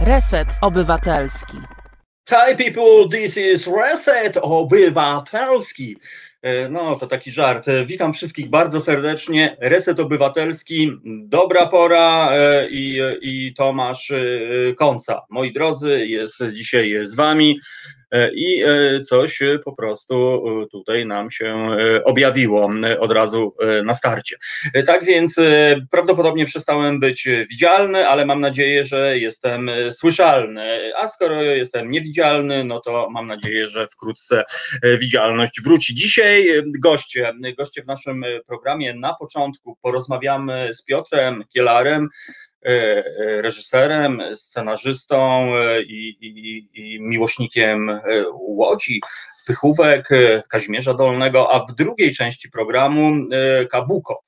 Reset Obywatelski. Hi people, this is Reset Obywatelski. E, no, to taki żart. E, witam wszystkich bardzo serdecznie. Reset Obywatelski, dobra pora e, i, i Tomasz Konca. Moi drodzy, jest dzisiaj z wami. E, i e, coś e, po prostu tutaj nam się objawiło od razu na starcie. Tak więc prawdopodobnie przestałem być widzialny, ale mam nadzieję, że jestem słyszalny. A skoro jestem niewidzialny, no to mam nadzieję, że wkrótce widzialność wróci. Dzisiaj goście, goście w naszym programie na początku porozmawiamy z Piotrem Kielarem, reżyserem, scenarzystą e, i, i, i miłośnikiem e, Łodzi, Pychówek, Kazimierza Dolnego, a w drugiej części programu Kabuko,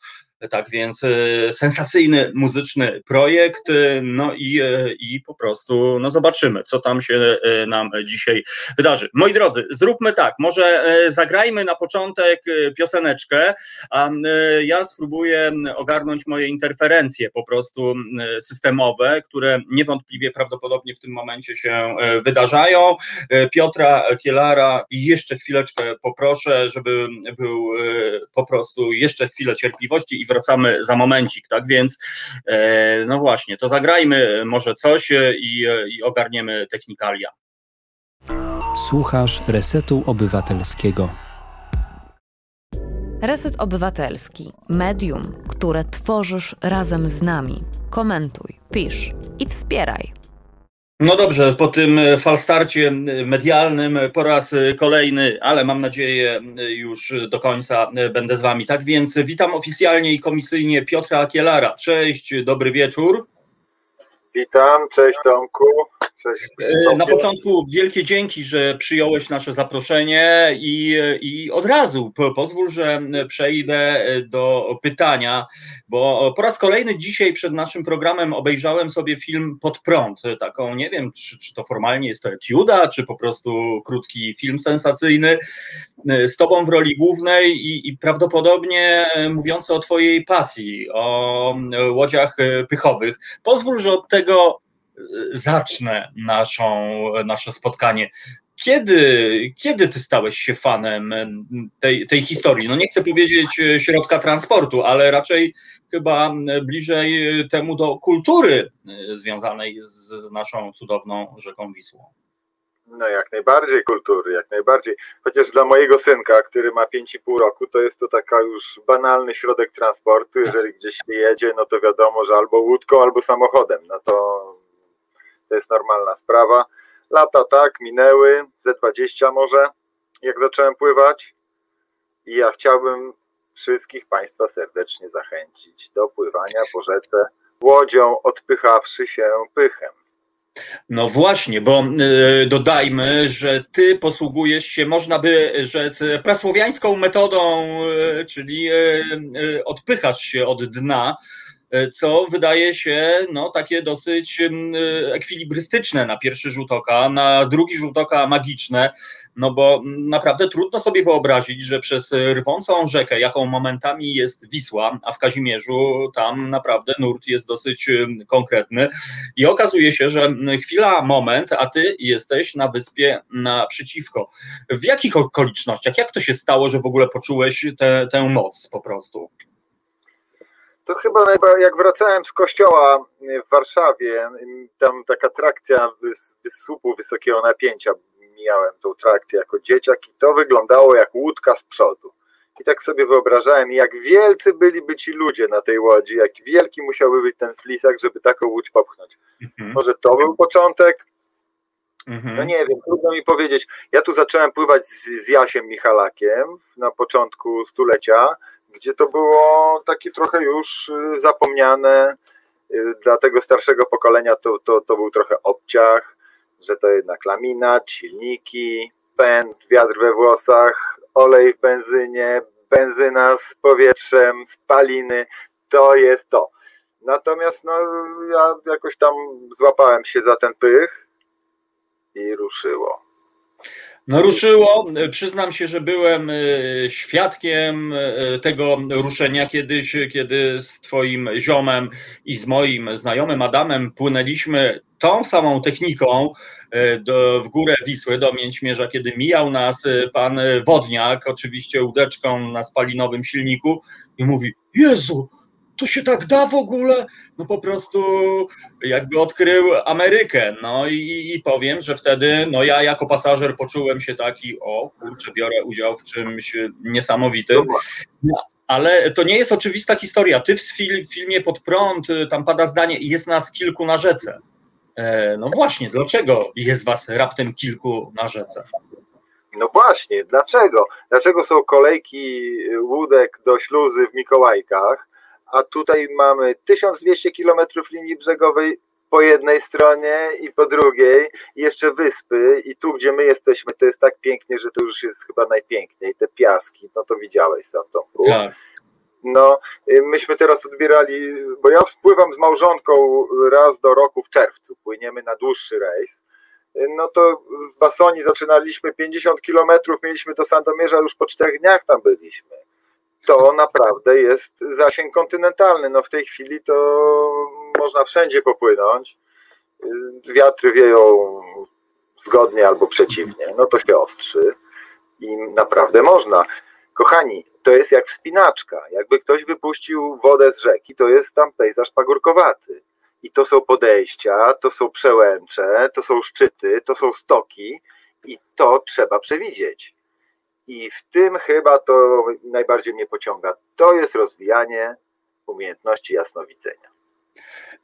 tak więc e, sensacyjny muzyczny projekt, e, no i, e, i po prostu no zobaczymy, co tam się nam dzisiaj wydarzy. Moi drodzy, zróbmy tak, może zagrajmy na początek pioseneczkę, a ja spróbuję ogarnąć moje interferencje po prostu systemowe, które niewątpliwie prawdopodobnie w tym momencie się wydarzają. Piotra Kielara jeszcze chwileczkę poproszę, żeby był po prostu jeszcze chwilę cierpliwości i wracamy za momencik, tak więc e, no właśnie, to zagrajmy może coś e, i, e, i ogarniemy technikalia. Słuchasz Resetu Obywatelskiego. Reset Obywatelski, medium, które tworzysz razem z nami. Komentuj, pisz i wspieraj. No dobrze, po tym falstarcie medialnym po raz kolejny, ale mam nadzieję już do końca będę z Wami. Tak więc witam oficjalnie i komisyjnie Piotra Kielara. Cześć, dobry wieczór. Witam, cześć Tomku. Cześć, e, Na początku wielkie dzięki, że przyjąłeś nasze zaproszenie i, i od razu pozwól, że przejdę do pytania, bo po raz kolejny dzisiaj przed naszym programem obejrzałem sobie film Pod prąd, taką nie wiem, czy, czy to formalnie jest to etiuda, czy po prostu krótki film sensacyjny z tobą w roli głównej i, i prawdopodobnie mówiący o twojej pasji, o łodziach pychowych. Pozwól, że od tego e, zacznę naszą, nasze spotkanie. Kiedy, kiedy ty stałeś się fanem tej, tej historii? No nie chcę powiedzieć e, środka transportu, ale raczej chyba bliżej temu do kultury e, związanej z naszą cudowną rzeką Wisłą. No jak najbardziej kultury, jak najbardziej. Chociaż dla mojego synka, który ma 5,5 roku, to jest to taka już banalny środek transportu. Jeżeli gdzieś jedzie, no to wiadomo, że albo łódką, albo samochodem. No to, to jest normalna sprawa. Lata tak, minęły, ze 20 może, jak zacząłem pływać. I ja chciałbym wszystkich Państwa serdecznie zachęcić do pływania po rzece łodzią, odpychawszy się pychem. No właśnie, bo y, dodajmy, że ty posługujesz się, można by rzec, prasłowiańską metodą, y, czyli y, odpychasz się od dna, co wydaje się no, takie dosyć ekwilibrystyczne na pierwszy rzut oka, na drugi rzut oka magiczne, no bo naprawdę trudno sobie wyobrazić, że przez rwącą rzekę, jaką momentami jest Wisła, a w Kazimierzu tam naprawdę nurt jest dosyć konkretny i okazuje się, że chwila, moment, a ty jesteś na wyspie naprzeciwko. W jakich okolicznościach, jak to się stało, że w ogóle poczułeś tę moc po prostu? To chyba jak wracałem z kościoła w Warszawie, tam taka trakcja wysłupu wysokiego napięcia mijałem tą trakcję jako dzieciak i to wyglądało jak łódka z przodu. I tak sobie wyobrażałem, jak wielcy byliby ci ludzie na tej łodzi, jak wielki musiałby być ten flisak, żeby taką łódź popchnąć. Mhm. Może to był początek? Mhm. No nie wiem, trudno mi powiedzieć. Ja tu zacząłem pływać z, z Jasiem Michalakiem na początku stulecia, gdzie to było takie trochę już y, zapomniane. Y, dla tego starszego pokolenia to, to, to był trochę obciach że to jednak laminat, silniki, pęd, wiatr we włosach, olej w benzynie, benzyna z powietrzem, spaliny, to jest to. Natomiast no, ja jakoś tam złapałem się za ten pych i ruszyło. No ruszyło. Przyznam się, że byłem świadkiem tego ruszenia kiedyś, kiedy z Twoim ziomem i z moim znajomym Adamem płynęliśmy tą samą techniką do, w górę Wisły do Mięćmierza, kiedy mijał nas pan Wodniak, oczywiście łódeczką na spalinowym silniku i mówi, Jezu, to się tak da w ogóle? No po prostu jakby odkrył Amerykę. No i, i powiem, że wtedy no ja jako pasażer poczułem się taki, o kurczę, biorę udział w czymś niesamowitym. No, ale to nie jest oczywista historia. Ty w filmie Pod prąd, tam pada zdanie, jest nas kilku na rzece. E, no właśnie, dlaczego jest was raptem kilku na rzece? No właśnie, dlaczego? Dlaczego są kolejki łódek do śluzy w Mikołajkach? A tutaj mamy 1200 km linii brzegowej po jednej stronie i po drugiej, i jeszcze wyspy i tu, gdzie my jesteśmy, to jest tak pięknie, że to już jest chyba najpiękniej, te piaski, no to widziałeś sam Tomku. Tak. No, y, myśmy teraz odbierali, bo ja spływam z małżonką raz do roku w czerwcu, płyniemy na dłuższy rejs, y, no to w Basoni zaczynaliśmy 50 kilometrów, mieliśmy do Sandomierza, już po czterech dniach tam byliśmy to naprawdę jest zasięg kontynentalny. No w tej chwili to można wszędzie popłynąć. Wiatry wieją zgodnie albo przeciwnie, no to się ostrzy i naprawdę można. Kochani, to jest jak wspinaczka. Jakby ktoś wypuścił wodę z rzeki, to jest tam pejzaż pagórkowaty. I to są podejścia, to są przełęcze, to są szczyty, to są stoki i to trzeba przewidzieć. I w tym chyba to najbardziej mnie pociąga. To jest rozwijanie umiejętności jasnowidzenia.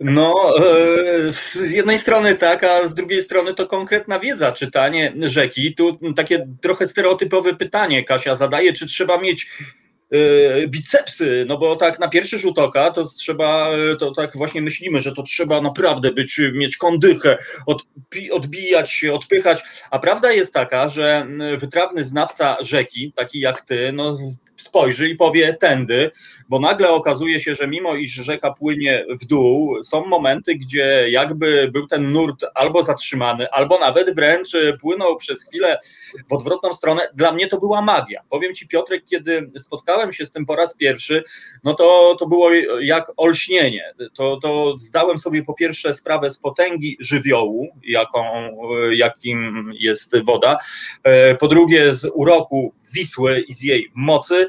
No, e, z jednej strony tak, a z drugiej strony to konkretna wiedza, czytanie rzeki. Tu takie trochę stereotypowe pytanie Kasia zadaje, czy trzeba mieć bicepsy, no bo tak na pierwszy rzut oka to trzeba, to tak właśnie myślimy, że to trzeba naprawdę być, mieć kondychę, odbijać się, odpychać, a prawda jest taka, że wytrawny znawca rzeki, taki jak ty, no spojrzy i powie tędy, bo nagle okazuje się, że mimo iż rzeka płynie w dół, są momenty, gdzie jakby był ten nurt albo zatrzymany, albo nawet wręcz płynął przez chwilę w odwrotną stronę. Dla mnie to była magia. Powiem ci, Piotrek, kiedy spotkałem się z tym po raz pierwszy, no to, to było jak olśnienie. To, to zdałem sobie po pierwsze sprawę z potęgi żywiołu, jaką, jakim jest woda, e, po drugie z uroku Wisły i z jej mocy,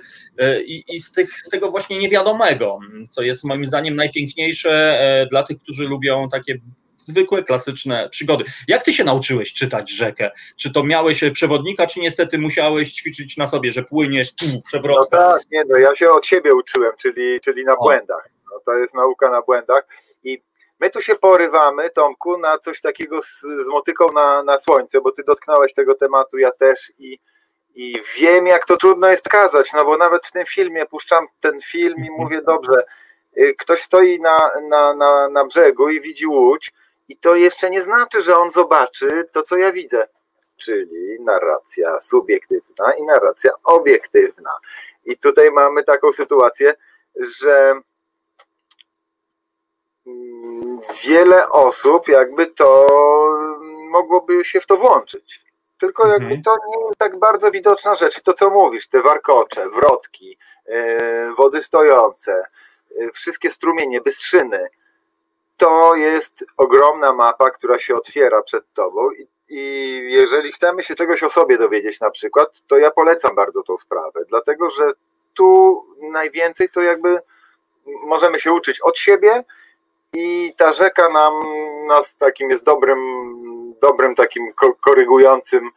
i, i z, tych, z tego właśnie niewiadomego, co jest moim zdaniem najpiękniejsze e, dla tych, którzy lubią takie zwykłe, klasyczne przygody. Jak ty się nauczyłeś czytać rzekę? Czy to miałeś przewodnika, czy niestety musiałeś ćwiczyć na sobie, że płyniesz tu, przewrotka? No tak, nie, no ja się od siebie uczyłem, czyli, czyli na błędach. No, to jest nauka na błędach i my tu się porywamy, Tomku, na coś takiego z, z motyką na, na słońce, bo ty dotknąłeś tego tematu, ja też i i wiem, jak to trudno jest kazać, no bo nawet w tym filmie puszczam ten film i mówię, dobrze, y, ktoś stoi na, na, na, na brzegu i widzi łódź i to jeszcze nie znaczy, że on zobaczy to, co ja widzę. Czyli narracja subiektywna i narracja obiektywna. I tutaj mamy taką sytuację, że mm, wiele osób jakby to mogłoby się w to włączyć tylko jakby mhm. to nie jest tak bardzo widoczna rzecz. To, co mówisz, te warkocze, wrotki, yy, wody stojące, yy, wszystkie strumienie, bystrzyny, to jest ogromna mapa, która się otwiera przed tobą i, i jeżeli chcemy się czegoś o sobie dowiedzieć na przykład, to ja polecam bardzo tą sprawę, dlatego że tu najwięcej to jakby możemy się uczyć od siebie i ta rzeka nam nas takim jest dobrym dobrym takim korygującym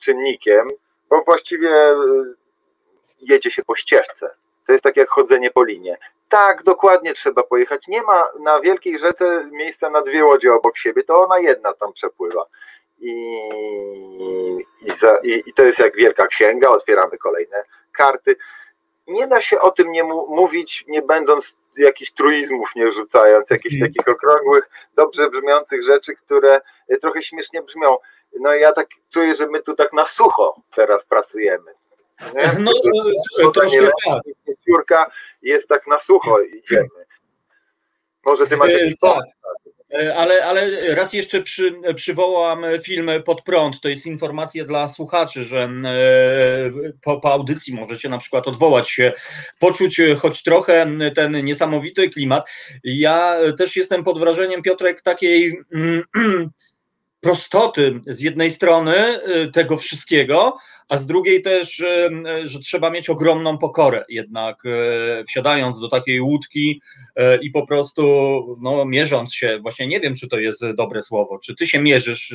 czynnikiem, bo właściwie e, jedzie się po ścieżce. To jest tak jak chodzenie po linie. Tak, dokładnie trzeba pojechać. Nie ma na wielkiej rzece miejsca na dwie łodzie obok siebie, to ona jedna tam przepływa. I, i, za, i, i to jest jak wielka księga, otwieramy kolejne karty. Nie da się o tym nie mówić, nie będąc jakichś truizmów nie rzucając, jakichś mhm. takich okrągłych, dobrze brzmiących rzeczy, które e, trochę śmiesznie brzmią. No ja tak czuję, że my tu tak na sucho teraz pracujemy. Nie? No, to, troszkę tak. Jest tak na sucho idziemy. Może ty masz e, jakiś tak. E, ale, ale raz jeszcze przy, przywołam film Pod prąd. To jest informacja dla słuchaczy, że e, po, po audycji możecie na przykład odwołać się, poczuć choć trochę ten niesamowity klimat. Ja też jestem pod wrażeniem, Piotrek, takiej prostoty z jednej strony tego wszystkiego, a z drugiej też, że trzeba mieć ogromną pokorę, jednak wsiadając do takiej łódki i po prostu no, mierząc się, właśnie nie wiem, czy to jest dobre słowo, czy ty się mierzysz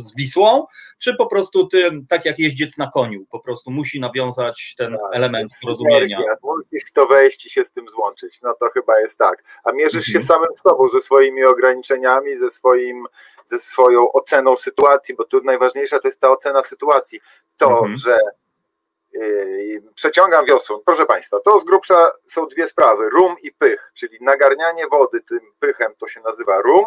z Wisłą, czy po prostu ty, tak jak jeździec na koniu, po prostu musi nawiązać ten tak, element porozumienia. Musisz to wejść i się z tym złączyć, no to chyba jest tak. A mierzysz mhm. się samym sobą, ze swoimi ograniczeniami, ze swoim ze swoją oceną sytuacji, bo tu najważniejsza to jest ta ocena sytuacji. To, mhm. że yy, przeciągam wiosłą. Proszę Państwa, to z grubsza są dwie sprawy, rum i pych, czyli nagarnianie wody tym pychem, to się nazywa rum.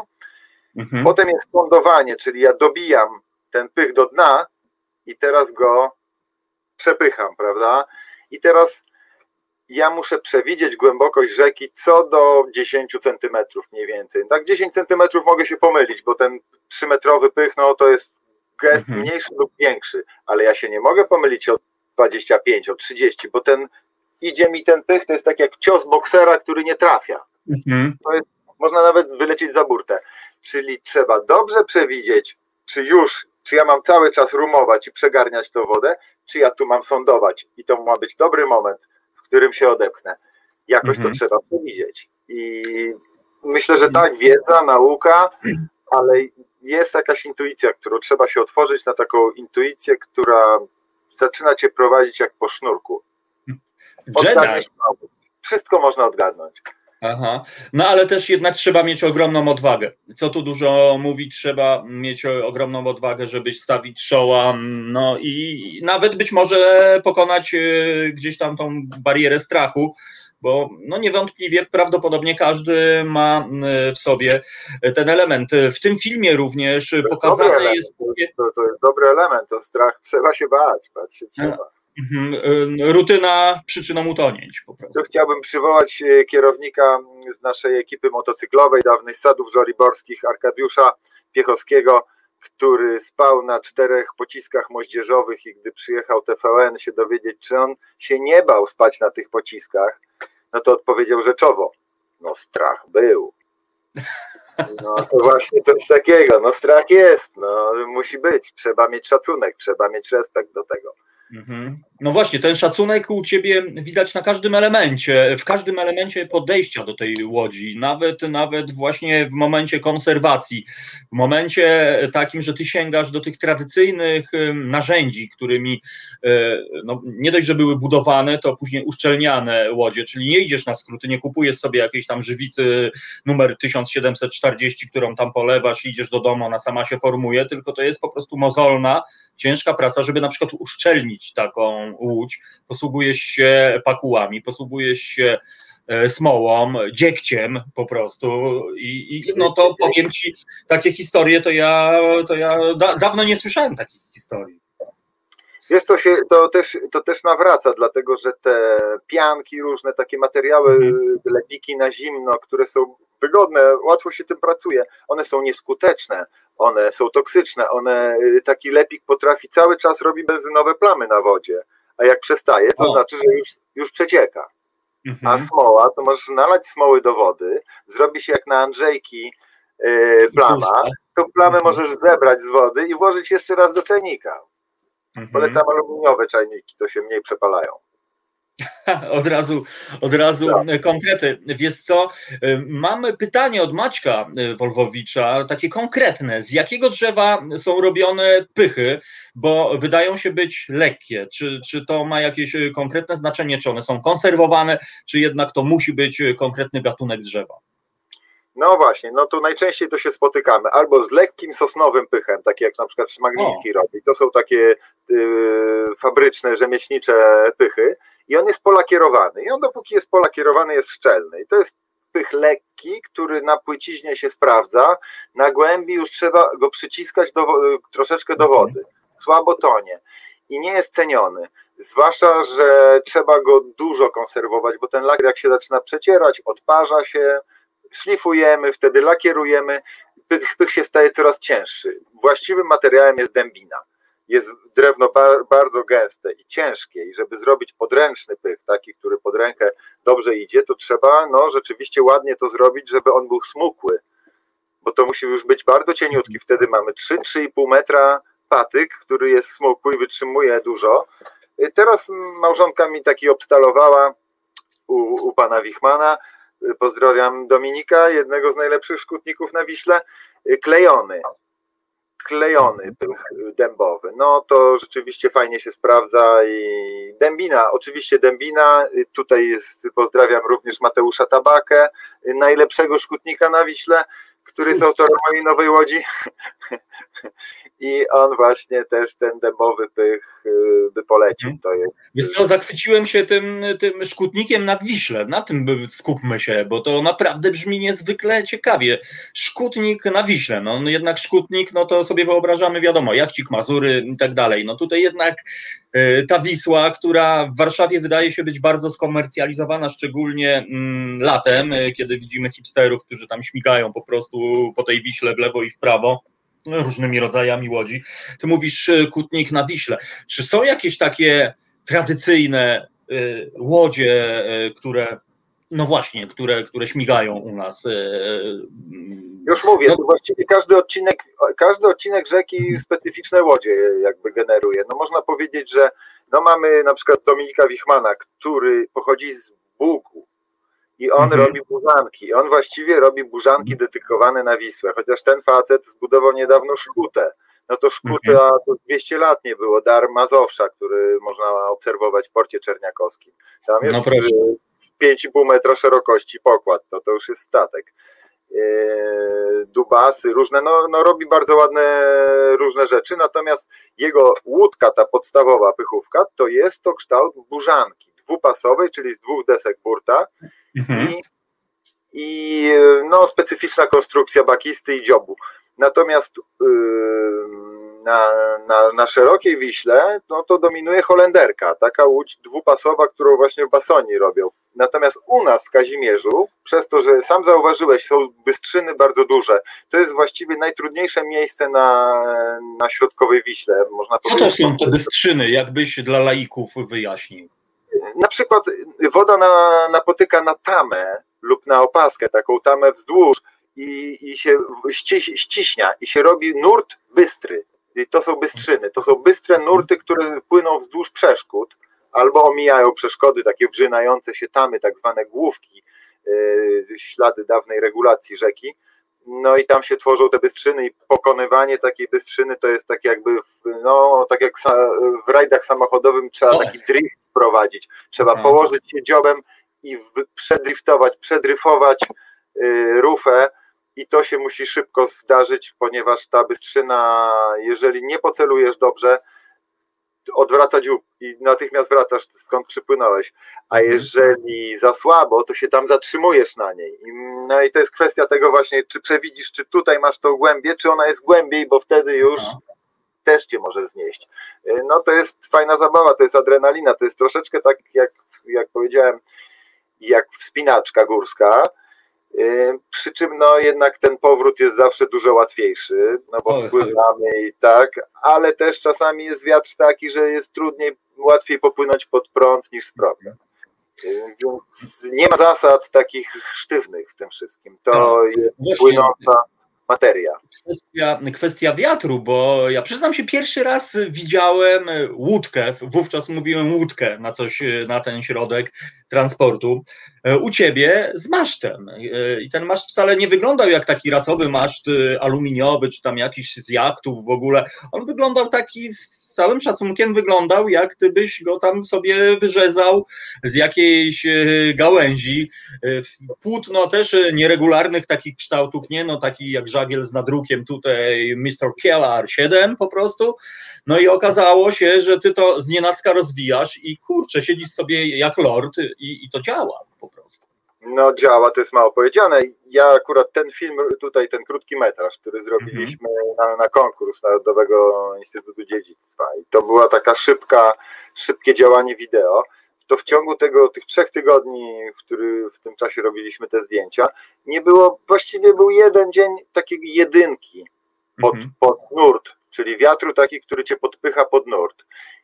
Mhm. Potem jest lądowanie, czyli ja dobijam ten pych do dna i teraz go przepycham, prawda? I teraz ja muszę przewidzieć głębokość rzeki co do 10 centymetrów mniej więcej. Tak 10 centymetrów mogę się pomylić, bo ten 3-metrowy pych, no to jest gest mhm. mniejszy lub większy, ale ja się nie mogę pomylić o 25, o 30, bo ten idzie mi ten pych, to jest tak jak cios boksera, który nie trafia. Mhm. To jest, można nawet wylecieć za burtę. Czyli trzeba dobrze przewidzieć, czy już, czy ja mam cały czas rumować i przegarniać tą wodę, czy ja tu mam sądować i to ma być dobry moment którym się odepchnę. Jakoś mhm. to trzeba przewidzieć. I myślę, że tak, wiedza, nauka, ale jest jakaś intuicja, którą trzeba się otworzyć na taką intuicję, która zaczyna cię prowadzić jak po sznurku. Odgadnąć, wszystko można odgadnąć. Aha. No ale też jednak trzeba mieć ogromną odwagę. Co tu dużo mówić, trzeba mieć ogromną odwagę, żeby stawić czoła, no i nawet być może pokonać e, gdzieś tam tą barierę strachu, bo no niewątpliwie prawdopodobnie każdy ma e, w sobie ten element. W tym filmie również pokazane jest... To, to jest dobry element, to strach trzeba się bać, bać się trzeba. Mhm, y, rutyna przyczyną utonięć po prostu. Tu chciałbym przywołać y, kierownika z naszej ekipy motocyklowej dawnych sadów żoliborskich, Arkadiusza Piechowskiego, który spał na czterech pociskach moździerzowych i gdy przyjechał TVN się dowiedzieć, czy on się nie bał spać na tych pociskach, no to odpowiedział rzeczowo, no strach był. No to właśnie coś takiego, no strach jest, no musi być, trzeba mieć szacunek, trzeba mieć respekt do tego. Mhm. No właśnie, ten szacunek u ciebie widać na każdym elemencie, w każdym elemencie podejścia do tej łodzi, nawet, nawet właśnie w momencie konserwacji, w momencie takim, że ty sięgasz do tych tradycyjnych narzędzi, którymi e, no, nie dość, że były budowane, to później uszczelniane łodzie, czyli nie idziesz na skróty, nie kupujesz sobie jakiejś tam żywicy numer 1740, którą tam polewasz idziesz do domu, ona sama się formuje, tylko to jest po prostu mozolna, ciężka praca, żeby na przykład uszczelnić taką łódź, posługujesz się pakułami, posługujesz się e, smołą, dziegciem po prostu i, i, no to powiem Ci, takie historie to ja, to ja da, dawno nie słyszałem takich historii. Wiesz, to, się, to, też, to też nawraca, dlatego że te pianki, różne takie materiały, mhm. lepiki na zimno, które są wygodne, łatwo się tym pracuje, one są nieskuteczne, one są toksyczne, one, y, taki lepik potrafi cały czas robi benzynowe plamy na wodzie a jak przestaje, to o. znaczy, że już, już przecieka. Mhm. A smoła, to możesz nalać smoły do wody, zrobi się jak na Andrzejki yy, plama, tą plamę mhm. możesz zebrać z wody i włożyć jeszcze raz do czajnika. Mhm. Polecam aluminiowe czajniki, to się mniej przepalają. Od razu, od razu no. konkrety. Wiesz co, y, mamy pytanie od Maćka y, Wolwowicza, takie konkretne. Z jakiego drzewa są robione pychy, bo wydają się być lekkie? Czy, czy to ma jakieś konkretne znaczenie, czy one są konserwowane, czy jednak to musi być konkretny gatunek drzewa? No właśnie, no to najczęściej to się spotykamy albo z lekkim sosnowym pychem, takie jak na przykład Szmagliński robi. To są takie y, fabryczne, rzemieślnicze pychy, i on jest polakierowany. I on dopóki jest polakierowany jest szczelny. I to jest pych lekki, który na płyciźnie się sprawdza, na głębi już trzeba go przyciskać do, troszeczkę do wody. Słabo tonie i nie jest ceniony. Zwłaszcza, że trzeba go dużo konserwować, bo ten lakier jak się zaczyna przecierać, odparza się, szlifujemy, wtedy lakierujemy, pych, pych się staje coraz cięższy. Właściwym materiałem jest dębina. Jest drewno bar, bardzo gęste i ciężkie i żeby zrobić podręczny pych, taki, który pod rękę dobrze idzie, to trzeba no, rzeczywiście ładnie to zrobić, żeby on był smukły, bo to musi już być bardzo cieniutki. Wtedy mamy 3-3,5 metra patyk, który jest smukły i wytrzymuje dużo. Teraz małżonka mi taki obstalowała u, u pana Wichmana, pozdrawiam Dominika, jednego z najlepszych szkutników na Wiśle, klejony. Klejony dębowy. No to rzeczywiście fajnie się sprawdza i dębina, oczywiście dębina, tutaj jest, pozdrawiam również Mateusza Tabakę, najlepszego szkutnika na Wiśle, który jest autorem mojej nowej łodzi i on właśnie też ten dębowy pych y, by polecił. Mhm. To jest... Wiesz co, zachwyciłem się tym, tym szkutnikiem na Wiśle, na tym skupmy się, bo to naprawdę brzmi niezwykle ciekawie. Szkutnik na Wiśle, no, no jednak szkutnik, no to sobie wyobrażamy, wiadomo, jachcik Mazury i tak dalej, no tutaj jednak y, ta Wisła, która w Warszawie wydaje się być bardzo skomercjalizowana, szczególnie mm, latem, y, kiedy widzimy hipsterów, którzy tam śmigają po prostu po tej Wiśle w lewo i w prawo, różnymi rodzajami łodzi. Ty mówisz e, Kutnik na Wiśle. Czy są jakieś takie tradycyjne e, łodzie, e, które no właśnie, które, które śmigają u nas. Już mówię, no. właściwie każdy odcinek, każdy odcinek rzeki mhm. specyficzne łodzie jakby generuje. No można powiedzieć, że no mamy na przykład Dominika Wichmana, który pochodzi z Bugu, i on mhm. robi burzanki. On właściwie robi burzanki mhm. dedykowane na Wisłę, chociaż ten facet zbudował niedawno szkutę. No to szkuta mhm. to 200 lat nie było, dar Mazowsza, który można obserwować w porcie czerniakowskim. Tam jest no 5,5 metra szerokości pokład, to to już jest statek. E, dubasy, różne, no, no robi bardzo ładne różne rzeczy, natomiast jego łódka, ta podstawowa pychówka, to jest to kształt burzanki dwupasowej, czyli z dwóch desek burta, Mhm. I, i no, specyficzna konstrukcja bakisty i dziobu. Natomiast yy, na, na, na szerokiej Wiśle no to dominuje Holenderka, taka łódź dwupasowa, którą właśnie w Basoni robią. Natomiast u nas w Kazimierzu, przez to, że sam zauważyłeś, są bystrzyny bardzo duże, to jest właściwie najtrudniejsze miejsce na, na środkowej Wiśle. Można Co to są te bystrzyny, jakbyś dla laików wyjaśnił? Na przykład woda na, napotyka na tamę lub na opaskę, taką tamę wzdłuż i, i się ściśnia i się robi nurt bystry. I to są bystrzyny, to są bystre nurty, które płyną wzdłuż przeszkód albo omijają przeszkody, takie wrzynające się tamy, tak zwane główki, yy, ślady dawnej regulacji rzeki. No i tam się tworzą te bystrzyny i pokonywanie takiej bystrzyny to jest tak jakby, no tak jak w rajdach samochodowym trzeba taki drift prowadzić. Trzeba mhm. położyć się dziobem i przedriftować, przedryfować yy, rufę i to się musi szybko zdarzyć, ponieważ ta bystrzyna, jeżeli nie pocelujesz dobrze, odwraca dziób i natychmiast wracasz skąd przypłynąłeś, a mhm. jeżeli za słabo, to się tam zatrzymujesz na niej. No i to jest kwestia tego właśnie, czy przewidzisz, czy tutaj masz tą głębię, czy ona jest głębiej, bo wtedy już no. też cię może znieść. No to jest fajna zabawa, to jest adrenalina, to jest troszeczkę tak, jak, jak powiedziałem, jak wspinaczka górska, y, przy czym no jednak ten powrót jest zawsze dużo łatwiejszy, no bo wpływamy i tak, ale też czasami jest wiatr taki, że jest trudniej, łatwiej popłynąć pod prąd niż z prądem. Więc nie ma zasad takich sztywnych w tym wszystkim. To no, jest płynąca materia. Kwestia, kwestia wiatru, bo ja przyznam się, pierwszy raz widziałem łódkę, wówczas mówiłem łódkę na coś, na ten środek transportu, u ciebie z masztem. I ten maszt wcale nie wyglądał jak taki rasowy maszt aluminiowy, czy tam jakiś z jachtów w ogóle. On wyglądał taki z całym szacunkiem wyglądał, jak gdybyś go tam sobie wyrzezał z jakiejś e, gałęzi. E, płótno też nieregularnych takich kształtów, nie no taki jak żagiel z nadrukiem tutaj Mr. Kellar 7 po prostu. No i okazało się, że ty to z nienacka rozwijasz i kurczę, siedzisz sobie jak lord i, i to działa po prostu. No działa, to jest mało powiedziane. Ja akurat ten film, tutaj ten krótki metraż, który zrobiliśmy mhm. na, na, konkurs Narodowego Instytutu Dziedzictwa i to była taka szybka, szybkie działanie wideo. to w ciągu tego, tych trzech tygodni, w, który, w tym czasie robiliśmy te zdjęcia, nie było, właściwie był jeden dzień takiej jedynki pod, mhm. pod nurt, czyli wiatru taki, który cię podpycha pod nurt.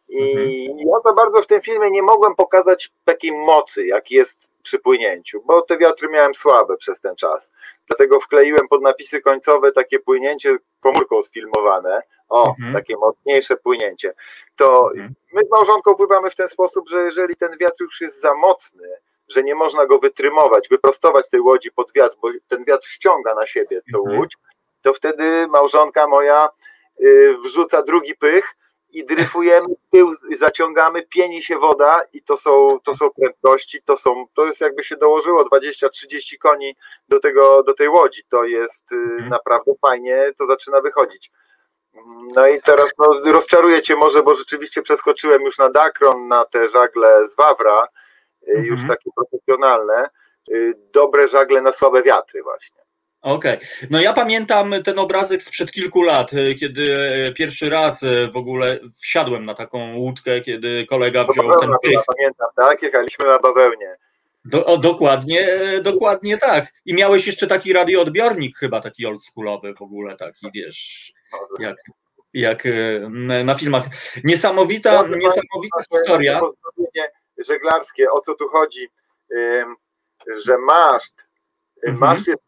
I mhm. ja za bardzo w tym filmie nie mogłem pokazać takiej mocy, jak jest przy płynięciu, bo te wiatry miałem słabe przez ten czas. Dlatego wkleiłem pod napisy końcowe takie płynięcie komórką sfilmowane. O, mhm. takie mocniejsze płynięcie. To mhm. my z małżonką pływamy w ten sposób, że jeżeli ten wiatr już jest za mocny, że nie można go wytrymować, wyprostować tej łodzi pod wiatr, bo ten wiatr ściąga na siebie tą mhm. łódź, to wtedy małżonka moja y, wrzuca drugi pych i dryfujemy tył, zaciągamy, pieni się woda i to są, to są prędkości, to są, to jest jakby się dołożyło 20-30 koni do tego, do tej łodzi, to jest y, mhm. naprawdę fajnie, to zaczyna wychodzić. No i teraz no, rozczaruję Cię może, bo rzeczywiście przeskoczyłem już na Dakron, na te żagle z Wawra, y, mhm. już takie profesjonalne, y, dobre żagle na słabe wiatry właśnie. Okej. Okay. No ja pamiętam ten obrazek sprzed kilku lat, e, kiedy e, pierwszy raz e, w ogóle wsiadłem na taką łódkę, kiedy kolega wziął ten pych. Pamiętam, tak? Jechaliśmy na bawełnie. Do, o, dokładnie, dokładnie tak. I miałeś jeszcze taki radioodbiornik chyba, taki oldschoolowy w ogóle, taki wiesz, jak, jak na filmach. Niesamowita, ja niesamowita historia. Żeglarskie, o co tu chodzi, że maszt Mhm. Masz jest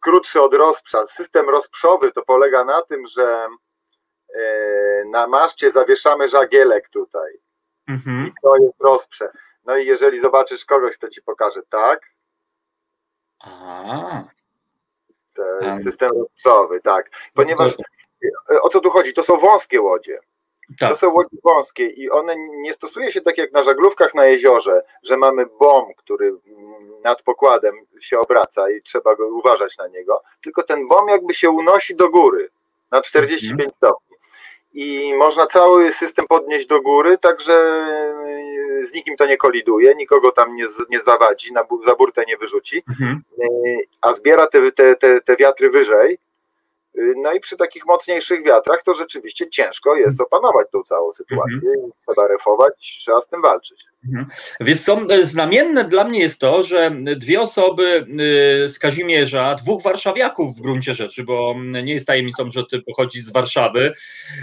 krótszy od rozprza. System rozprzowy to polega na tym, że e, na maszcie zawieszamy żagielek tutaj. Mhm. I to jest rozprze. No i jeżeli zobaczysz kogoś, to ci pokaże tak. A. System rozprzowy, tak. Ponieważ e, o co tu chodzi? To są wąskie łodzie. Tak. To są łodzie wąskie i one nie stosuje się tak jak na żaglówkach na jeziorze, że mamy bomb, który nad pokładem się obraca i trzeba go uważać na niego, tylko ten bomb jakby się unosi do góry na 45 mhm. stopni. I można cały system podnieść do góry, także z nikim to nie koliduje, nikogo tam nie, nie zawadzi, na, za burtę nie wyrzuci, mhm. a zbiera te, te, te, te wiatry wyżej, no i przy takich mocniejszych wiatrach to rzeczywiście ciężko jest opanować tą całą sytuację. Mhm. Trzeba refować, trzeba z tym walczyć. Mhm. Wiesz co, e, znamienne dla mnie jest to, że dwie osoby e, z Kazimierza, dwóch warszawiaków w gruncie rzeczy, bo nie jest tajemnicą, że ty pochodzisz z Warszawy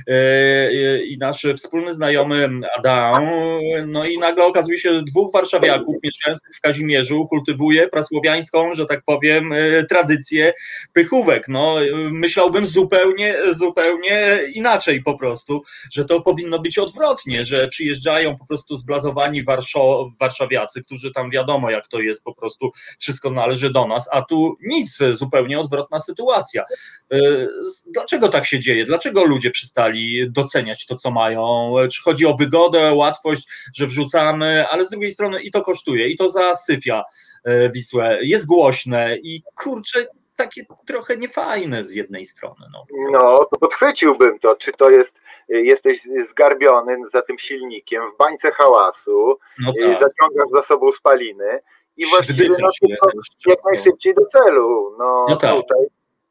e, i nasz wspólny znajomy Adam, no i nagle okazuje się, dwóch warszawiaków mieszkających w Kazimierzu kultywuje prasłowiańską, że tak powiem, tradycję pychówek. No, myślałbym zupełnie, zupełnie inaczej po prostu, że to powinno być odwrotnie, że przyjeżdżają po prostu zblazowani warszawiacy, którzy tam wiadomo jak to jest, po prostu wszystko należy do nas, a tu nic, zupełnie odwrotna sytuacja. Y, dlaczego tak się dzieje? Dlaczego ludzie przestali doceniać to, co mają? Czy chodzi o wygodę, łatwość, że wrzucamy, ale z drugiej strony i to kosztuje, i to zasyfia y, Wisłę, jest głośne i kurczę, takie trochę niefajne z jednej strony. No, no to podchwyciłbym to, czy to jest, jesteś zgarbiony za tym silnikiem w bańce hałasu, no tak. zaciągasz za sobą spaliny i właściwie no, jak najszybciej do celu. No, no tak. tutaj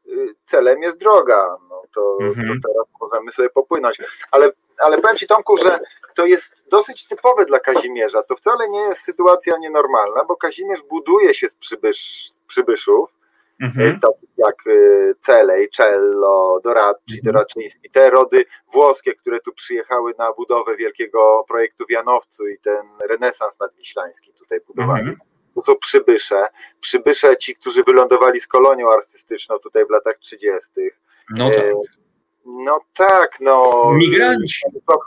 y, celem jest droga, no to, mhm. to teraz możemy sobie popłynąć. Ale, ale powiem Ci Tomku, że to jest dosyć typowe dla Kazimierza. To wcale nie jest sytuacja nienormalna, bo Kazimierz buduje się z przybysz, przybyszów, mhm. takich jak Celej, Cello, Doradci, mhm. Doraczyński, te rody włoskie, które tu przyjechały na budowę wielkiego projektu w Janowcu i ten renesans nadwiślański tutaj budowali. Mhm. To są przybysze, przybysze ci, którzy wylądowali z kolonią artystyczną tutaj w latach 30. No tak. E, no tak, no. Migranci.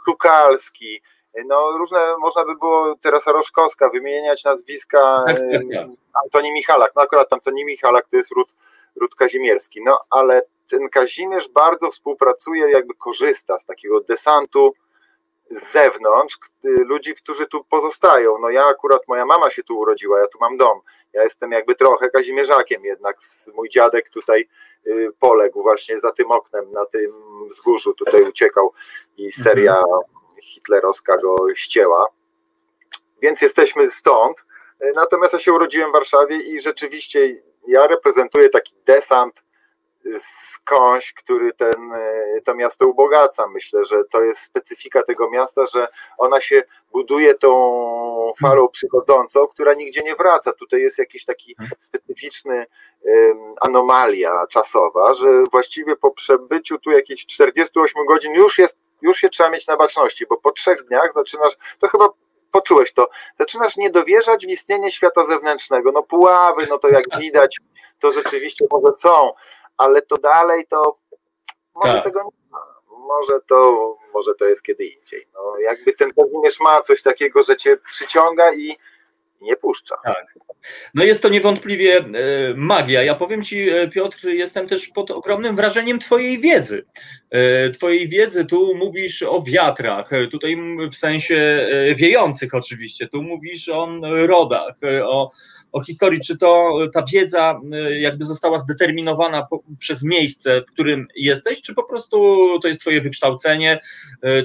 Tukalski, no różne, można by było Teresa Roszkowska wymieniać nazwiska tak, tak, tak. Antoni Michalak, no akurat Antoni Michalak to jest ród, ród kazimierski, no ale ten Kazimierz bardzo współpracuje, jakby korzysta z takiego desantu z zewnątrz, ludzi, którzy tu pozostają. No ja akurat, moja mama się tu urodziła, ja tu mam dom, ja jestem jakby trochę kazimierzakiem jednak, mój dziadek tutaj y, poległ właśnie za tym oknem, na tym wzgórzu, tutaj uciekał i seria mhm hitlerowska go ścięła. Więc jesteśmy stąd. Natomiast ja się urodziłem w Warszawie i rzeczywiście ja reprezentuję taki desant skądś, który ten, to miasto ubogaca. Myślę, że to jest specyfika tego miasta, że ona się buduje tą falą przychodzącą, która nigdzie nie wraca. Tutaj jest jakiś taki specyficzny anomalia czasowa, że właściwie po przebyciu tu jakichś 48 godzin już jest, już się trzeba mieć na baczności, bo po trzech dniach zaczynasz, to chyba poczułeś to, zaczynasz nie dowierzać w istnienie świata zewnętrznego. No puławy, no to jak widać, to rzeczywiście może są, ale to dalej to może tak. tego nie ma. Może to, może to jest kiedy indziej. No, jakby ten Kazimierz ma coś takiego, że cię przyciąga i nie puszcza. Tak. No jest to niewątpliwie e, magia. Ja powiem Ci, e, Piotr, jestem też pod ogromnym wrażeniem Twojej wiedzy. E, twojej wiedzy, tu mówisz o wiatrach, tutaj w sensie wiejących oczywiście, tu mówisz o rodach, o, o historii. Czy to ta wiedza jakby została zdeterminowana przez miejsce, w którym jesteś, czy po prostu to jest Twoje wykształcenie,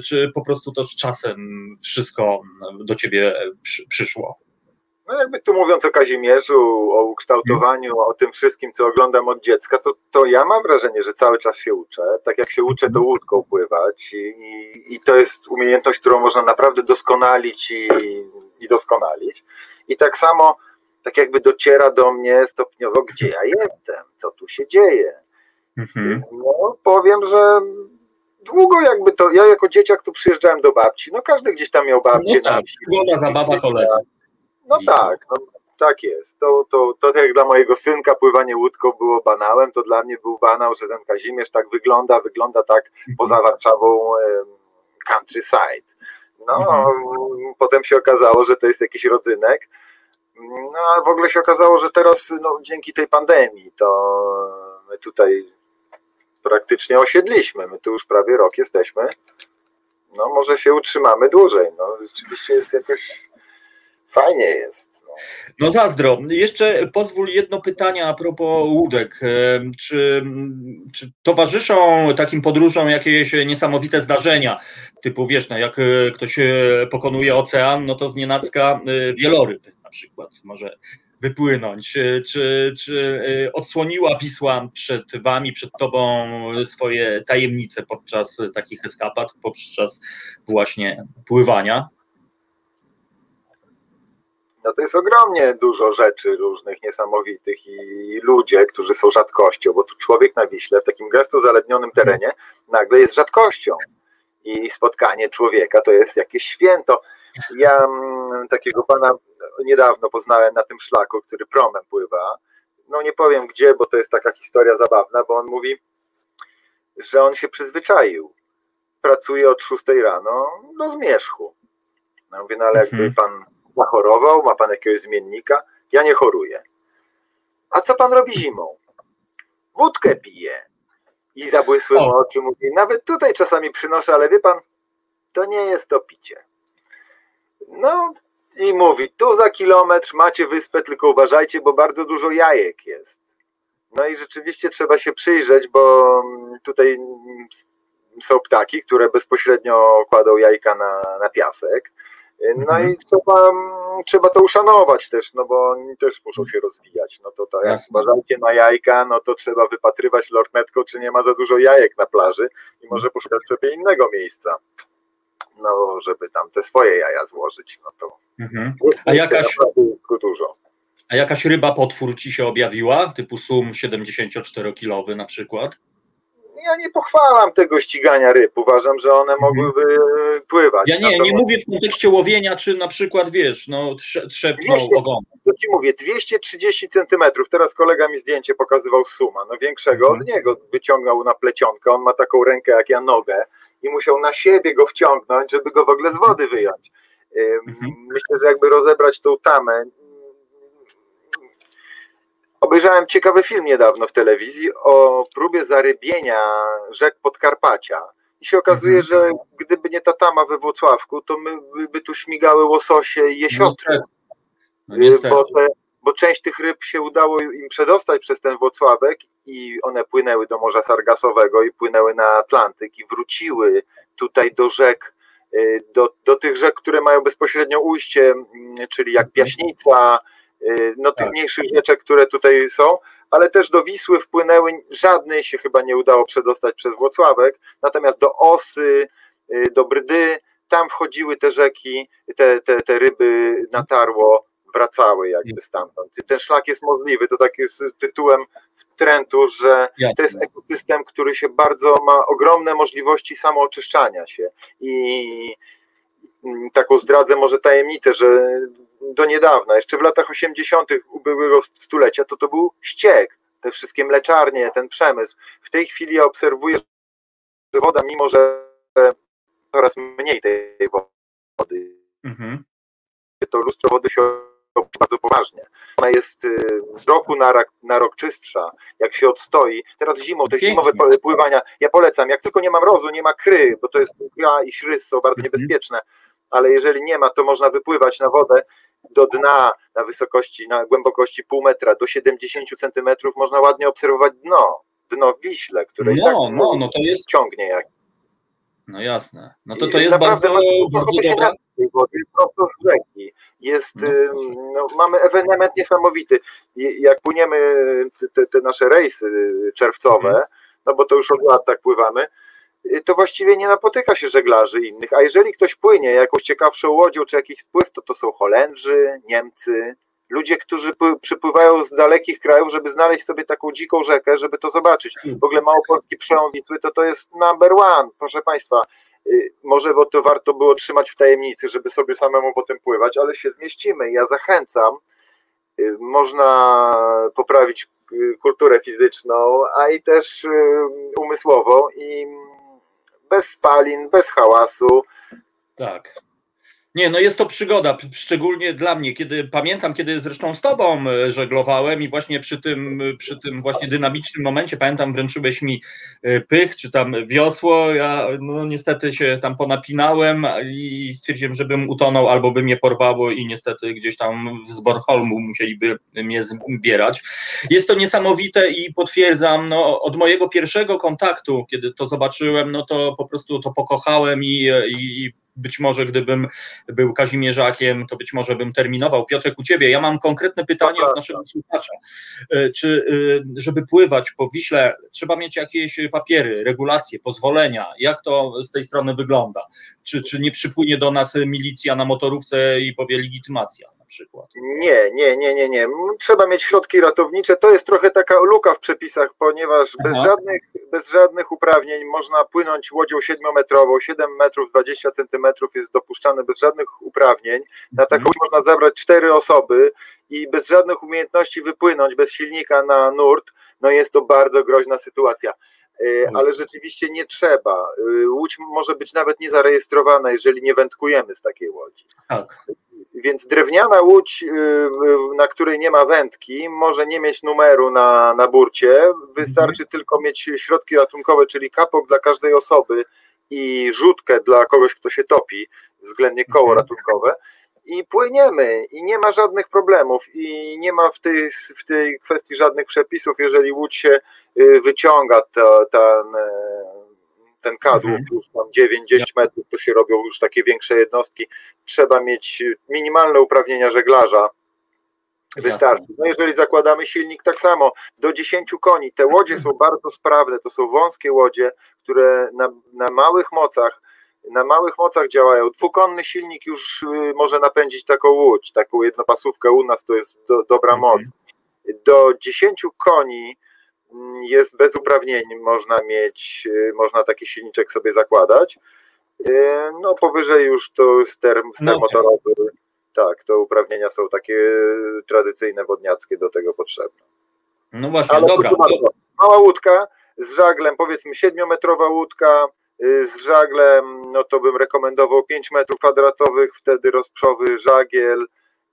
czy po prostu to z czasem wszystko do Ciebie przyszło? No jakby tu mówiąc o Kazimierzu, o ukształtowaniu, o tym wszystkim, co oglądam od dziecka, to, to ja mam wrażenie, że cały czas się uczę. Tak jak się uczę, to łódką pływać i, i to jest umiejętność, którą można naprawdę doskonalić i, i doskonalić. I tak samo, tak jakby dociera do mnie stopniowo, gdzie ja jestem, co tu się dzieje. Mhm. No powiem, że długo jakby to, ja jako dzieciak tu przyjeżdżałem do babci, no każdy gdzieś tam miał babcię. No tak, na zabawa koledzy. No tak, no, tak jest. To, to, to tak jak dla mojego synka pływanie łódką było banałem, to dla mnie był banał, że ten Kazimierz tak wygląda, wygląda tak mhm. poza Warszawą countryside. No, mhm. potem się okazało, że to jest jakiś rodzynek. No, a w ogóle się okazało, że teraz no, dzięki tej pandemii to my tutaj praktycznie osiedliśmy. My tu już prawie rok jesteśmy. No, może się utrzymamy dłużej. No, rzeczywiście jest jakoś fajnie jest. No. no zazdro. Jeszcze pozwól jedno pytanie a propos łódek. Czy, czy towarzyszą takim podróżom jakieś niesamowite zdarzenia? Typu wiesz, no jak e, ktoś e, pokonuje ocean, no to z nienacka e, wieloryb na przykład może wypłynąć? Czy, czy odsłoniła Wisła przed wami, przed tobą swoje tajemnice podczas takich eskapad, podczas właśnie pływania? No to jest ogromnie dużo rzeczy różnych, niesamowitych i ludzie, którzy są rzadkością, bo tu człowiek na Wiśle w takim gęsto zalednionym terenie nagle jest rzadkością i spotkanie człowieka to jest jakieś święto. Ja mm, takiego pana niedawno poznałem na tym szlaku, który promem pływa. No nie powiem gdzie, bo to jest taka historia zabawna, bo on mówi, że on się przyzwyczaił. Pracuje od 6 rano do zmierzchu. No mówię, no ale jakby mhm. pan zachorował, ma pan jakiegoś zmiennika? Ja nie choruję. A co pan robi zimą? Wódkę pije. I zabłysły mu oczy mówi, nawet tutaj czasami przynoszę, ale wie pan, to nie jest to picie. No i mówi, tu za kilometr macie wyspę, tylko uważajcie, bo bardzo dużo jajek jest. No i rzeczywiście trzeba się przyjrzeć, bo tutaj są ptaki, które bezpośrednio kładą jajka na, na piasek. No mhm. i trzeba, trzeba to uszanować też, no bo oni też muszą się rozwijać. No to tak, jak uważajcie na jajka, no to trzeba wypatrywać lornetką, czy nie ma za dużo jajek na plaży i może poszukać sobie innego miejsca. No, żeby tam te swoje jaja złożyć, no to mhm. A jakaś dużo. A jakaś ryba potwór ci się objawiła, typu sum 74-kilowy na przykład? Ja nie pochwalam tego ścigania ryb. Uważam, że one mhm. mogłyby pływać. Ja nie, Natomiast... nie mówię w kontekście łowienia, czy na przykład, wiesz, no trzepnął ogon. To ci mówię, 230 centymetrów. Teraz kolega mi zdjęcie pokazywał suma, no większego mhm. od niego wyciągnął na plecionkę. On ma taką rękę jak ja nogę i musiał na siebie go wciągnąć, żeby go w ogóle z wody wyjąć. Mhm. Myślę, że jakby rozebrać tą tamę, Obejrzałem ciekawy film niedawno w telewizji o próbie zarybienia rzek Podkarpacia. I się okazuje, mhm. że gdyby nie ta tama we Włocławku, to my by tu śmigały łososie i jesiotry. No bo, te, bo część tych ryb się udało im przedostać przez ten Włocławek i one płynęły do Morza Sargasowego i płynęły na Atlantyk i wróciły tutaj do rzek, y, do, do tych rzek, które mają bezpośrednio ujście, mm, czyli jak Piaśnica, Y, no tych tak. mniejszych rzeczek, które tutaj są, ale też do Wisły wpłynęły, żadnej się chyba nie udało przedostać przez Włocławek, natomiast do Osy, y, do Brdy tam wchodziły te rzeki, te, te, te ryby na tarło wracały jakby stamtąd. Ten szlak jest możliwy, to tak jest tytułem trendu, że to jest ekosystem, który się bardzo ma ogromne możliwości samooczyszczania się i mm, taką zdradzę może tajemnicę, że do niedawna, jeszcze w latach 80. ubiegłego stulecia, to to był ściek, te wszystkie mleczarnie, ten przemysł. W tej chwili ja obserwuję, że woda, mimo że coraz mniej tej wody, Mhm. to lustro wody się bardzo poważnie. Ona jest y, z roku na, rak, na rok czystsza, jak się odstoi. Teraz zimą, te zimowe pływania, ja polecam, jak tylko nie ma mrozu, nie ma kry, bo to jest kra i śrys są bardzo Mhm. niebezpieczne, ale jeżeli nie ma, to można wypływać na wodę do dna na wysokości, na głębokości pół metra do 70 centymetrów, można ładnie obserwować dno, dno w Wiśle, które i tak No, no, no to jest, ciągnie jak no jasne. No to to jest naprawdę bardzo, bardzo dobra. wody, prosto z rzeki. Jest, No, no, mamy ewenement niesamowity. Jak płyniemy te, te, nasze rejsy czerwcowe, Mhm. no bo to już od lat tak pływamy, to właściwie nie napotyka się żeglarzy innych. A jeżeli ktoś płynie jakąś ciekawszą łodzią czy jakiś spływ, to to są Holendrzy, Niemcy, ludzie, którzy pły- przypływają z dalekich krajów, żeby znaleźć sobie taką dziką rzekę, żeby to zobaczyć. W ogóle Małopolski przełom Wisły to to jest number one, proszę Państwa. Y, Może bo to warto było trzymać w tajemnicy, żeby sobie samemu potem pływać, ale się zmieścimy. Ja zachęcam. Y, Można poprawić y, kulturę fizyczną, a i też y, umysłową i bez spalin, bez hałasu. Tak. Nie, no jest to przygoda, szczególnie dla mnie, kiedy pamiętam, kiedy zresztą z tobą e, żeglowałem i właśnie przy tym, e, przy tym właśnie dynamicznym momencie, pamiętam, wręczyłeś mi e, pych, czy tam wiosło, ja no niestety się tam ponapinałem i stwierdziłem, żebym utonął albo by mnie porwało i niestety gdzieś tam z Bornholmu musieliby mnie zbierać. Jest to niesamowite i potwierdzam, no od mojego pierwszego kontaktu, kiedy to zobaczyłem, no to po prostu to pokochałem i, i być może gdybym był Kazimierzakiem, to być może bym terminował. Piotrek, u Ciebie, ja mam konkretne pytanie od naszego słuchacza. E, Czy, e, żeby pływać po Wiśle, trzeba mieć jakieś papiery, regulacje, pozwolenia? Jak to z tej strony wygląda? Czy, czy nie przypłynie do nas milicja na motorówce i powie legitymacja przykład? Nie, nie, nie, nie, nie. Trzeba mieć środki ratownicze. To jest trochę taka luka w przepisach, ponieważ bez żadnych, bez żadnych uprawnień można płynąć łodzią 7-metrową, 7 metrów 20 centymetrów jest dopuszczane bez żadnych uprawnień. Na taką łódź można zabrać cztery osoby i bez żadnych umiejętności wypłynąć bez silnika na nurt, no jest to bardzo groźna sytuacja. Y, Ale rzeczywiście nie trzeba. Y, Łódź może być nawet niezarejestrowana, jeżeli nie wędkujemy z takiej łodzi. Tak. Więc drewniana łódź, y, na której nie ma wędki, może nie mieć numeru na, na burcie. Wystarczy tylko mieć środki ratunkowe, czyli kapok dla każdej osoby i rzutkę dla kogoś, kto się topi, względnie koło Mhm. ratunkowe. I płyniemy, i nie ma żadnych problemów, i nie ma w tej, w tej kwestii żadnych przepisów. Jeżeli łódź się y, wyciąga, to, ten, e, ten kadłub, Mhm. już tam 9-10 metrów, to się robią już takie większe jednostki, trzeba mieć minimalne uprawnienia żeglarza. Wystarczy. No jeżeli zakładamy silnik, tak samo do 10 koni. Te łodzie są bardzo sprawne, to są wąskie łodzie, które na, na małych mocach, na małych mocach działają. Dwukonny silnik już y, może napędzić taką łódź, taką jednopasówkę u nas to jest do, dobra Mhm. moc. Do 10 koni jest bez uprawnień, można mieć, y, można taki silniczek sobie zakładać. Y, No powyżej już to ster, ster No tak. motorowy, tak, to uprawnienia są takie tradycyjne wodniackie do tego potrzebne. No właśnie, Ale dobra. bardzo, mała łódka z żaglem, powiedzmy 7-metrowa łódka y, z żaglem, no to bym rekomendował 5 metrów kwadratowych, wtedy rozprzowy żagiel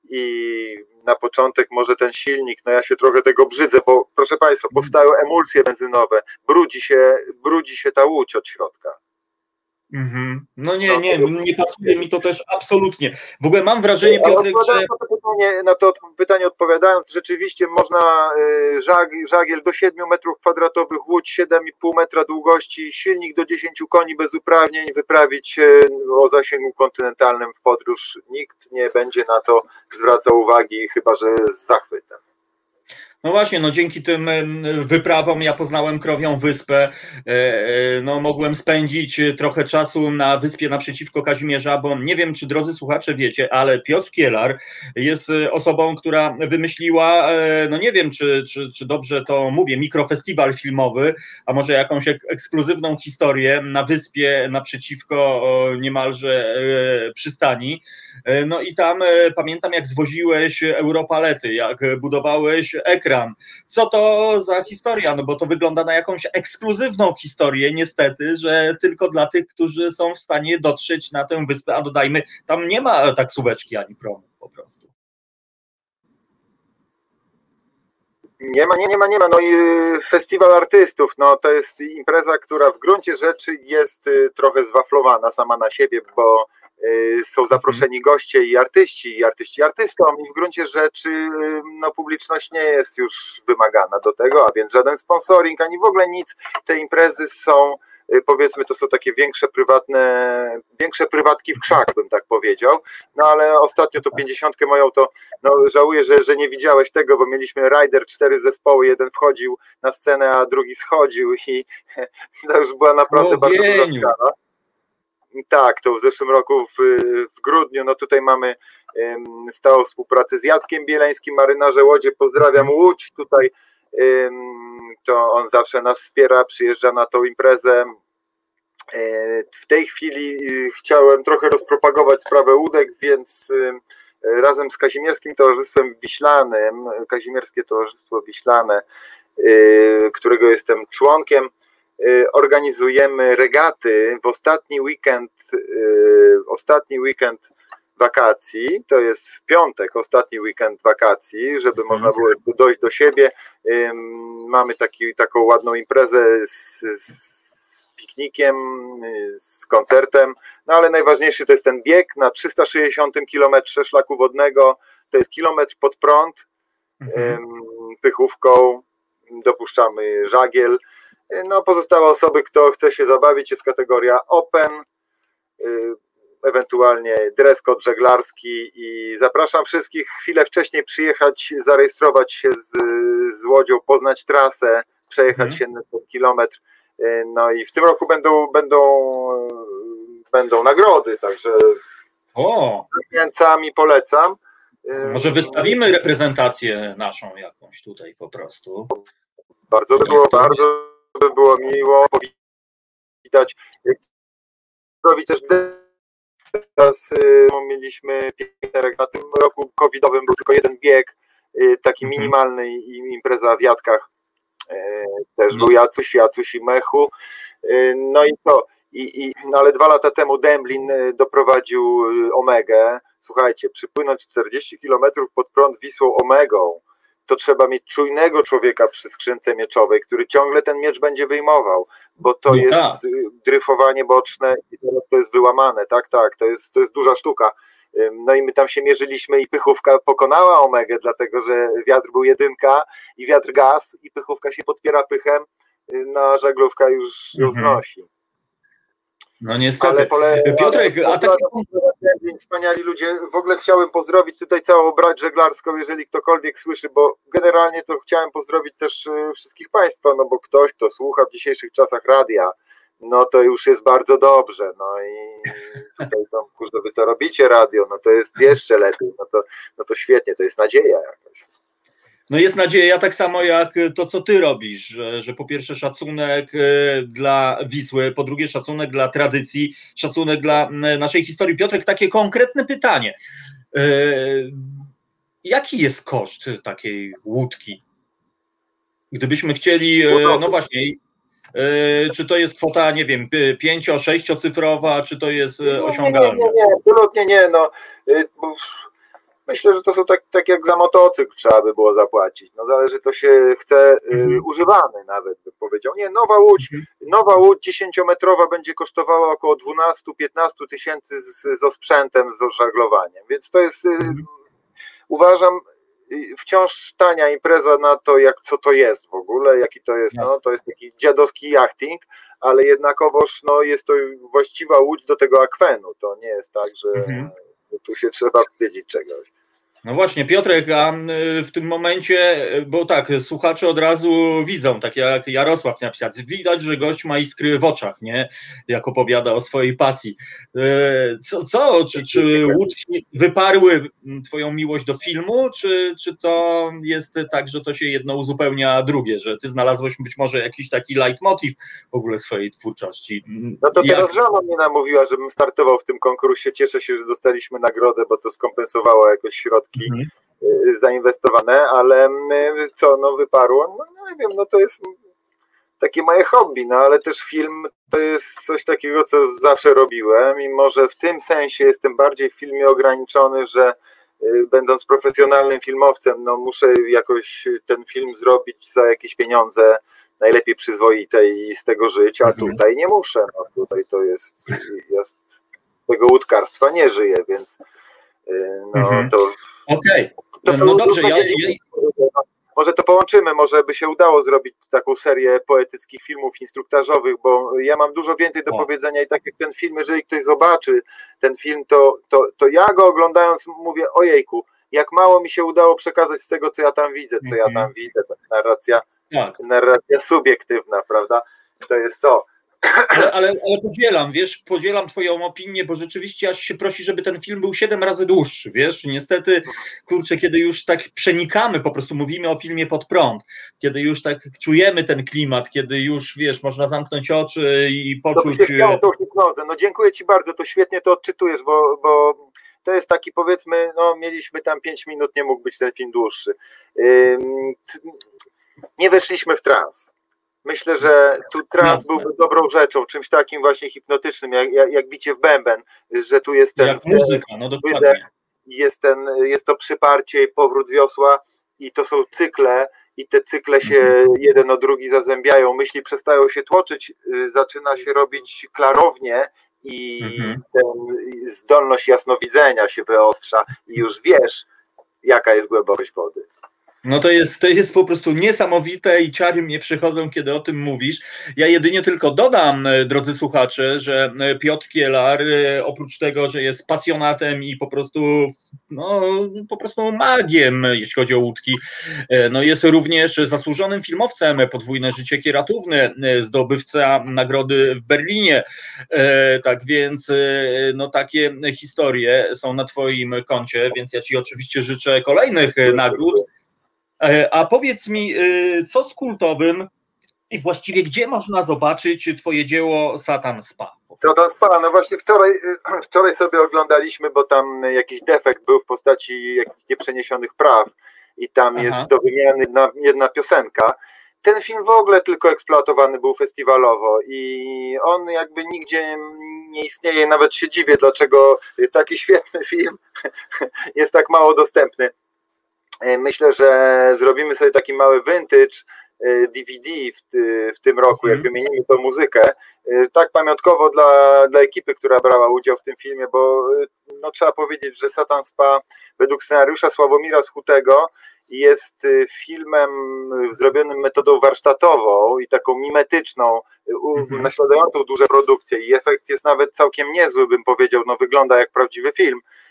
i na początek może ten silnik, no ja się trochę tego brzydzę, bo proszę Państwa, powstają emulsje benzynowe, brudzi się, brudzi się ta łódź od środka. Mhm. No nie, nie, nie pasuje mi to też absolutnie. W ogóle mam wrażenie, Ale Piotrek, że... na to pytanie, na to pytanie odpowiadając, rzeczywiście można y, żag, żagiel do 7 metrów kwadratowych, łódź 7,5 metra długości, silnik do 10 koni bez uprawnień wyprawić y, o zasięgu kontynentalnym w podróż. Nikt nie będzie na to zwracał uwagi, chyba że z zachwytem. No właśnie, no dzięki tym wyprawom ja poznałem Krowią Wyspę. E, e, no mogłem spędzić trochę czasu na wyspie naprzeciwko Kazimierza, bo nie wiem, czy drodzy słuchacze wiecie, ale Piotr Kielar jest osobą, która wymyśliła, e, no nie wiem, czy, czy, czy dobrze to mówię, mikrofestiwal filmowy, a może jakąś ek ekskluzywną historię na wyspie naprzeciwko niemalże przystani. No i tam pamiętam, jak zwoziłeś Europalety, jak budowałeś ekran co to za historia? No bo to wygląda na jakąś ekskluzywną historię, niestety, że tylko dla tych, którzy są w stanie dotrzeć na tę wyspę, a dodajmy, tam nie ma taksóweczki ani promu po prostu. Nie ma, nie, nie ma, nie ma. No i y, festiwal artystów, no to jest impreza, która w gruncie rzeczy jest y, trochę zwaflowana sama na siebie, bo są zaproszeni goście i artyści, i artyści artystom i w gruncie rzeczy y, no, publiczność nie jest już wymagana do tego, a więc żaden sponsoring, ani w ogóle nic. Te imprezy są y, powiedzmy to są takie większe prywatne, większe prywatki w krzak bym tak powiedział, no ale ostatnio to pięćdziesiątkę moją to no, żałuję, że, że nie widziałeś tego, bo mieliśmy Rider, cztery zespoły, jeden wchodził na scenę, a drugi schodził i to już była naprawdę bardzo duża skala. Tak, to w zeszłym roku w, w grudniu, no tutaj mamy stałą współpracę z Jackiem Bieleńskim, marynarze Łodzie, pozdrawiam Łódź, tutaj to on zawsze nas wspiera, przyjeżdża na tą imprezę. E, w tej chwili y, chciałem trochę rozpropagować sprawę łódek, więc razem z Kazimierskim Towarzystwem Wiślanym, Kazimierskie Towarzystwo Wiślane, y, którego jestem członkiem, organizujemy regaty w ostatni weekend, y, ostatni weekend wakacji, to jest w piątek, ostatni weekend wakacji, żeby mhm. można było dojść do siebie. Mamy taki, taką ładną imprezę z, z piknikiem, z koncertem, no ale najważniejszy to jest ten bieg na 360 km szlaku wodnego, to jest kilometr pod prąd, mhm. pychówką, dopuszczamy żagiel, no, pozostałe osoby, kto chce się zabawić, jest kategoria open, y, ewentualnie dress code żeglarski i zapraszam wszystkich chwilę wcześniej przyjechać, zarejestrować się z, z łodzią, poznać trasę, przejechać mhm. się na ten kilometr. Y, no i w tym roku będą, będą, będą nagrody, także o. zachęcam i polecam. Y, Może wystawimy reprezentację naszą jakąś tutaj po prostu. Bardzo by było, bardzo by było miło powitać. Zrobić też teraz y, mieliśmy piękne na tym roku covidowym był tylko jeden bieg, y, taki mhm. minimalny impreza w Jadkach. Y, też no. był Jacuś, Jacuś i Mechu. No i to, i, i, no ale dwa lata temu Demblin doprowadził Omegę. Słuchajcie, przypłynąć 40 km pod prąd Wisłą Omegą, to trzeba mieć czujnego człowieka przy skrzynce mieczowej, który ciągle ten miecz będzie wyjmował, bo to no jest tak. dryfowanie boczne i teraz to jest wyłamane, tak, tak, to jest, to jest duża sztuka. No i my tam się mierzyliśmy i pychówka pokonała Omegę, dlatego że wiatr był jedynka i wiatr gaz i pychówka się podpiera pychem, no żaglówka już ją mhm. znosi. No niestety. Pole, Piotrek, a taki... Wspaniali ludzie. W ogóle chciałem pozdrowić tutaj całą brać żeglarską, jeżeli ktokolwiek słyszy, bo generalnie to chciałem pozdrowić też e, wszystkich Państwa, no bo ktoś, kto słucha w dzisiejszych czasach radia, no to już jest bardzo dobrze. No i tutaj Tomku, że wy to robicie radio, no to jest jeszcze lepiej, no to, no to świetnie, to jest nadzieja jakaś no jest nadzieja tak samo jak to, co ty robisz, że, że po pierwsze szacunek e, dla Wisły, po drugie szacunek dla tradycji, szacunek dla naszej historii. Piotrek, takie konkretne pytanie. E, jaki jest koszt takiej łódki? Gdybyśmy chcieli, e, no właśnie, czy to jest kwota, nie wiem, pięcio, sześciocyfrowa, czy to jest osiągalne? Nie, nie, nie, absolutnie nie. No, Myślę, że to są tak, tak jak za motocykl trzeba by było zapłacić. No zależy, co się chce, y, mhm. używany nawet bym powiedział. Nie, nowa łódź, mhm. nowa łódź 10-metrowa będzie kosztowała około 12-15 tysięcy z, z osprzętem, z żaglowaniem, więc to jest, y, mhm. uważam, y, wciąż tania impreza na to, jak co to jest w ogóle, jaki to jest, no to jest taki dziadowski jachting, ale jednakowoż no, jest to właściwa łódź do tego akwenu, to nie jest tak, że mhm. tu się trzeba wstydzić czegoś. No właśnie, Piotrek, a y, w tym momencie, y, bo tak, słuchacze od razu widzą, tak jak Jarosław napisał, widać, że gość ma iskry w oczach, nie? Jak opowiada o swojej pasji. Y, co, co czy, czy łódki wyparły twoją miłość do filmu, czy, czy to jest tak, że to się jedno uzupełnia drugie, że ty znalazłeś być może jakiś taki leitmotiv w ogóle swojej twórczości? No to teraz jak... żona mnie namówiła, żebym startował w tym konkursie. Cieszę się, że dostaliśmy nagrodę, bo to skompensowało jakoś środki mhm. Y, zainwestowane, ale co, no wyparło? No, no nie wiem, no to jest takie moje hobby, no ale też film to jest coś takiego, co zawsze robiłem i może w tym sensie jestem bardziej w filmie ograniczony, że y, będąc profesjonalnym filmowcem, no muszę jakoś ten film zrobić za jakieś pieniądze, najlepiej przyzwoite i z tego żyć, a mhm. tutaj nie muszę, no tutaj to jest, ja z tego łódkarstwa nie żyję, więc y, no mhm. to... Okej, okay. no dobrze, ja, ja, może to połączymy, może by się udało zrobić taką serię poetyckich filmów instruktażowych, bo ja mam dużo więcej do o. powiedzenia i tak jak ten film, jeżeli ktoś zobaczy ten film, to, to, to ja go oglądając mówię, ojejku, jak mało mi się udało przekazać z tego, co ja tam widzę, co ja tam mhm. widzę, ta narracja, tak. narracja subiektywna, prawda? To jest to. Ale, ale, ale, podzielam, wiesz, podzielam twoją opinię, bo rzeczywiście aż się prosi, żeby ten film był siedem razy dłuższy, wiesz, niestety, kurczę, kiedy już tak przenikamy, po prostu mówimy o filmie pod prąd, kiedy już tak czujemy ten klimat, kiedy już, wiesz, można zamknąć oczy i poczuć... To tą hipnozę, no dziękuję ci bardzo, to świetnie to odczytujesz, bo, bo to jest taki powiedzmy, no mieliśmy tam pięć minut, nie mógł być ten film dłuższy. Nie weszliśmy w trans Myślę, że tu trans byłby dobrą rzeczą, czymś takim właśnie hipnotycznym, jak, jak, jak bicie w bęben, że tu jest ten. Jak muzyka, no dokładnie. Jest, ten, jest to przyparcie i powrót wiosła, i to są cykle, i te cykle się mhm. jeden o drugi zazębiają. Myśli przestają się tłoczyć, y, zaczyna się robić klarownie i mhm. zdolność jasnowidzenia się wyostrza, i już wiesz, jaka jest głębokość wody. No to jest, to jest po prostu niesamowite i ciary mnie przychodzą, kiedy o tym mówisz. Ja jedynie tylko dodam, e, drodzy słuchacze, że e, Piotr Kielar, e, oprócz tego, że jest pasjonatem i po prostu, no, po prostu magiem, jeśli chodzi o łódki, no jest również zasłużonym filmowcem, podwójne życie kieratówne, zdobywca nagrody w Berlinie. Tak więc, no takie historie są na Twoim koncie, więc ja Ci oczywiście życzę kolejnych nagród. E, a powiedz mi, e, co z kultowym i właściwie gdzie można zobaczyć Twoje dzieło Satan Spa? Satan Spa, no właśnie wczoraj, e, wczoraj sobie oglądaliśmy, bo tam jakiś defekt był w postaci jakichś nieprzeniesionych praw i tam Aha. jest do wymiany jedna, jedna piosenka. Ten film w ogóle tylko eksploatowany był festiwalowo i on jakby nigdzie nie istnieje. Nawet się dziwię, dlaczego taki świetny film jest tak mało dostępny. E, myślę, że zrobimy sobie taki mały vintage DVD e, w, w tym roku, jak mhm. wymienimy tą muzykę. E, tak pamiątkowo dla, dla ekipy, która brała udział w tym filmie, bo no, trzeba powiedzieć, że Satan Spa według scenariusza Sławomira Schutego jest filmem zrobionym metodą warsztatową i taką mimetyczną, mhm. naśladującą duże produkcje i efekt jest nawet całkiem niezły, bym powiedział, no wygląda jak prawdziwy film E.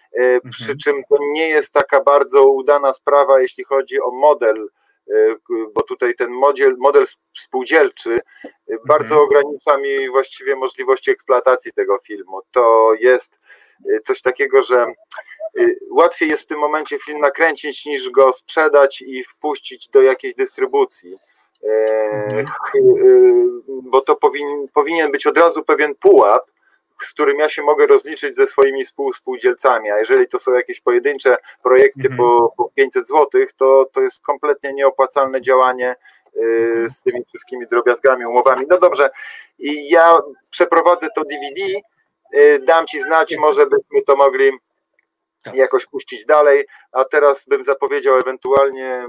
przy czym to nie jest taka bardzo udana sprawa, jeśli chodzi o model, e, bo tutaj ten model, model spółdzielczy e, mhm. bardzo ogranicza mi właściwie możliwości eksploatacji tego filmu. To jest coś takiego, że łatwiej jest w tym momencie film nakręcić niż go sprzedać i wpuścić do jakiejś dystrybucji. Mhm. Bo to powin, powinien być od razu pewien pułap, z którym ja się mogę rozliczyć ze swoimi współdzielcami, a jeżeli to są jakieś pojedyncze projekcje mhm. po, po 500 zł, to, to jest kompletnie nieopłacalne działanie y, mhm. z tymi wszystkimi drobiazgami, umowami. No dobrze, i ja przeprowadzę to DVD, y, dam Ci znać, jest. może byśmy to mogli tak. jakoś puścić dalej, a teraz bym zapowiedział ewentualnie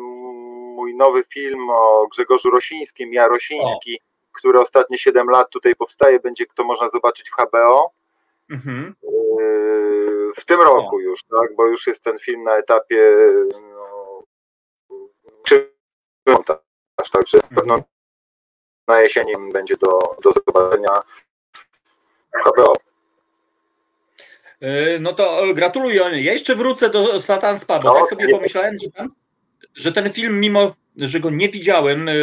mój nowy film o Grzegorzu Rosińskim, ja Rosiński, o który ostatnie 7 lat tutaj powstaje, będzie to można zobaczyć w HBO. Mhm. Yy, w tym roku już, tak, bo już jest ten film na etapie no, czy także mhm. pewno na jesieni będzie do, do zobaczenia w HBO. E, no to gratuluję. Ja jeszcze wrócę do Satan bo No, tak sobie nie- pomyślałem, że, tam, że ten film, mimo że go nie widziałem, e,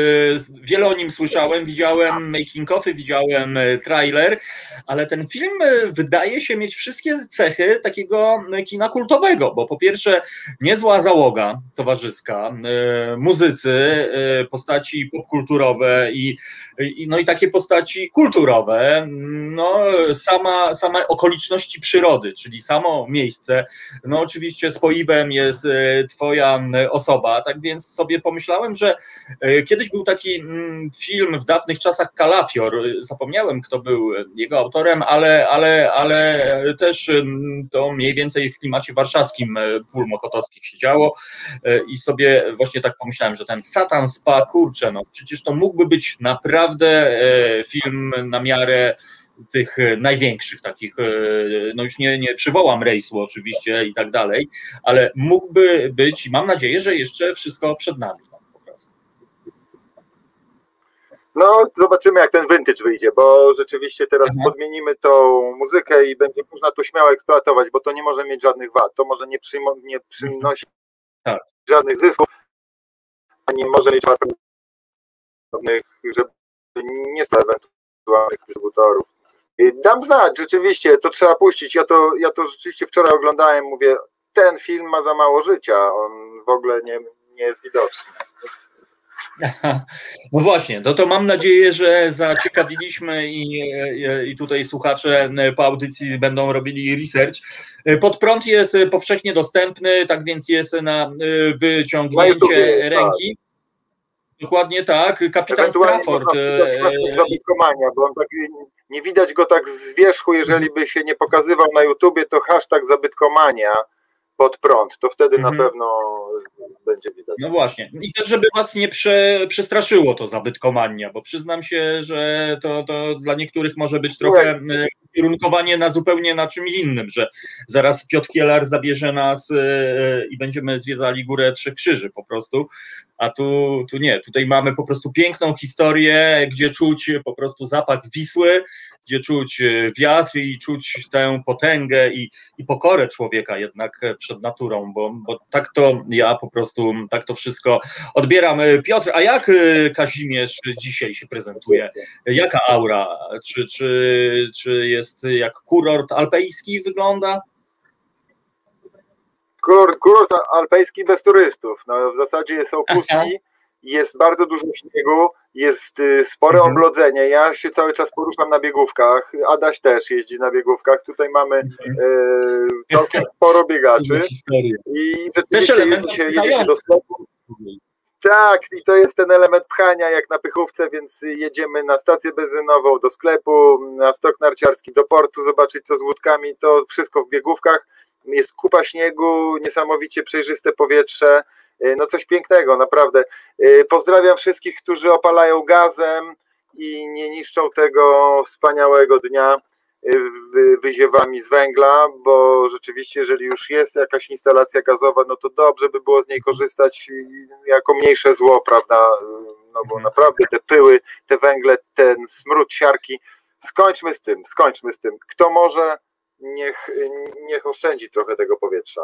wiele o nim słyszałem, widziałem making ofy, widziałem e, trailer, ale ten film e, wydaje się mieć wszystkie cechy takiego kina kultowego, bo po pierwsze niezła załoga towarzyska, muzycy, postaci popkulturowe i, no i takie postaci kulturowe, no sama, same okoliczności przyrody, czyli samo miejsce, no oczywiście spoiwem jest e, twoja osoba, tak więc sobie pomyślałem, że e, kiedyś był taki film w dawnych czasach Kalafior, zapomniałem kto był jego autorem, ale, ale, ale też to mniej więcej w klimacie warszawskim e, pól mokotowskich się działo i sobie właśnie tak pomyślałem, że ten Satan Spa, kurczę, no przecież to mógłby być naprawdę e, film na miarę tych e, największych takich, e, no już nie, nie przywołam rejsu oczywiście i tak dalej, ale mógłby być i mam nadzieję, że jeszcze wszystko przed nami. no, po prostu. No, zobaczymy jak ten vintage wyjdzie, bo rzeczywiście teraz Mhm. podmienimy tą muzykę i będzie można to śmiało eksploatować, bo to nie może mieć żadnych wad, to może nie, przyjmo, nie przynosi Tak. żadnych zysków, ani może mieć żadnych, żeby nie stać ewentualnych dystrybutorów. Dam znać, rzeczywiście, to trzeba puścić. Ja to, ja to rzeczywiście wczoraj oglądałem, mówię, ten film ma za mało życia, on w ogóle nie, nie jest widoczny. No właśnie, to, to mam nadzieję, że zaciekawiliśmy i, i- tutaj słuchacze po audycji będą robili research. Pod prąd jest powszechnie dostępny, tak więc jest na Na wyciągnięcie YouTubie, tak. ręki. Dokładnie tak. Kapitan Strafford. e, wpisać Zabitkomania, bo on tak, nie widać go tak z wierzchu, jeżeli by się nie pokazywał na YouTubie, to hashtag zabytkomania pod prąd, to wtedy Mhm. na pewno będzie widać. No właśnie. I też, żeby was nie prze, przestraszyło to zabytkomania, bo przyznam się, że to, to dla niektórych może być trochę e, kierunkowanie na zupełnie na czymś innym, że zaraz Piotr Kielar zabierze nas e, i będziemy zwiedzali Górę Trzech Krzyży po prostu, a tu, tu nie. Tutaj mamy po prostu piękną historię, gdzie czuć po prostu zapach Wisły, gdzie czuć e, wiatr i czuć tę potęgę i, i pokorę człowieka jednak e, przed naturą, bo, bo tak to ja po prostu, tak to wszystko odbieram. E, Piotr, a jak e, Kazimierz dzisiaj się prezentuje? Jaka aura? Czy, czy, czy jest jak kurort alpejski wygląda? Kur, kurort alpejski bez turystów. No, w zasadzie są pustki, jest bardzo dużo śniegu, jest y, spore Mhm. oblodzenie. Ja się cały czas poruszam na biegówkach. Adaś też jeździ na biegówkach. Tutaj mamy Mhm. e, całkiem sporo biegaczy. I Też rzeczywiście element jedzie się, jedzie do sklepu. Tak, i to jest ten element pchania jak na pychówce, więc jedziemy na stację benzynową, do sklepu, na stok narciarski, do portu, zobaczyć co z łódkami, to wszystko w biegówkach. Jest kupa śniegu, niesamowicie przejrzyste powietrze, no coś pięknego, naprawdę. Y, Pozdrawiam wszystkich, którzy opalają gazem i nie niszczą tego wspaniałego dnia wy- wyziewami z węgla, bo rzeczywiście, jeżeli już jest jakaś instalacja gazowa, no to dobrze by było z niej korzystać jako mniejsze zło, prawda? No bo Mhm. naprawdę te pyły, te węgle, ten smród siarki, skończmy z tym, skończmy z tym. Kto może, niech, niech oszczędzi trochę tego powietrza.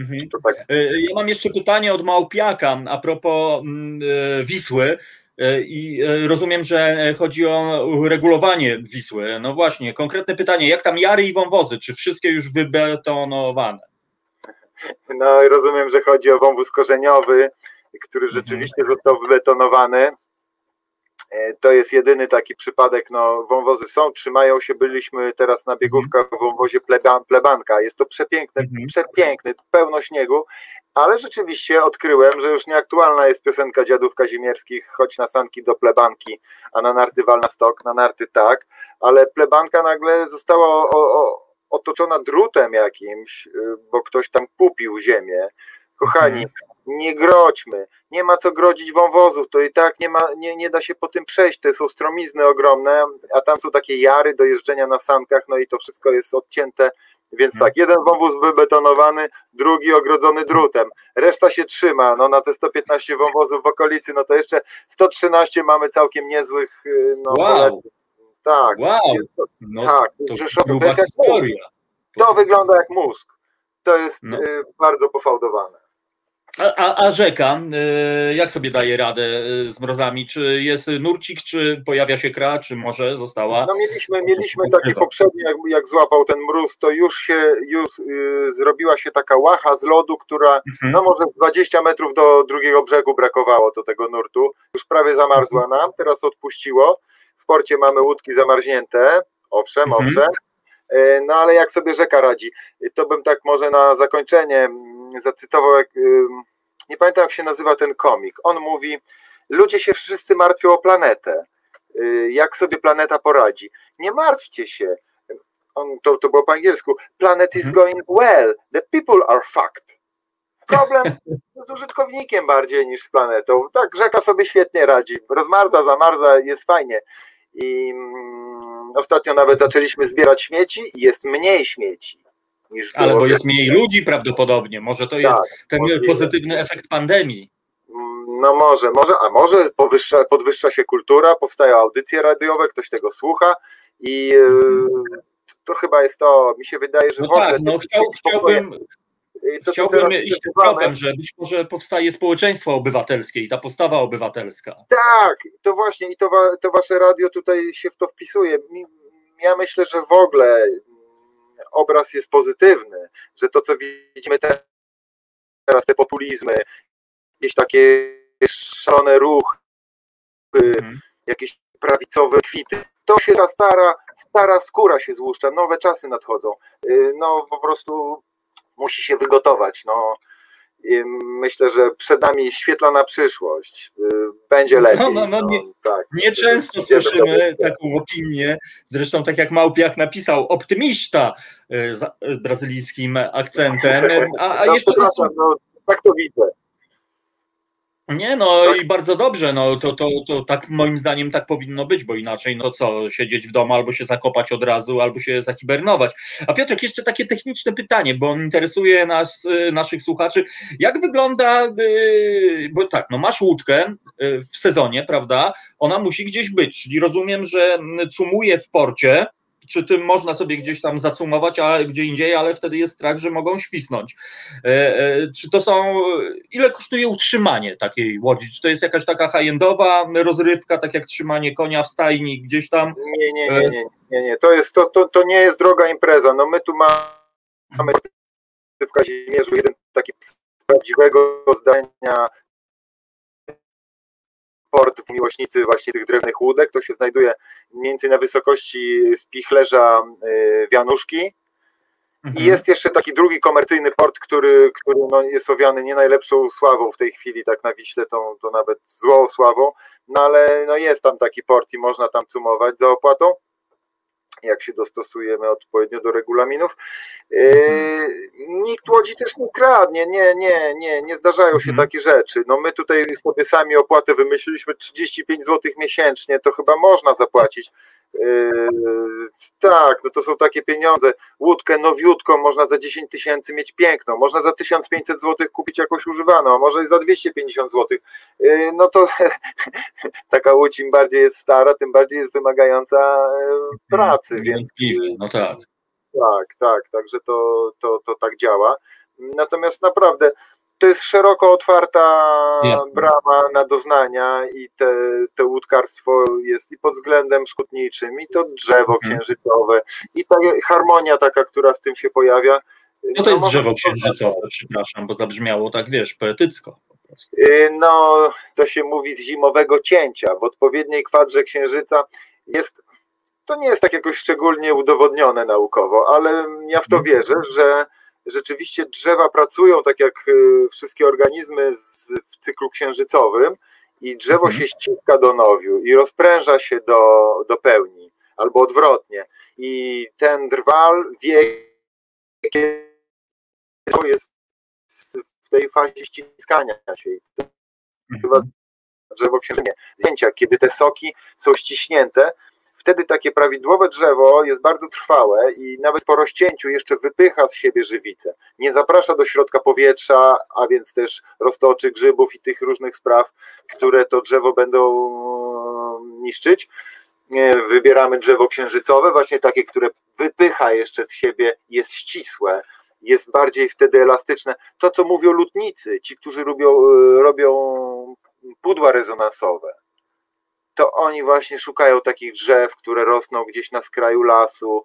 Mhm. Tak E, Ja mam jeszcze pytanie od Małpiaka a propos mm, e, Wisły. E, I rozumiem, że chodzi o regulowanie Wisły. No właśnie, konkretne pytanie, jak tam jary i wąwozy? Czy wszystkie już wybetonowane? No i rozumiem, że chodzi o wąwóz korzeniowy, który rzeczywiście został wybetonowany. E, To jest jedyny taki przypadek, no wąwozy są, trzymają się, byliśmy teraz na biegówkach w wąwozie pleba, plebanka, jest to przepiękne, Mhm. przepiękny, pełno śniegu, ale rzeczywiście odkryłem, że już nieaktualna jest piosenka dziadów kazimierskich, chodź na sanki do plebanki, a na narty wal na stok, na narty tak, ale plebanka nagle została o, o, otoczona drutem jakimś, y, bo ktoś tam kupił ziemię. Kochani, nie grodźmy, nie ma co grodzić wąwozów, to i tak nie, ma, nie, nie da się po tym przejść, to są stromizny ogromne, a tam są takie jary do jeżdżenia na sankach, no i to wszystko jest odcięte, więc tak, jeden wąwóz wybetonowany, drugi ogrodzony drutem, reszta się trzyma, no na te 115 wąwozów w okolicy, no to jeszcze 113 mamy całkiem niezłych, y, no Wow. tak, Wow, to, no tak, to to historia. To wygląda jak mózg. To jest No. y, bardzo pofałdowane. A, a, a rzeka, y, jak sobie daje radę y, z mrozami? Czy jest nurcik, czy pojawia się kra, czy może została? No mieliśmy, mieliśmy taki poprzedni, jak, jak złapał ten mróz, to już się już y, zrobiła się taka łacha z lodu, która Mhm. no może 20 metrów do drugiego brzegu brakowało do tego nurtu. Już prawie zamarzła Mhm. nam, teraz odpuściło. W porcie mamy łódki zamarznięte, owszem, Mhm. owszem. E, No ale jak sobie rzeka radzi? To bym tak może na zakończenie mm, zacytował, jak, nie pamiętam jak się nazywa ten komik. On mówi, ludzie się wszyscy martwią o planetę. Y, Jak sobie planeta poradzi? Nie martwcie się. On, to, to było po angielsku. Planet is Mhm. going well. The people are fucked. Problem z użytkownikiem bardziej niż z planetą. Tak, rzeka sobie świetnie radzi. Rozmarza, zamarza, jest fajnie. I mm, ostatnio nawet zaczęliśmy zbierać śmieci i jest mniej śmieci niż Ale bo jest mniej ludzi prawdopodobnie. Może to jest Tak, ten możliwe. pozytywny efekt pandemii. No może, może, a może powyższa, podwyższa się kultura, powstają audycje radiowe, ktoś tego słucha i e, to chyba jest to, mi się wydaje, że No w ogóle tak, no chciał, chciałbym, to, chciałbym iść tropem, że być może powstaje społeczeństwo obywatelskie i ta postawa obywatelska. Tak, to właśnie i to, to wasze radio tutaj się w to wpisuje. Ja myślę, że w ogóle obraz jest pozytywny, że to, co widzimy te- teraz, te populizmy, jakieś takie szalone ruchy, Mhm. jakieś prawicowe kwity, to się ta stara, stara skóra się złuszcza, nowe czasy nadchodzą. Y, No po prostu musi się wygotować. No. I Myślę, że przed nami świetlana przyszłość. Y, Będzie lepiej. no, no, nie- tak. Nieczęsto słyszymy taką opinię, zresztą tak jak Małpiak napisał, optymista y, z y, brazylijskim akcentem, a, a No, jeszcze to są no, tak to widzę. Nie, no Tak. i bardzo dobrze, no to, to, to tak moim zdaniem tak powinno być, bo inaczej no co, siedzieć w domu albo się zakopać od razu, albo się zahibernować. A Piotrek, jeszcze takie techniczne pytanie, bo interesuje nas, y, naszych słuchaczy, jak wygląda, y, bo tak, no masz łódkę y, w sezonie, prawda, ona musi gdzieś być, czyli rozumiem, że cumuje w porcie, czy tym można sobie gdzieś tam zacumować, a gdzie indziej, ale wtedy jest strach, że mogą świsnąć. E, e, Czy to są, ile kosztuje utrzymanie takiej łodzi? Czy to jest jakaś taka high-endowa rozrywka, tak jak trzymanie konia w stajni gdzieś tam? Nie, nie, nie, nie, nie, nie. To, jest, to, to, to nie jest droga impreza. No my tu mamy w Kazimierzu jeden taki prawdziwego zdania port w miłośnicy właśnie tych drewnych łódek. To się znajduje mniej więcej na wysokości spichlerza y, Wianuszki. I jest jeszcze taki drugi komercyjny port, który, który no jest owiany nie najlepszą sławą w tej chwili, tak na Wiśle, tą, to nawet złą sławą, no ale no jest tam taki port i można tam cumować za opłatą, jak się dostosujemy odpowiednio do regulaminów. Yy, nikt łodzi też nie kradnie, nie, nie, nie, nie zdarzają się Mhm. takie rzeczy. No my tutaj sobie sami opłatę wymyśliliśmy 35 zł miesięcznie, to chyba można zapłacić. Yy, tak, no to są takie pieniądze. Łódkę nowiutką można za 10 tysięcy mieć piękną, można za 1500 zł kupić jakąś używaną, a może i za 250 zł. Yy, no to taka łódź im bardziej jest stara, tym bardziej jest wymagająca yy, pracy, więc Niewątpliwie, no tak. tak, tak, także to, to, to tak działa. Natomiast naprawdę to jest szeroko otwarta Jasne. brama na doznania i te, te łódkarstwo jest i pod względem szkutniczym, i to drzewo Mhm. księżycowe, i ta harmonia taka, która w tym się pojawia. No to jest może- drzewo księżycowe, przepraszam, bo zabrzmiało tak, wiesz, poetycko. Y, No, to się mówi z zimowego cięcia. W odpowiedniej kwadrze księżyca jest. To nie jest tak jakoś szczególnie udowodnione naukowo, ale ja w to Mhm. wierzę, że rzeczywiście drzewa pracują tak jak y, wszystkie organizmy z, w cyklu księżycowym i drzewo Mhm. się ściska do nowiu i rozpręża się do, do pełni, albo odwrotnie. I ten drwal wie, kiedy jest w- tej fazie ściskania się. I Mhm. drzewo księżynie. Zdjęcia, kiedy te soki są ściśnięte, wtedy takie prawidłowe drzewo jest bardzo trwałe i nawet po rozcięciu jeszcze wypycha z siebie żywicę. Nie zaprasza do środka powietrza, a więc też roztoczy grzybów i tych różnych spraw, które to drzewo będą niszczyć. Nie, Wybieramy drzewo księżycowe, właśnie takie, które wypycha jeszcze z siebie, jest ścisłe, jest bardziej wtedy elastyczne. To, co mówią lutnicy, ci, którzy robią, e, robią pudła rezonansowe, to oni właśnie szukają takich drzew, które rosną gdzieś na skraju lasu.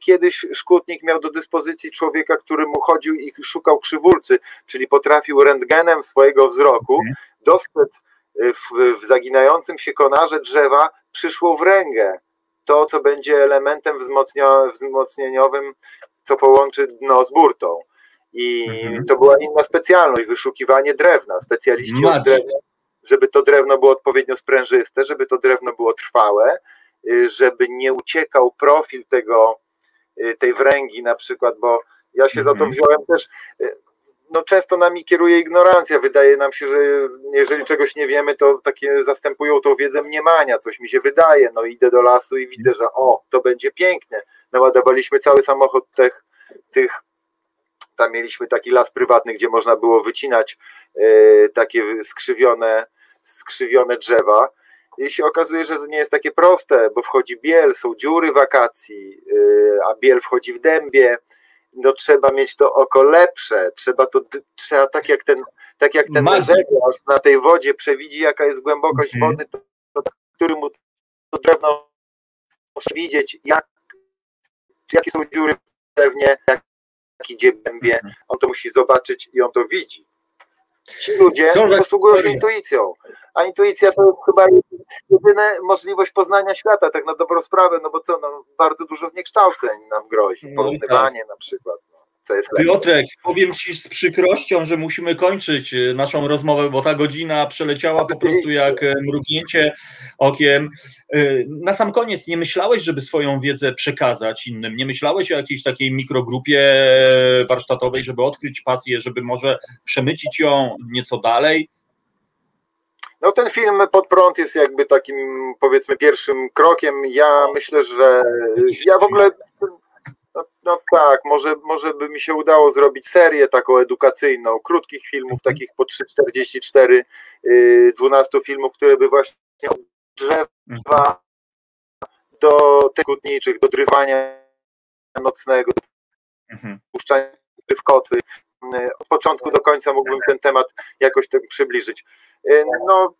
Kiedyś szkutnik miał do dyspozycji człowieka, który mu chodził i szukał krzywulcy, czyli potrafił rentgenem swojego wzroku Mhm. dostrzec w, w zaginającym się konarze drzewa przyszło wręgę. To, co będzie elementem wzmocnieniowym, co połączy dno z burtą. I Mhm. to była inna specjalność, wyszukiwanie drewna. Specjaliści od drewna żeby to drewno było odpowiednio sprężyste, żeby to drewno było trwałe, y, żeby nie uciekał profil tego, y, tej wręgi na przykład, bo ja się za to Mhm. wziąłem też, y, no często nami kieruje ignorancja, wydaje nam się, że jeżeli czegoś nie wiemy, to takie zastępują tą wiedzę mniemania, coś mi się wydaje, no idę do lasu i widzę, że o, to będzie piękne, naładowaliśmy cały samochód tych, tych tam mieliśmy taki las prywatny, gdzie można było wycinać e, takie skrzywione, skrzywione drzewa. I się okazuje, że to nie jest takie proste, bo wchodzi biel, są dziury wakacji, e, a biel wchodzi w dębie. No trzeba mieć to oko lepsze, trzeba to, trzeba tak jak ten, tak jak ten żeglarz na tej wodzie przewidzi, jaka jest głębokość Mhm. wody, to, to, który mu to drewno widzieć, jak, jakie są dziury w drewnie, jak idzie w dębie, Mhm. on to musi zobaczyć i on to widzi. Ci ludzie posługują się intuicją, a intuicja to chyba jedyna możliwość poznania świata, tak na dobrą sprawę, no bo co, no, bardzo dużo zniekształceń nam grozi, No porównywanie na przykład, co jest lepsze. Piotrek, powiem Ci z przykrością, że musimy kończyć e, naszą rozmowę, bo ta godzina przeleciała po prostu jak e, mrugnięcie okiem. E, Na sam koniec, nie myślałeś, żeby swoją wiedzę przekazać innym? Nie myślałeś o jakiejś takiej mikrogrupie warsztatowej, żeby odkryć pasję, żeby może przemycić ją nieco dalej? No ten film pod prąd jest jakby takim powiedzmy pierwszym krokiem. Ja myślę, że ja w ogóle no, no tak, może, może by mi się udało zrobić serię taką edukacyjną, krótkich filmów, takich po 3,44, yy, 12 filmów, które by właśnie od drzewa do tych kutniczych, do drywania nocnego, Mhm. puszczania w kotwy. Yy, Od początku do końca mógłbym ten temat jakoś tak przybliżyć. Yy, No,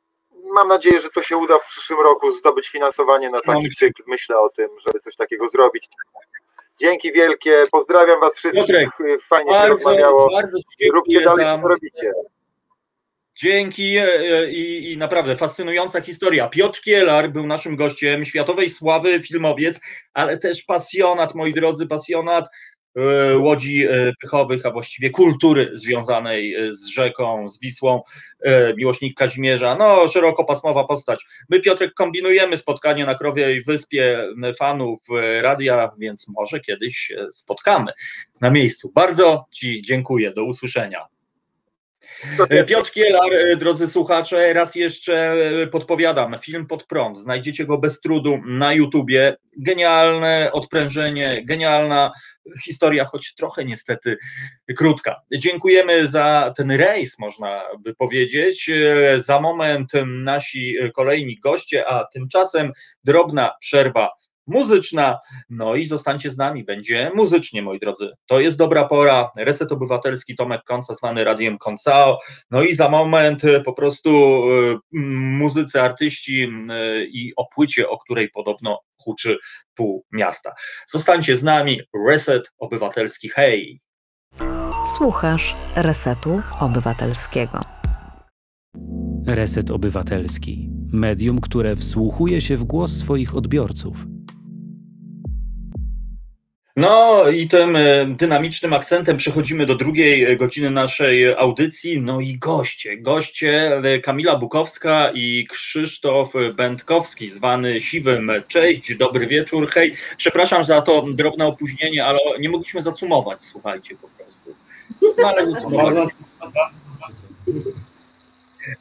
mam nadzieję, że to się uda w przyszłym roku zdobyć finansowanie na taki cykl. Myślę o tym, żeby coś takiego zrobić. Dzięki wielkie, pozdrawiam Was wszystkich. Piotrek, Fajnie się Bardzo, rozmawiało. bardzo Róbcie dalej, za, co robicie. Dzięki e, i, i naprawdę fascynująca historia. Piotr Kielar był naszym gościem, światowej sławy filmowiec, ale też pasjonat, moi drodzy, pasjonat łodzi e, pychowych, a właściwie kultury związanej e, z rzeką, z Wisłą, e, miłośnik Kazimierza, no szerokopasmowa postać. My, Piotrek, kombinujemy spotkanie na Krowiej Wyspie e, fanów e, radia, więc może kiedyś spotkamy na miejscu. Bardzo Ci dziękuję, do usłyszenia. E, Piotr Kielar, e, drodzy słuchacze, raz jeszcze e, podpowiadam, film pod prąd, znajdziecie go bez trudu na YouTubie, genialne odprężenie, genialna historia, choć trochę niestety krótka. Dziękujemy za ten rejs, można by powiedzieć, za moment nasi kolejni goście, a tymczasem drobna przerwa muzyczna, no i zostańcie z nami, będzie muzycznie, moi drodzy. To jest dobra pora, Reset Obywatelski, Tomek Konca, zwany Radiem Koncao, no i za moment e, po prostu e, muzycy, artyści e, i o płycie, o której podobno huczy pół miasta. Zostańcie z nami, Reset Obywatelski, hej! Słuchasz Resetu Obywatelskiego. Reset Obywatelski. Medium, które wsłuchuje się w głos swoich odbiorców. No i tym e, dynamicznym akcentem przechodzimy do drugiej e, godziny naszej audycji. No i goście, goście e, Kamila Bukowska i Krzysztof Będkowski, zwany Siwym. Cześć, dobry wieczór, hej. Przepraszam za to drobne opóźnienie, ale nie mogliśmy zacumować, słuchajcie po prostu. No ale zacumowaliśmy.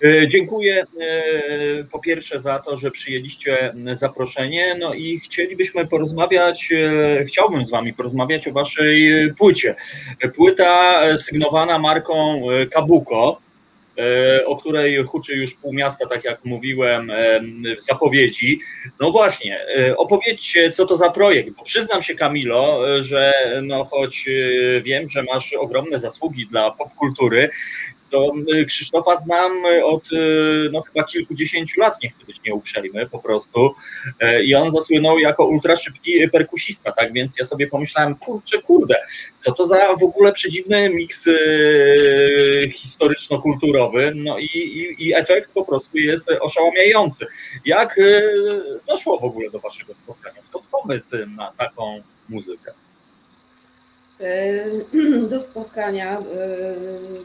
E, Dziękuję e, po pierwsze za to, że przyjęliście zaproszenie. No i chcielibyśmy porozmawiać, e, chciałbym z Wami porozmawiać o Waszej płycie. Płyta sygnowana marką Kabuko. o której huczy już pół miasta, tak jak mówiłem w zapowiedzi. No właśnie, opowiedzcie, co to za projekt, bo przyznam się Kamilo, że no choć wiem, że masz ogromne zasługi dla popkultury, to y, Krzysztofa znam y, od y, no, chyba kilkudziesięciu lat, nie chcę być nieuprzejmy po prostu. I on zasłynął jako ultra szybki perkusista, tak więc ja sobie pomyślałem, kurczę, kurde, co to za w ogóle przedziwny miks historyczno-kulturowy, no i, i, i efekt po prostu jest oszałamiający. Jak doszło w ogóle do waszego spotkania? Skąd pomysł na taką muzykę? do spotkania e,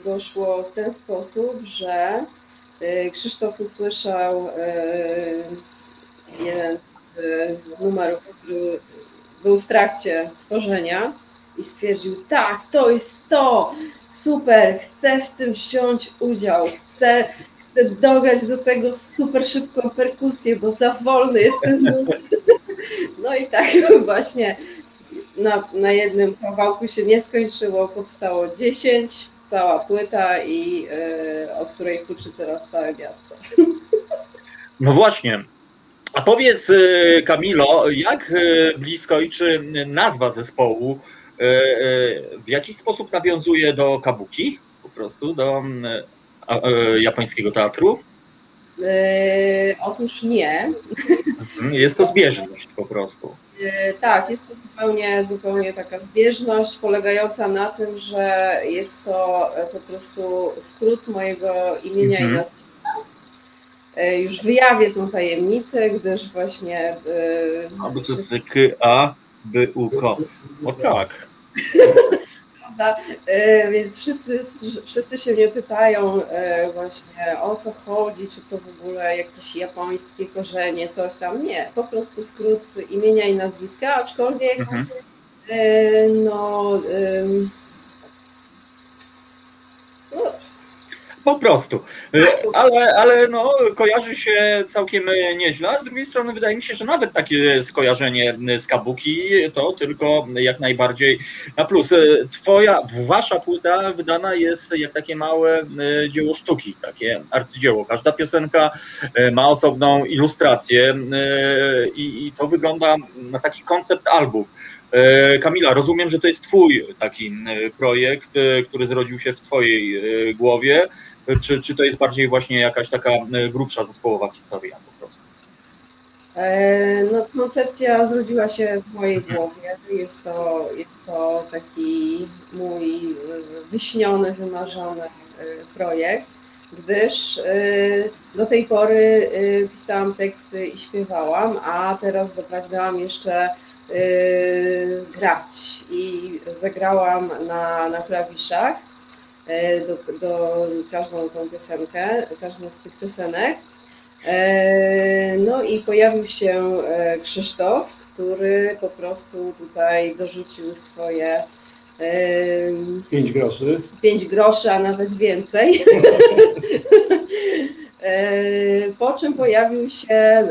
doszło w ten sposób, że e, Krzysztof usłyszał e, jeden z numerów, który był w trakcie tworzenia i stwierdził, tak, to jest to, super, chcę w tym wziąć udział, chcę, chcę dograć do tego super szybką perkusję, bo za wolny jest ten No i tak właśnie na, na jednym kawałku się nie skończyło, powstało 10, cała płyta i yy, o której huczy teraz całe miasto. No właśnie. A powiedz y, Kamilo, jak y, blisko i czy nazwa zespołu w jakiś sposób nawiązuje do kabuki, po prostu do japońskiego teatru? Yy, otóż nie. Mhm, jest to zbieżność po prostu. Yy, tak, jest to zupełnie, zupełnie taka zbieżność polegająca na tym, że jest to e, po prostu skrót mojego imienia mhm. i nazwiska. Yy, już wyjawię tą tajemnicę, gdyż właśnie. A bo to jest K, A, B, U, K. O tak. prawda? E, więc wszyscy, wszyscy się mnie pytają e, właśnie o co chodzi, czy to w ogóle jakieś japońskie korzenie, coś tam. Nie, po prostu skrót imienia i nazwiska, aczkolwiek mhm. E, no, no po prostu. Y, ale, ale no, kojarzy się całkiem nieźle. A z drugiej strony wydaje mi się, że nawet takie skojarzenie z Kabuki to tylko jak najbardziej na plus. Y, twoja, wasza płyta wydana jest jak takie małe y, dzieło sztuki, takie arcydzieło. Każda piosenka ma osobną ilustrację i, i to wygląda na taki koncept album. Kamila, rozumiem, że to jest Twój taki projekt, który zrodził się w Twojej głowie czy, czy to jest bardziej właśnie jakaś taka e, grubsza zespołowa historia po prostu? E, no, koncepcja zrodziła się w mojej głowie. Jest to, jest to taki mój wyśniony, wymarzony e, projekt, gdyż do tej pory pisałam teksty i śpiewałam, a teraz doprawiałam jeszcze grać i zagrałam na, na klawiszach E, do, do każdą tą piosenkę, każdą z tych piosenek. E, no i pojawił się e, Krzysztof, który po prostu tutaj dorzucił swoje pięć groszy. Pięć groszy, a nawet więcej. Po czym pojawił się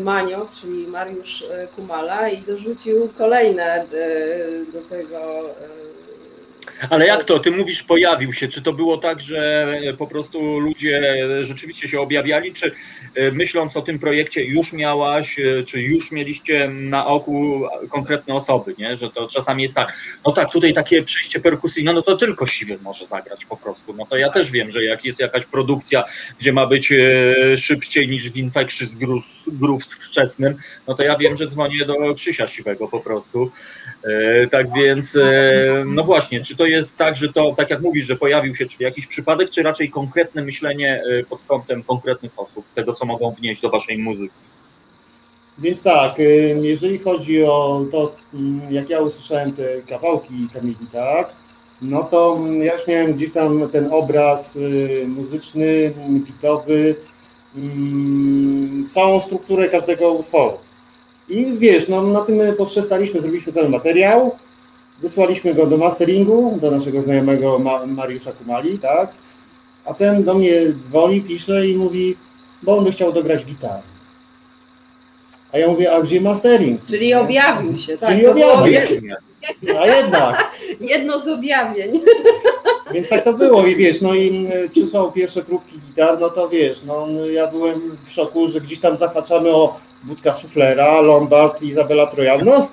Manio, czyli Mariusz Kumala i dorzucił kolejne do tego ale jak to? Ty mówisz pojawił się. Czy to było tak, że po prostu ludzie rzeczywiście się objawiali, czy e, myśląc o tym projekcie już miałaś, e, czy już mieliście na oku konkretne osoby, nie? Że to czasami jest tak, no tak, tutaj takie przejście perkusyjne, no to tylko siwy może zagrać po prostu. No to ja też wiem, że jak jest jakaś produkcja, gdzie ma być e, szybciej niż w Infectious Grooves wczesnym, no to ja wiem, że dzwonię do Krzysia Siwego po prostu. Tak więc, no właśnie, czy to jest tak, że to, tak jak mówisz, że pojawił się czyli jakiś przypadek, czy raczej konkretne myślenie y, pod kątem konkretnych osób, tego, co mogą wnieść do waszej muzyki? Więc tak, y, jeżeli chodzi o to, mm, jak ja usłyszałem te kawałki Kamili, tak, no to ja już miałem gdzieś tam ten obraz y, muzyczny, bitowy, mm, całą strukturę każdego utworu. I wiesz, no, na tym poprzestaliśmy, zrobiliśmy cały materiał, Wysłaliśmy go do masteringu, do naszego znajomego Mariusza Kumali, tak? A ten do mnie dzwoni, pisze i mówi, bo on by chciał dograć gitarę. A ja mówię, a gdzie mastering? Czyli objawił się, tak? Czyli objawił się. A jednak. Jedno z objawień. Więc tak to było i wiesz, no i mm, przysłał pierwsze próbki gitar, no to wiesz, no ja byłem w szoku, że gdzieś tam zahaczamy o Budka Suflera, Lombard i Izabela Trojanos,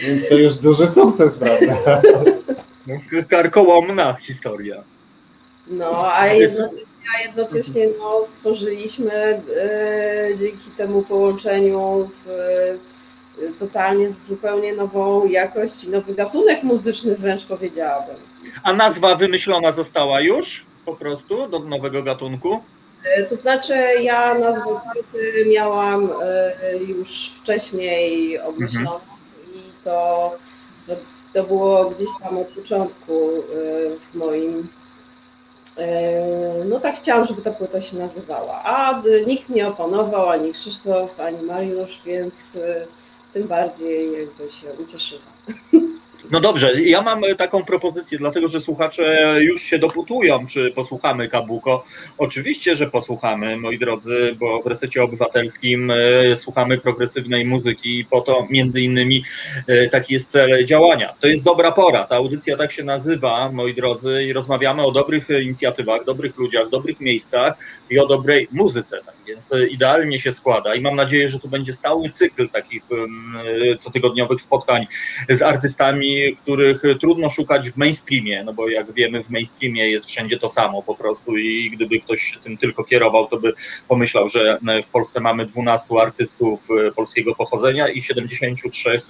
więc to już duży sukces, prawda? Karkołomna historia. No, a jednocześnie, a jednocześnie no, stworzyliśmy e, dzięki temu połączeniu w, e, totalnie zupełnie nową jakość i nowy gatunek muzyczny wręcz powiedziałabym. A nazwa wymyślona została już po prostu do nowego gatunku? E, To znaczy, ja nazwę płyty miałam e, już wcześniej obmyśloną i to, to, to było gdzieś tam od początku e, w moim. e, No tak chciałam, żeby ta płyta się nazywała. A d- nikt nie oponował, ani Krzysztof, ani Mariusz, więc e, tym bardziej jakby się ucieszyłam. No dobrze, ja mam taką propozycję, dlatego że słuchacze już się doputują, czy posłuchamy Kabuko. Oczywiście, że posłuchamy, moi drodzy, bo w resecie obywatelskim e, słuchamy progresywnej muzyki i po to między innymi e, taki jest cel działania. To jest dobra pora, ta audycja tak się nazywa, moi drodzy, i rozmawiamy o dobrych inicjatywach, dobrych ludziach, dobrych miejscach i o dobrej muzyce. Więc e, idealnie się składa i mam nadzieję, że tu będzie stały cykl takich cotygodniowych spotkań z artystami, których trudno szukać w mainstreamie, no bo jak wiemy, w mainstreamie jest wszędzie to samo po prostu i gdyby ktoś się tym tylko kierował, to by pomyślał, że w Polsce mamy 12 artystów e, polskiego pochodzenia i 73 e,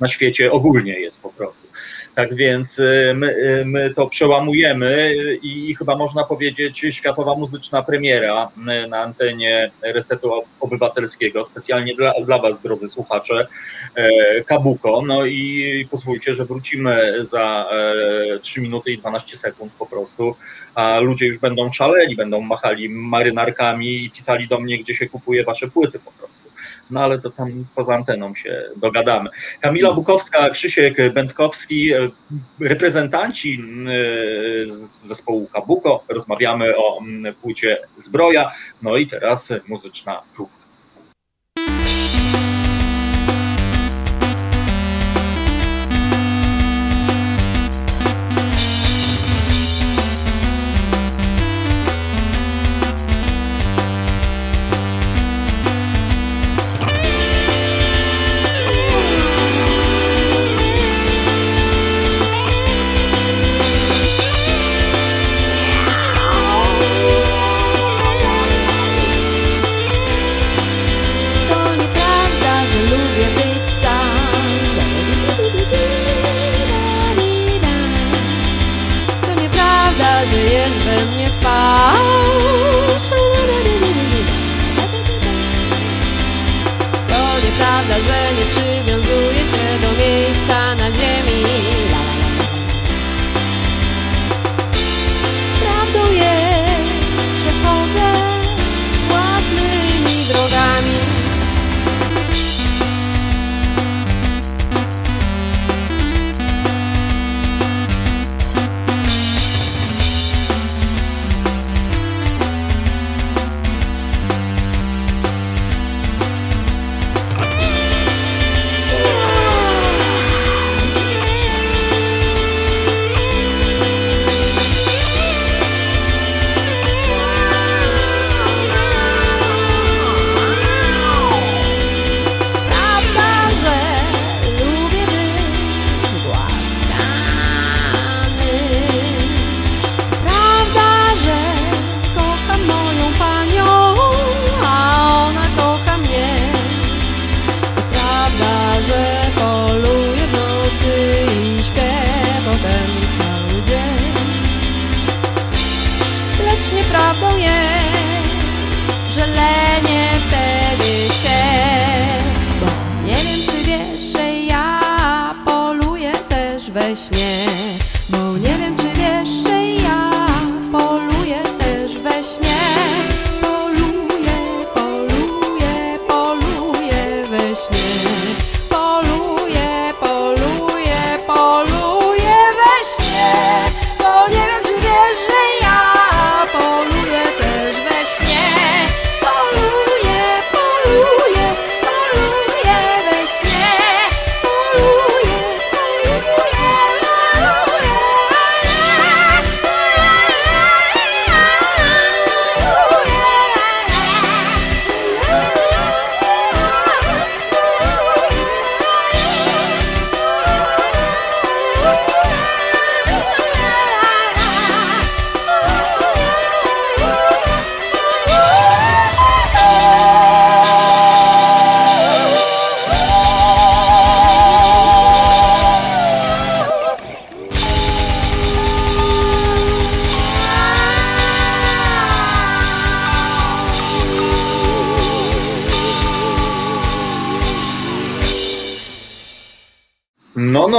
na świecie ogólnie jest po prostu. Tak więc e, my, e, my to przełamujemy i chyba można powiedzieć światowa muzyczna premiera e, na antenie Resetu Obywatelskiego, specjalnie dla, dla Was, drodzy słuchacze, e, Kabuko. No i pozwólcie, że wrócimy za e, 3 minuty i 12 sekund po prostu, a ludzie już będą szaleni, będą machali marynarkami i pisali do mnie, gdzie się kupuje Wasze płyty po prostu. No ale to tam poza anteną się dogadamy. Kamila Bukowska, Krzysiek Będkowski, e, reprezentanci e, zespołu Kabuko. Rozmawiamy o mm, płycie Zbroja. No i teraz muzyczna próbka.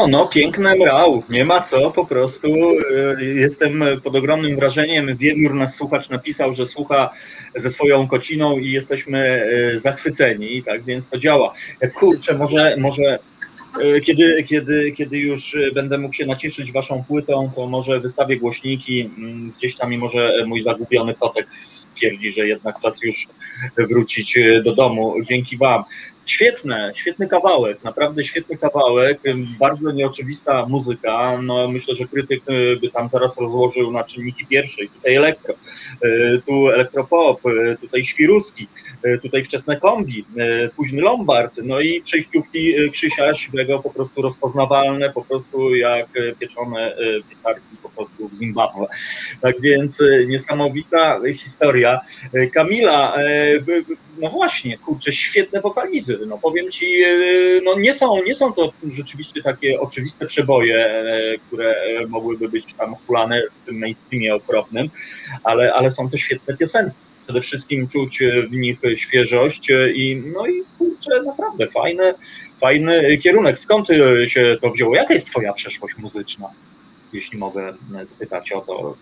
No, no, piękne mrał, nie ma co, po prostu y, jestem pod ogromnym wrażeniem. Wiewiór, nasz słuchacz, napisał, że słucha ze swoją kociną i jesteśmy y, zachwyceni, tak więc to działa. Kurczę, może, może y, kiedy, kiedy, kiedy już będę mógł się nacieszyć waszą płytą, to może wystawię głośniki mm, gdzieś tam i może mój zagubiony kotek stwierdzi, że jednak czas już wrócić do domu. Dzięki wam. Świetne, świetny kawałek, naprawdę świetny kawałek, bardzo nieoczywista muzyka. No, myślę, że krytyk y, by tam zaraz rozłożył na czynniki pierwsze. Tutaj elektro, y, tu elektropop, y, tutaj świruski, tutaj wczesne kombi, późny lombard, no i przejściówki Krzysia Siwego po prostu rozpoznawalne, po prostu jak pieczone pietarki po prostu w Zimbabwe. Tak więc niesamowita historia. Kamila, no właśnie, kurczę, świetne wokalizy. No powiem ci, e, no nie są, nie są to rzeczywiście takie oczywiste przeboje, e, które mogłyby być tam hulane w tym mainstreamie okropnym, ale, ale są to świetne piosenki. Przede wszystkim czuć w nich świeżość i no i kurczę, naprawdę fajny, fajny kierunek. Skąd się to wzięło? Jaka jest twoja przeszłość muzyczna? Jeśli mogę spytać o to,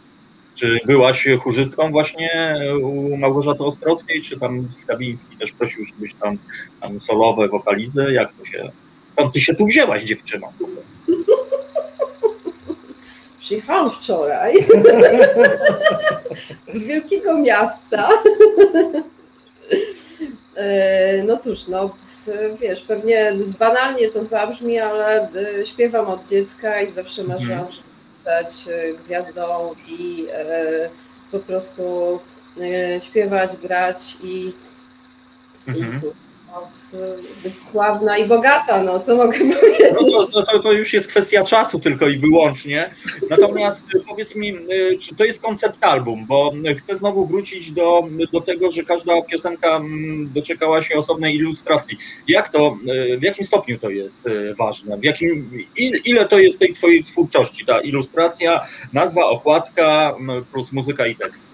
czy byłaś chórzystką właśnie u Małgorzaty Ostrowskiej, czy tam Skawiński też prosił, żebyś tam, tam solowe wokalizy? Jak to się... Skąd ty się tu wzięłaś dziewczyną? Przyjechałam wczoraj z wielkiego miasta. E, no cóż, no wiesz, pewnie banalnie to zabrzmi, ale e, śpiewam od dziecka i zawsze mhm. marzyłam, że stać e, gwiazdą i e, po prostu e, śpiewać, grać i, mhm. i cóż, być sławna i bogata, no co mogę powiedzieć. No to, to, to, już jest kwestia czasu tylko i wyłącznie. Natomiast powiedz mi, czy to jest koncept album, bo chcę znowu wrócić do, do tego, że każda piosenka doczekała się osobnej ilustracji. Jak to, w jakim stopniu to jest ważne? W jakim, ile to jest tej twojej twórczości, ta ilustracja, nazwa, okładka plus muzyka i tekst?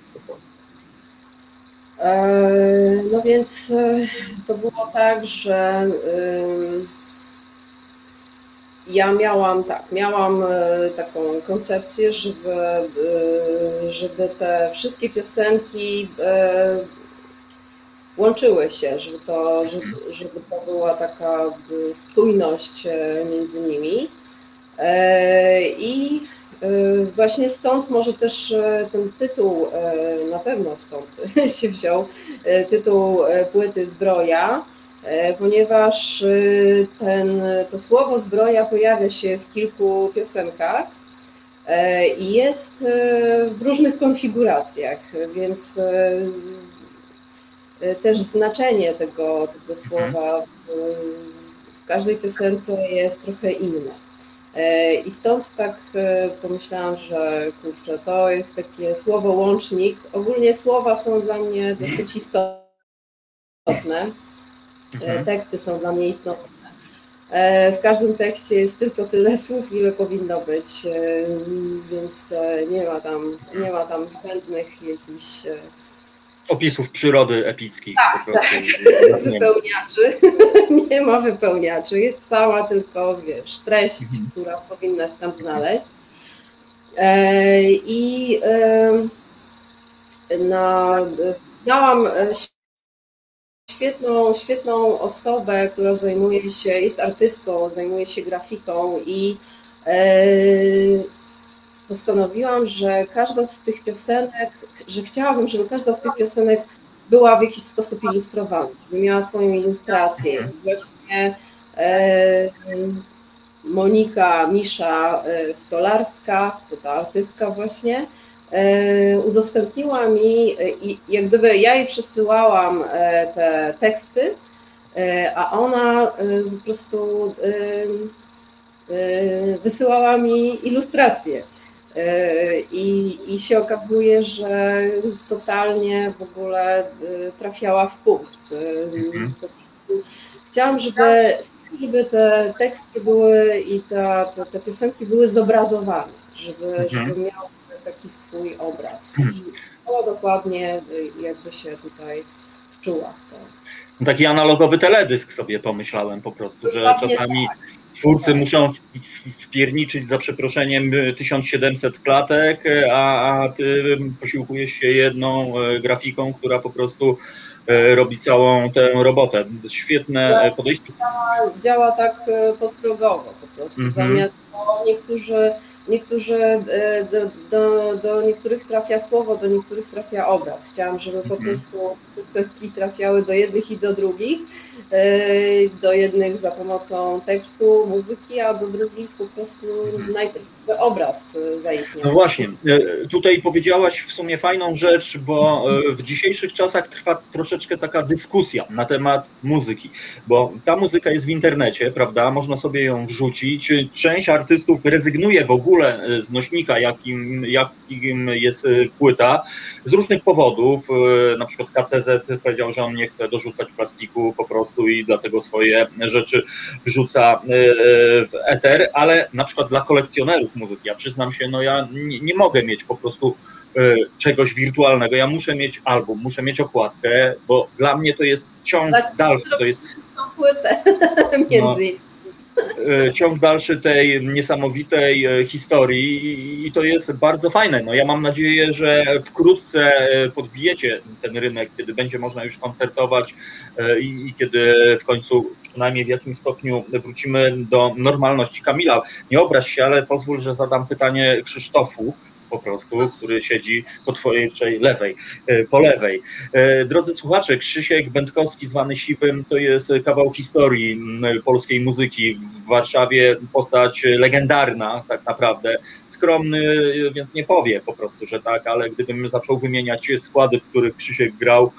E, no więc e, to było tak, że ja miałam tak, miałam e, taką koncepcję, żeby, żeby te wszystkie piosenki łączyły się, żeby to, żeby, żeby to była taka spójność między nimi. I E, właśnie stąd może też e, ten tytuł, e, na pewno stąd się wziął, tytuł płyty Zbroja, ponieważ ten, to słowo zbroja pojawia się w kilku piosenkach i jest w różnych konfiguracjach, więc też znaczenie tego, tego słowa w każdej piosence jest trochę inne. E, I stąd tak e, pomyślałam, że kurczę, to jest takie słowo łącznik. Ogólnie słowa są dla mnie dosyć istotne. E, mhm. Teksty są dla mnie istotne. W każdym tekście jest tylko tyle słów, ile powinno być, więc nie ma tam, nie ma tam zbędnych jakichś opisów przyrody epickich. Tak, po prostu. Tak. Wypełniaczy. nie ma wypełniaczy. Jest cała tylko, wiesz, treść, mhm. która powinna się tam znaleźć. E, I e, na, dałam e, świetną, świetną osobę, która zajmuje się, jest artystką, zajmuje się grafiką i postanowiłam, że każda z tych piosenek, że chciałabym, żeby każda z tych piosenek była w jakiś sposób ilustrowana, żeby miała swoją ilustrację. Mhm. Właśnie e, Monika Misza e, Stolarska, to ta artystka właśnie, e, udostępniła mi, e, jak gdyby ja jej przesyłałam e, te teksty, a ona po prostu wysyłała mi ilustracje. E, I, I się okazuje, że totalnie w ogóle e, trafiała w punkt. E, mhm. Chciałam, żeby, żeby te teksty były i ta, te, te piosenki były zobrazowane, żeby, mhm. żeby miały taki swój obraz. Mhm. I to dokładnie jakby się tutaj wczuła to. Taki analogowy teledysk sobie pomyślałem po prostu, że czasami twórcy muszą wpierniczyć za przeproszeniem 1700 klatek, a, a ty posiłkujesz się jedną e, grafiką, która po prostu e, robi całą tę robotę. Świetne podejście. działa, działa tak e, podprogowo po prostu. Mhm. Zamiast no, niektórzy, niektórzy do, do, do niektórych trafia słowo, do niektórych trafia obraz. Chciałam, żeby po Mhm. prostu te setki trafiały do jednych i do drugich. E, Do jednych za pomocą tekstu, muzyki, a do drugich po prostu najpierw obraz e, zaistniał. No właśnie, e, tutaj powiedziałaś w sumie fajną rzecz, bo e, w dzisiejszych czasach trwa troszeczkę taka dyskusja na temat muzyki, bo ta muzyka jest w internecie, prawda? Można sobie ją wrzucić. Część artystów rezygnuje w ogóle z nośnika, jakim, jakim jest płyta, z różnych powodów. Na przykład KCZ powiedział, że on nie chce dorzucać plastiku po prostu i dlatego swoje rzeczy wrzuca w eter, ale na przykład dla kolekcjonerów muzyki, ja przyznam się, no ja nie, nie mogę mieć po prostu e, czegoś wirtualnego, ja muszę mieć album, muszę mieć okładkę, bo dla mnie to jest ciąg Tak, dalszy, to jest Tą płytę między innymi. e, ciąg dalszy tej niesamowitej e, historii i- i to jest bardzo fajne. No ja mam nadzieję, że wkrótce podbijecie ten rynek, kiedy będzie można już koncertować i, i kiedy w końcu przynajmniej w jakimś stopniu wrócimy do normalności. Kamila, nie obraź się, ale pozwól, że zadam pytanie Krzysztofu po prostu, który siedzi po twojej lewej, e, po lewej. E, Drodzy słuchacze, Krzysiek Będkowski, zwany Siwym, to jest kawał historii polskiej muzyki. W Warszawie postać legendarna tak naprawdę. Skromny, e, więc nie powie po prostu, że tak, ale gdybym zaczął wymieniać składy, w których Krzysiek grał,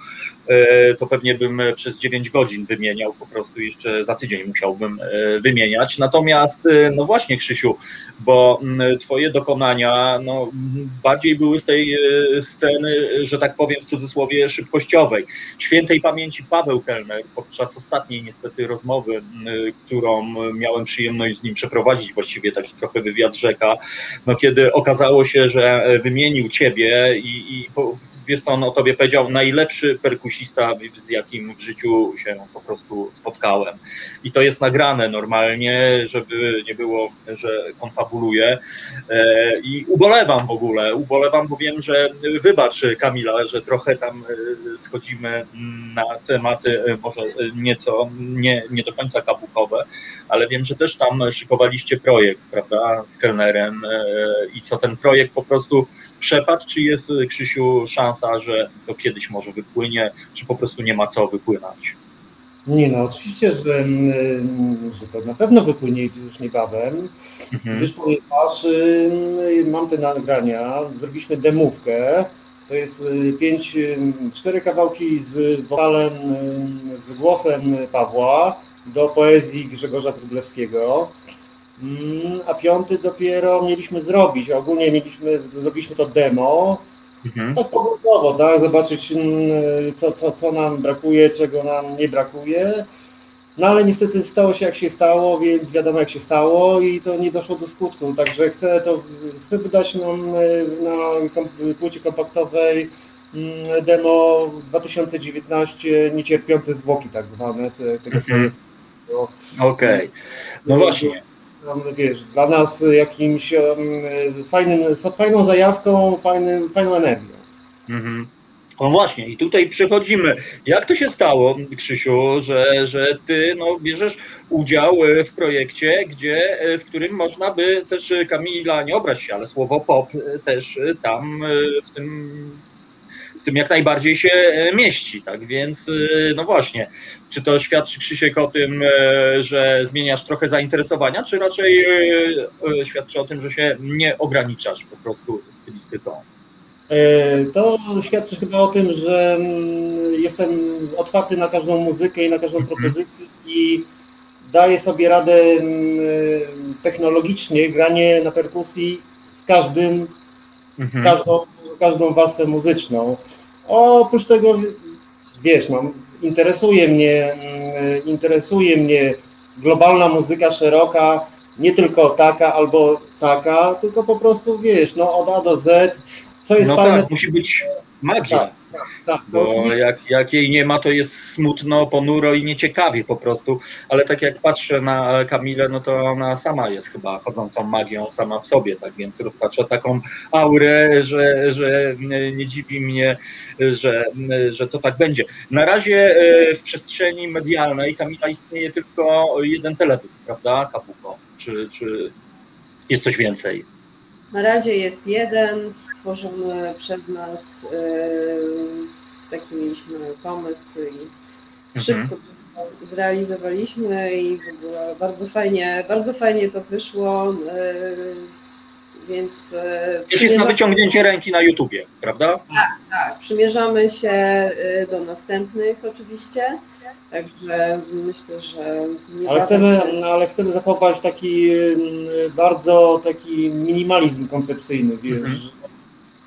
to pewnie bym przez 9 godzin wymieniał, po prostu jeszcze za tydzień musiałbym e, wymieniać. Natomiast, e, no właśnie Krzysiu, bo mm, twoje dokonania no, bardziej były z tej e, sceny, że tak powiem w cudzysłowie, szybkościowej. Świętej pamięci Paweł Kellner podczas ostatniej niestety rozmowy, którą miałem przyjemność z nim przeprowadzić, właściwie taki trochę wywiad rzeka, no kiedy okazało się, że e, wymienił ciebie i, i po, wiesz co on o tobie powiedział, najlepszy perkusista, z jakim w życiu się po prostu spotkałem. I to jest nagrane normalnie, żeby nie było, że konfabuluję. E, I ubolewam w ogóle, ubolewam, bo wiem, że wybacz Kamila, że trochę tam e, schodzimy na tematy e, może nieco, nie, nie do końca kabukowe, ale wiem, że też tam szykowaliście projekt, prawda, z kelnerem i co ten projekt po prostu przepadł, czy jest Krzysiu szansa, że to kiedyś może wypłynie, czy po prostu nie ma co wypłynąć? Nie no, oczywiście, że, mm, że to na pewno wypłynie już niebawem, Mhm. gdyż ponieważ y, mam te nagrania, zrobiliśmy demówkę, to jest y, pięć, y, cztery kawałki z wokalem, y, z głosem Pawła do poezji Grzegorza Wróblewskiego, a piąty dopiero mieliśmy zrobić, ogólnie mieliśmy, zrobiliśmy to demo, Mhm. tak pogodowo, tak? Zobaczyć, mm, co, co, co nam brakuje, czego nam nie brakuje. No ale niestety stało się jak się stało, więc wiadomo jak się stało i to nie doszło do skutku. Także chcę to chcę wydać nam e, na płycie kompaktowej mm, demo 2019 niecierpiące zwłoki tak zwane te, tego Mhm. projektu. Okej, no właśnie. Tam, wiesz, dla nas jakimś em, fajnym, fajną zajawką, fajnym, fajną energią. Mhm. No właśnie, i tutaj przechodzimy. Jak to się stało, Krzysiu, że, że ty no, bierzesz udział e, w projekcie, gdzie, e, w którym można by też e, Kamila, nie obraź się, ale słowo pop też tam w tym, w tym jak najbardziej się e, mieści. Tak więc, e, no właśnie, czy to świadczy Krzysiek o tym, e, że zmieniasz trochę zainteresowania, czy raczej świadczy o tym, że się nie ograniczasz po prostu stylistyką? To świadczy chyba o tym, że mm, jestem otwarty na każdą muzykę i na każdą propozycję i daję sobie radę mm, technologicznie granie na perkusji z każdym, Mhm. każdą, każdą warstwę muzyczną. Oprócz tego, wiesz, mam, interesuje mnie, mm, interesuje mnie globalna muzyka szeroka, nie tylko taka albo taka, tylko po prostu, wiesz, no od A do Z, co jest No fajne, tak, musi być magia. Tak, tak, Bo oczywiście- jak, jak jej nie ma, to jest smutno, ponuro i nieciekawie po prostu. Ale tak jak patrzę na Kamilę, no to ona sama jest chyba chodzącą magią sama w sobie, tak więc roztacza taką aurę, że, że nie dziwi mnie, że, że to tak będzie. Na razie e, w przestrzeni medialnej Kamila istnieje tylko jeden teledysk, prawda, Kapuko? Czy, czy jest coś więcej? Na razie jest jeden stworzony przez nas. yy, Taki mieliśmy pomysł i szybko to zrealizowaliśmy i w ogóle bardzo fajnie, bardzo fajnie to wyszło. yy, Więc yy, Już jest na przymierza- wyciągnięcie ręki na YouTubie, prawda? tak, przymierzamy się yy, do następnych oczywiście. Także myślę, że Ale chcemy, się- no, ale chcemy zachować taki mm, bardzo taki minimalizm koncepcyjny, wiesz, Mhm. że,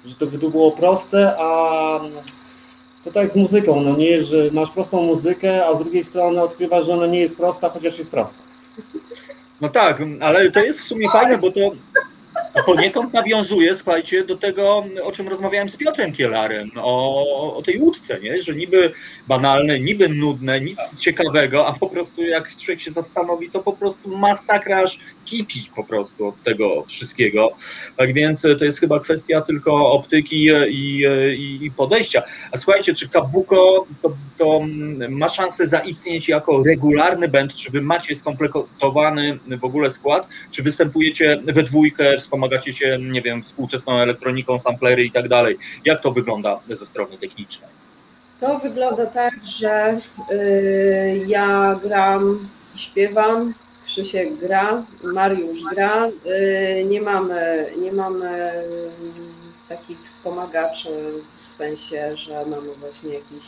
że to by to było proste, a to tak z muzyką, no nie, że masz prostą muzykę, a z drugiej strony odkrywasz, że ona nie jest prosta, chociaż jest prosta. No tak, ale to jest w sumie fajne, bo to poniekąd nawiązuje, słuchajcie, do tego, o czym rozmawiałem z Piotrem Kielarem, o, o tej łódce, nie? że niby banalne, niby nudne, nic ciekawego, a po prostu jak człowiek się zastanowi, to po prostu masakra aż kipi po prostu od tego wszystkiego. Tak więc to jest chyba kwestia tylko optyki i, i, i podejścia. A słuchajcie, czy Kabuko to, to ma szansę zaistnieć jako regularny band, czy wy macie skompletowany w ogóle skład, czy występujecie we dwójkę, wspomagacie się, nie wiem, współczesną elektroniką, samplery i tak dalej. Jak to wygląda ze strony technicznej? To wygląda tak, że y, ja gram, śpiewam, Krzysiek gra, Mariusz gra. Y, nie mamy, nie mamy y, takich wspomagaczy w sensie, że mamy właśnie jakieś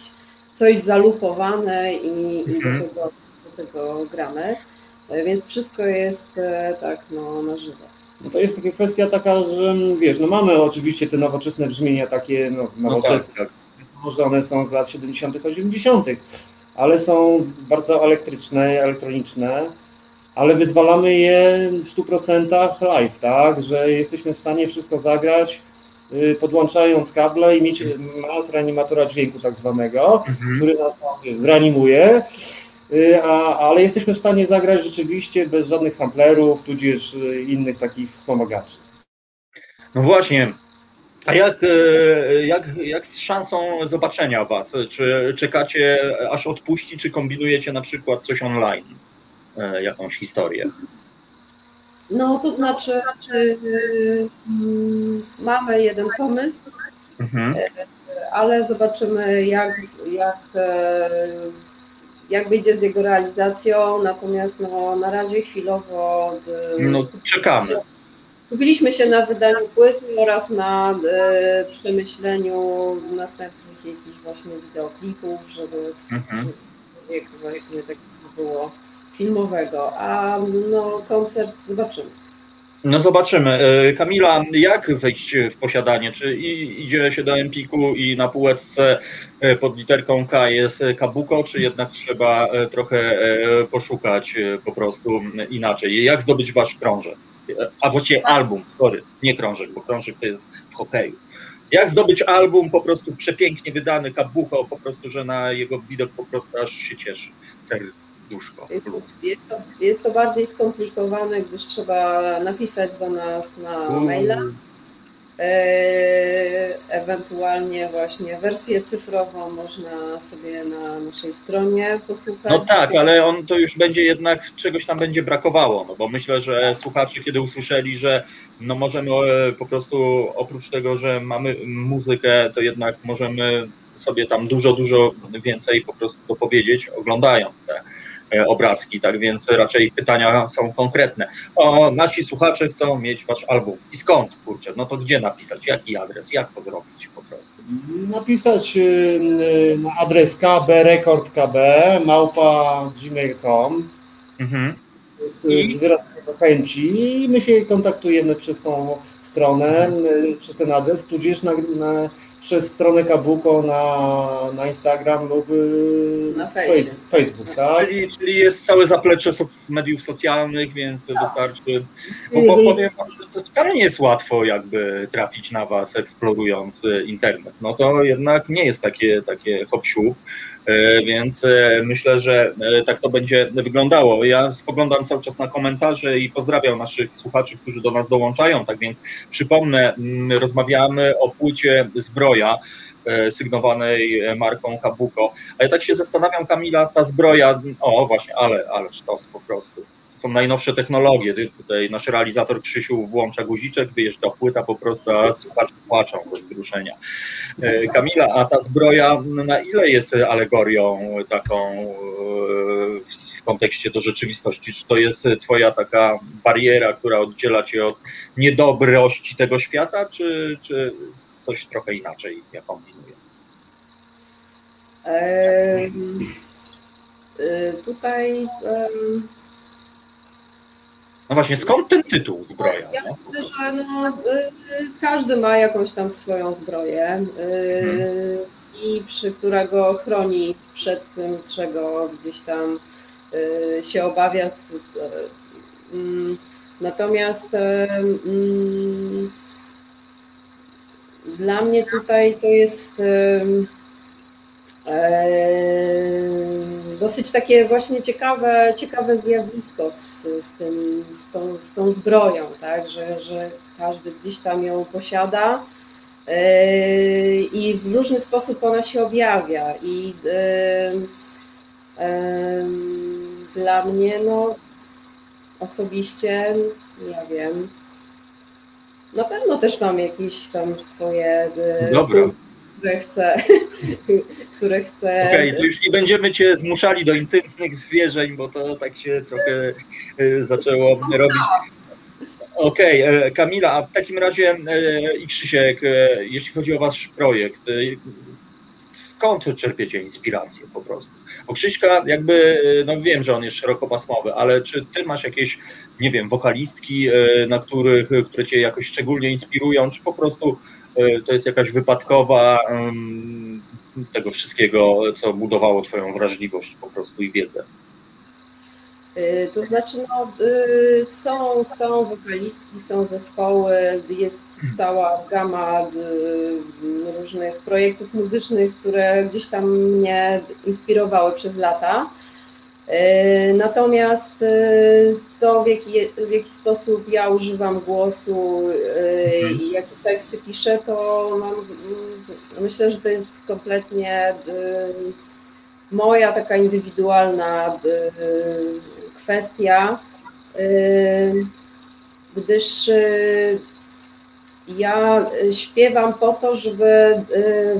coś zalupowane i, i Mhm. do, tego, do tego gramy. Y, Więc wszystko jest y, tak no, na żywo. No to jest taka kwestia taka, że wiesz, no mamy oczywiście te nowoczesne brzmienia takie, no, No nowoczesne, tak, tak. może one są z lat 70., 80., ale są bardzo elektryczne, elektroniczne, ale wyzwalamy je w 100% live, tak, że jesteśmy w stanie wszystko zagrać, y, podłączając kable i mieć moc reanimatora dźwięku tak zwanego, Mhm. który nas tam wiesz, zreanimuje, a, ale jesteśmy w stanie zagrać rzeczywiście bez żadnych samplerów, tudzież y, innych takich wspomagaczy. No właśnie. A jak, e, jak, jak z szansą zobaczenia Was? Czy czekacie aż odpuści, czy kombinujecie na przykład coś online? Jakąś historię? No to znaczy y, mamy jeden pomysł, Mhm. ale zobaczymy jak, jak, jak wyjdzie z jego realizacją, natomiast no, na razie chwilowo e, No, czekamy. skupiliśmy się na wydaniu płyty oraz na e, przemyśleniu następnych jakichś właśnie wideoklipów, żeby Mhm. właśnie tak było filmowego, a no koncert zobaczymy. No zobaczymy. E, Kamila, jak wejść w posiadanie? Czy idzie się do Empiku i na półeczce e, pod literką K jest Kabuko, czy jednak trzeba e, trochę poszukać po prostu inaczej? Jak zdobyć wasz krążek? A właściwie album, sorry, nie krążek, bo krążek to jest w hokeju. Jak zdobyć album po prostu przepięknie wydany Kabuko, po prostu, że na jego widok po prostu aż się cieszy serduszko Jest, jest, to, jest to bardziej skomplikowane, gdyż trzeba napisać do nas na maila, e, ewentualnie właśnie wersję cyfrową można sobie na naszej stronie posłuchać. No tak, ale on to już będzie jednak, czegoś tam będzie brakowało, no bo myślę, że słuchacze kiedy usłyszeli, że no możemy e, po prostu oprócz tego, że mamy muzykę, to jednak możemy sobie tam dużo, dużo więcej po prostu dopowiedzieć, oglądając te obrazki, tak więc raczej pytania są konkretne. O, nasi słuchacze chcą mieć wasz album. I skąd, kurczę, no to gdzie napisać, jaki adres, jak to zrobić po prostu? Napisać y, y, na adres kbrekordkb małpa gmail.com Mhm. jest I? z wyrazem chęci i my się kontaktujemy przez tą stronę, y, przez ten adres, tudzież na, na, przez stronę Kabuko na, na Instagram lub y, Na. Face- Facebook, tak? Czyli, czyli jest całe zaplecze soc- mediów socjalnych, więc Tak. wystarczy. Bo, bo powiem wam, że to wcale nie jest łatwo jakby trafić na was eksplorując e, internet. No to jednak nie jest takie, takie hop siup, więc e, myślę, że e, tak to będzie wyglądało. Ja spoglądam cały czas na komentarze i pozdrawiam naszych słuchaczy, którzy do nas dołączają. Tak więc przypomnę, mm, rozmawiamy o płycie Zbroja e, sygnowanej e, marką Kabuko. A ja tak się zastanawiam, Kamila, ta zbroja, o właśnie, ale, ale sztos po prostu. Są najnowsze technologie. Tutaj nasz realizator Krzysiu włącza guziczek, wyjeżdża płyta po prostu, słuchacze płaczą ze wzruszenia. E, Kamila, a ta zbroja na ile jest alegorią taką e, w- kontekście do rzeczywistości? Czy to jest twoja taka bariera, która oddziela cię od niedobrości tego świata, czy, czy coś trochę inaczej ja kombinuję? Y, Tutaj em, No właśnie, skąd ten tytuł zbroja? Ja myślę, że no, y, każdy ma jakąś tam swoją zbroję Mhm. i przy którego chroni przed tym, czego gdzieś tam y, się obawia. mm, Natomiast mm, dla mnie tutaj to jest dosyć takie właśnie ciekawe, ciekawe zjawisko z, z, tym, z, tą, z tą zbroją, tak? że, że każdy gdzieś tam ją posiada yy, i w różny sposób ona się objawia. I em, dla mnie, no osobiście, ja wiem, na pewno też mam jakieś tam swoje yy, Dobra. Które chcę, które chcę. Okej, to już nie będziemy cię zmuszali do intymnych zwierzeń, bo to tak się trochę e, zaczęło robić. Okej, e, Kamila, a w takim razie e, i Krzysiek, jeśli chodzi o wasz projekt, skąd czerpiecie inspirację po prostu? Bo Krzyśka jakby, no wiem, że on jest szerokopasmowy, ale czy ty masz jakieś, nie wiem, wokalistki, na których, które cię jakoś szczególnie inspirują, czy po prostu to jest jakaś wypadkowa tego wszystkiego, co budowało twoją wrażliwość po prostu i wiedzę? Y, To znaczy, no, y, są, są wokalistki, są zespoły, jest cała gama y, różnych projektów muzycznych, które gdzieś tam mnie inspirowały przez lata. Y, Natomiast y, to, w jaki, w jaki sposób ja używam głosu y, i jakie teksty piszę, to mam, mm, myślę, że to jest kompletnie moja taka indywidualna kwestia, gdyż ja śpiewam po to, żeby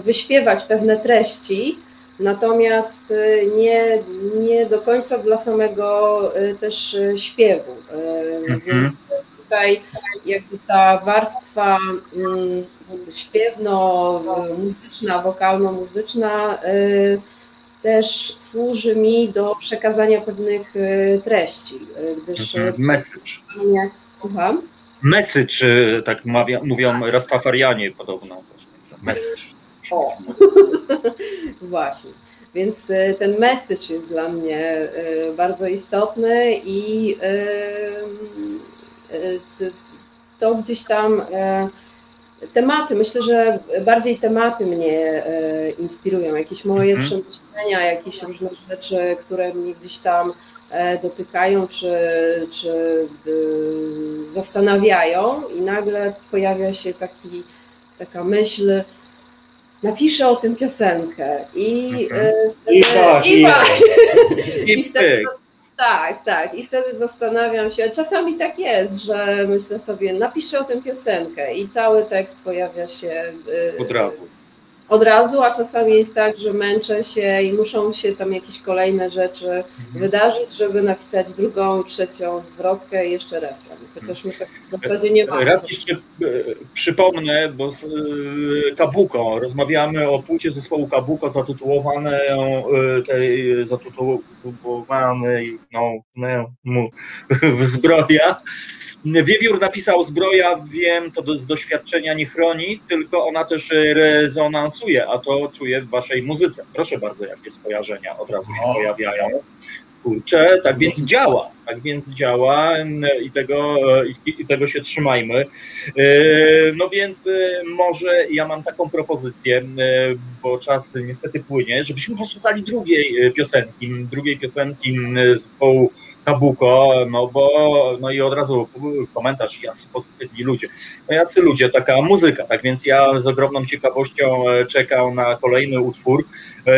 wyśpiewać pewne treści, natomiast y, nie, nie do końca dla samego y, też y, śpiewu. Mhm. Tutaj jakby ta warstwa mm, śpiewno-muzyczna, wokalno-muzyczna też służy mi do przekazania pewnych treści, gdyż Mhm. Message. mnie, słucham? Message, tak mawia, mówią Rastafarianie podobno. Message. O. Właśnie. Więc y, ten message jest dla mnie y, bardzo istotny i t- to gdzieś tam tematy, myślę, że bardziej tematy mnie inspirują, jakieś moje Mhm. przemyślenia, jakieś różne rzeczy, które mnie gdzieś tam e, dotykają czy, czy zastanawiają i nagle pojawia się taki, taka myśl, napiszę o tym piosenkę i e, I wtedy, tak, i i tak. I wtedy zas- tak, tak. I wtedy zastanawiam się, czasami tak jest, że myślę sobie, napiszę o tym piosenkę i cały tekst pojawia się y, Od razu. Od razu, a czasami jest tak, że męczę się i muszą się tam jakieś kolejne rzeczy Mhm. wydarzyć, żeby napisać drugą, trzecią zwrotkę i jeszcze refren. Chociaż mi tak w zasadzie nie warto. Raz jeszcze e, przypomnę, bo z e, Kabuko, rozmawiamy o płycie zespołu Kabuko zatytułowanej, tej zatytułowanej, no, no, w zbroja. Wiewiór napisał zbroja, wiem, to z doświadczenia nie chroni, tylko ona też rezonansuje, a to czuję w waszej muzyce. Proszę bardzo, jakie skojarzenia od razu się pojawiają. Kurczę, tak więc działa, tak więc działa n- i tego, i, tego się trzymajmy. E, No więc e, może ja mam taką propozycję, e, bo czas niestety płynie, żebyśmy posłuchali drugiej piosenki, drugiej piosenki m, zespołu Kabuko, no bo no i od razu komentarz, jacy pozytywni ludzie. No jacy ludzie, taka muzyka, tak więc ja z ogromną ciekawością czekam na kolejny utwór,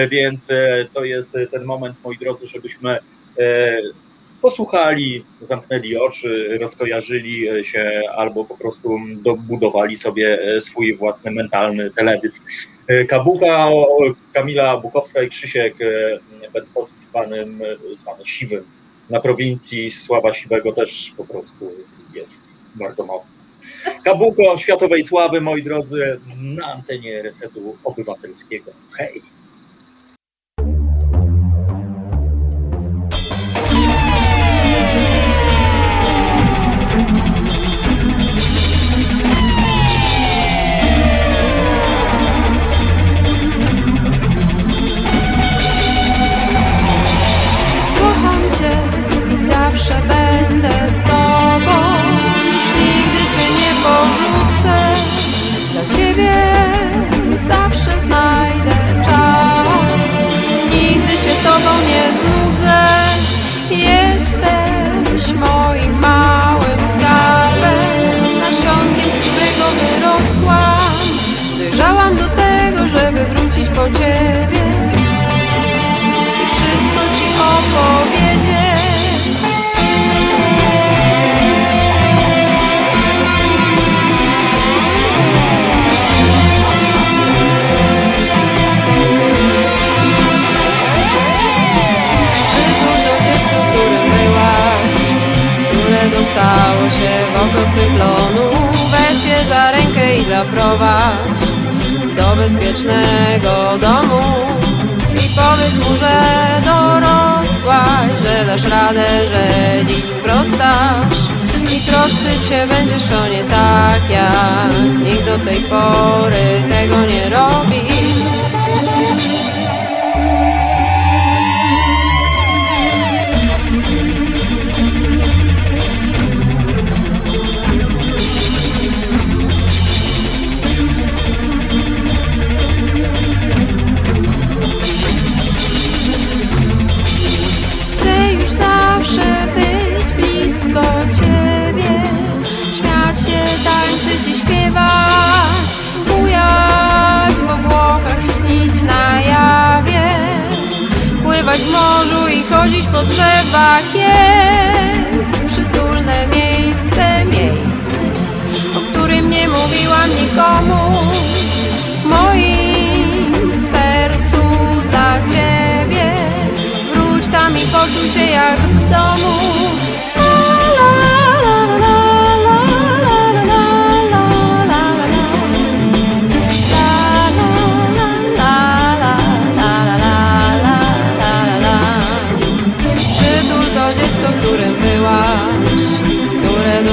więc to jest ten moment, moi drodzy, żebyśmy posłuchali, zamknęli oczy, rozkojarzyli e, się albo po prostu dobudowali sobie e, swój własny mentalny teledysk. E, Kabuka, Kamila Bukowska i Krzysiek Będkowski zwanym, zwany Siwym. Na prowincji Sława Siwego też po prostu jest bardzo mocna. Kabuko światowej sławy, moi drodzy, na antenie Resetu Obywatelskiego. Hej!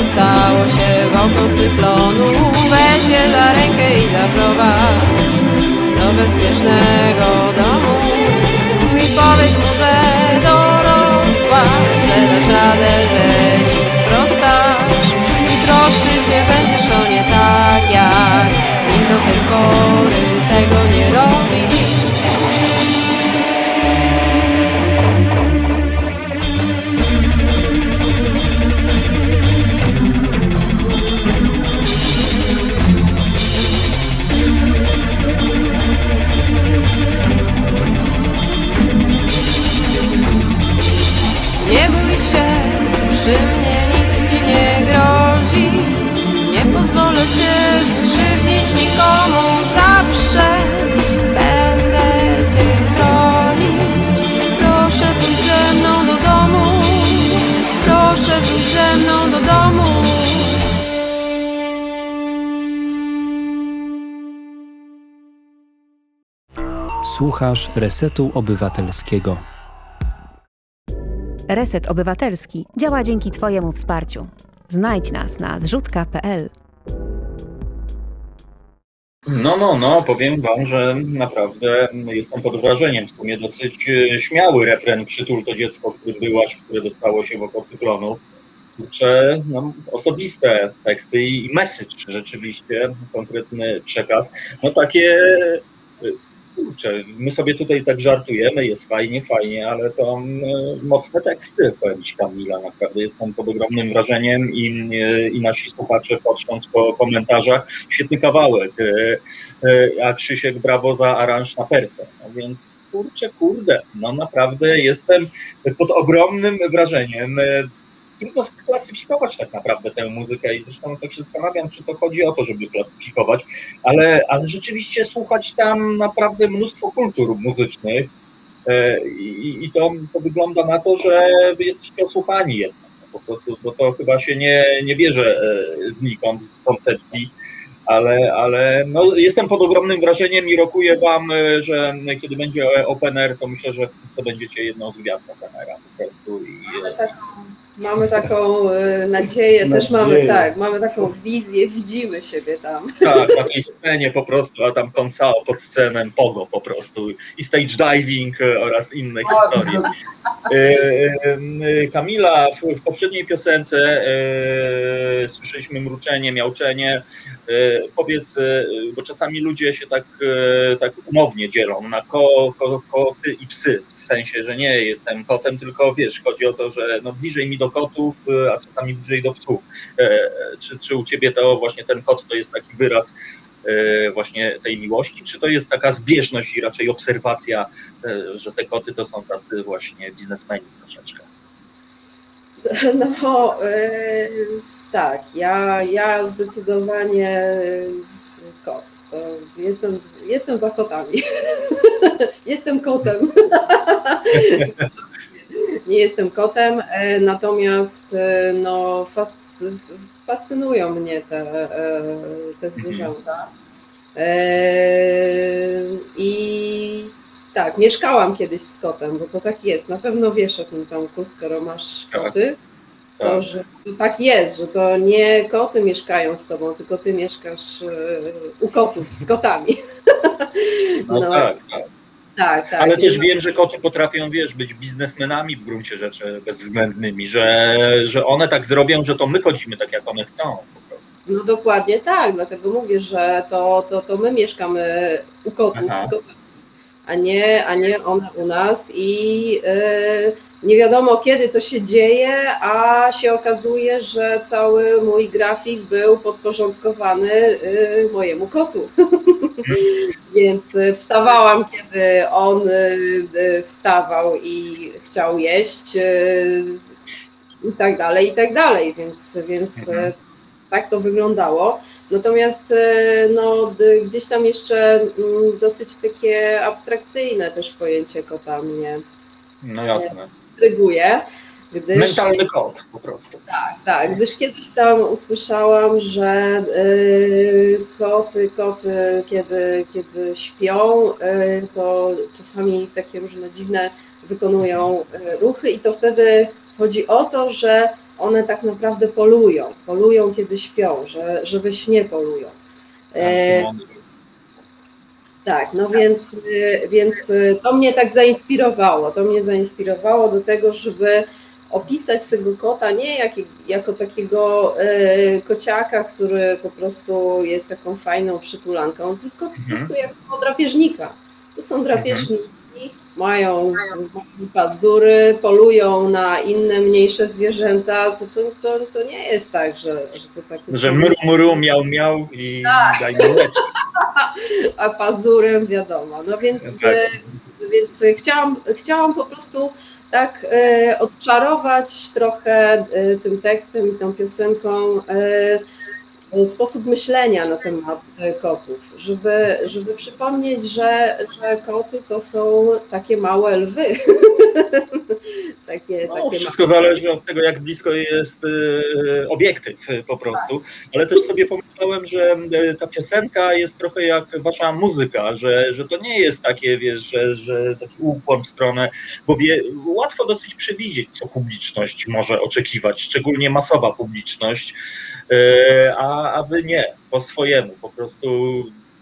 Dostało się w oko cyklonu Weź je za rękę i zaprowadź Do bezpiecznego domu. I powiedz mu, że Słuchasz Resetu Obywatelskiego. Reset Obywatelski działa dzięki Twojemu wsparciu. Znajdź nas na zrzutka.pl. No, no, no, powiem Wam, że naprawdę jestem pod wrażeniem. W sumie dosyć e, śmiały refren Przytul to dziecko, którym byłaś, które dostało się w oko cyklonu. Kurczę, no, osobiste teksty i message rzeczywiście, konkretny przekaz. No takie e, kurczę, my sobie tutaj tak żartujemy, jest fajnie, fajnie, ale to y, mocne teksty, powiem Ci Kamila, naprawdę jestem pod ogromnym wrażeniem i, y, i nasi słuchacze patrząc po komentarzach, świetny kawałek, y, a Krzysiek brawo za aranż na perce, no więc kurczę, kurde, no naprawdę jestem pod ogromnym wrażeniem, trudno sklasyfikować tak naprawdę tę muzykę i zresztą tak się zastanawiam, czy to chodzi o to, żeby klasyfikować, ale, ale rzeczywiście słuchać tam naprawdę mnóstwo kultur muzycznych e, i, i to, to wygląda na to, że wy jesteście osłuchani jednak po prostu, bo to chyba się nie, nie bierze e, znikąd, z koncepcji, ale, ale no, jestem pod ogromnym wrażeniem i rokuję Wam, e, że kiedy będzie open to myślę, że wkrótce będziecie jedną z gwiazd openera po prostu. I, Mamy taką y, nadzieję, też mamy tak, mamy taką wizję, widzimy siebie tam. Tak, na tej scenie po prostu, a tam koncao pod sceną, pogo po prostu i stage diving y, oraz inne historie. Y, Kamila, w, w poprzedniej piosence słyszeliśmy mruczenie, miauczenie. Powiedz, bo czasami ludzie się tak, tak umownie dzielą na ko, ko, koty i psy, w sensie, że nie jestem kotem, tylko wiesz, chodzi o to, że no bliżej mi do kotów, e, a czasami bliżej do psów. E, czy, czy u ciebie to właśnie ten kot to jest taki wyraz e, właśnie tej miłości, czy to jest taka zbieżność i raczej obserwacja, że te koty to są tacy właśnie biznesmeni troszeczkę? No tak, ja, ja zdecydowanie kot. jestem, jestem za kotami. jestem kotem. nie jestem kotem, e, natomiast e, no, fascynują mnie te, e, te mhm. zwierzęta. I tak, mieszkałam kiedyś z kotem, bo to tak jest. Na pewno wiesz o tym Tomku, skoro masz tak. To, tak. że to tak jest, że to nie koty mieszkają z tobą, tylko ty mieszkasz u kotów, z kotami. No, no tak, tak. Tak, tak. Ale też wiem, że koty potrafią, wiesz, być biznesmenami w gruncie rzeczy bezwzględnymi, że, że one tak zrobią, że to my chodzimy tak, jak one chcą po prostu. No dokładnie tak, dlatego mówię, że to, to, to my mieszkamy u kotów z kotami, a nie, a nie one u nas i yy, nie wiadomo kiedy to się dzieje, a się okazuje, że cały mój grafik był podporządkowany yy, mojemu kotu. Więc y, wstawałam, kiedy on y, y, wstawał i chciał jeść i tak dalej, i tak dalej. Więc, więc mhm. tak to wyglądało. Natomiast no, gdzieś tam jeszcze mm, dosyć takie abstrakcyjne też pojęcie kota mnie no jasne. Intryguje. Gdyż, Mentalny kod po prostu. Tak, tak. Gdyż kiedyś tam usłyszałam, że y, koty, koty, kiedy, kiedy śpią, y, to czasami takie różne dziwne wykonują y, ruchy i to wtedy chodzi o to, że one tak naprawdę polują. Polują, kiedy śpią, że, że we śnie polują. Tak, no więc, więc to mnie tak zainspirowało. To mnie zainspirowało do tego, żeby opisać tego kota nie jak, jako takiego e, kociaka, który po prostu jest taką fajną przytulanką, tylko po mhm. prostu jako drapieżnika. To są drapieżniki. Mają, mają pazury, polują na inne mniejsze zwierzęta. To, to, to, to nie jest tak, że, że to tak Że muru, muru, miał, miał i tak. daj A pazurem wiadomo. No więc, tak. E, więc chciałam, chciałam po prostu tak e, odczarować trochę e, tym tekstem i tą piosenką sposób myślenia na temat kotów, żeby, żeby przypomnieć, że, że koty to są takie małe lwy, takie, No, takie wszystko zależy od tego, jak blisko jest e, obiektyw e, po prostu. Ale też sobie pomyślałem, że e, ta piosenka jest trochę jak wasza muzyka, że, że to nie jest takie, wiesz, że, że taki ukłon w stronę, bo wie, łatwo dosyć przewidzieć, co publiczność może oczekiwać, szczególnie masowa publiczność, e, a, a wy nie, po swojemu, po prostu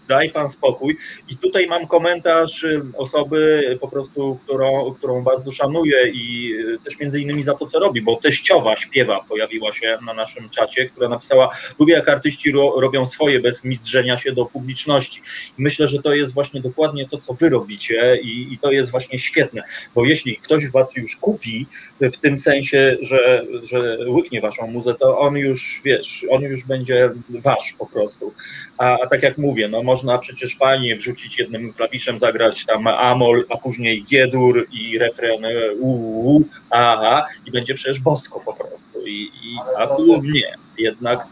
daj pan spokój. I tutaj mam komentarz y, osoby po prostu, którą, którą bardzo szanuję i y, też między innymi za to, co robi, bo teściowa śpiewa pojawiła się na naszym czacie, która napisała, lubię jak artyści ro, robią swoje bez mizdrzenia się do publiczności. I myślę, że to jest właśnie dokładnie to, co wy robicie i, i to jest właśnie świetne, bo jeśli ktoś was już kupi w tym sensie, że, że łyknie waszą muzę, to on już, wiesz, on już będzie wasz po prostu. A, a tak jak mówię, no można przecież fajnie wrzucić jednym klawiszem, zagrać tam Amol, a później G-dur i refren u, a, a i będzie przecież bosko po prostu. I, i, a tu nie, jednak,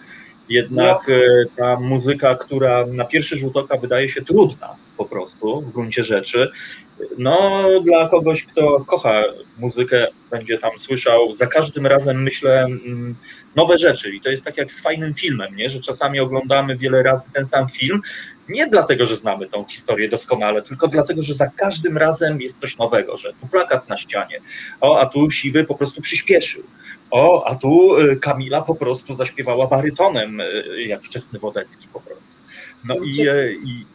jednak e, ta muzyka, która na pierwszy rzut oka wydaje się trudna po prostu w gruncie rzeczy, no dla kogoś, kto kocha muzykę, będzie tam słyszał za każdym razem, myślę, mm, nowe rzeczy. I to jest tak jak z fajnym filmem, nie? że czasami oglądamy wiele razy ten sam film, nie dlatego, że znamy tą historię doskonale, tylko dlatego, że za każdym razem jest coś nowego, że tu plakat na ścianie, o, a tu Siwy po prostu przyspieszył, o, a tu y, Kamila po prostu zaśpiewała barytonem, y, jak wczesny Wodecki po prostu. No i, y, i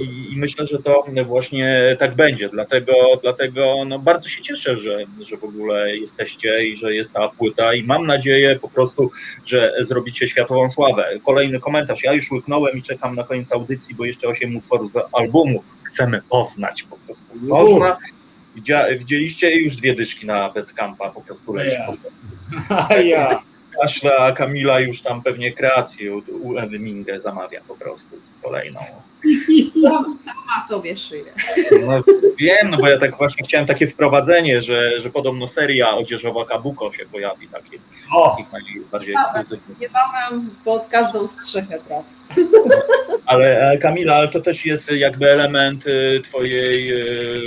I, I, myślę, że to właśnie tak będzie. Dlatego, dlatego no bardzo się cieszę, że, że w ogóle jesteście i że jest ta płyta. I mam nadzieję po prostu, że zrobicie światową sławę. Kolejny komentarz. Ja już łyknąłem i czekam na koniec audycji, bo jeszcze osiem utworów z albumu chcemy poznać po prostu. Można. Widzieliście już dwie dyszki na Betcampa po prostu leci. A ja. Kaszla Kamila już tam pewnie kreację u Ewy Mingę zamawia po prostu kolejną. Sama sobie szyję. No, wiem, no bo ja tak właśnie chciałem takie wprowadzenie, że, że podobno seria odzieżowa Kabuko się pojawi, takie, o. takich najbardziej ekskluzywnych. Niebawem pod każdą strzechę praw. Ale Kamila, ale to też jest jakby element y, twojej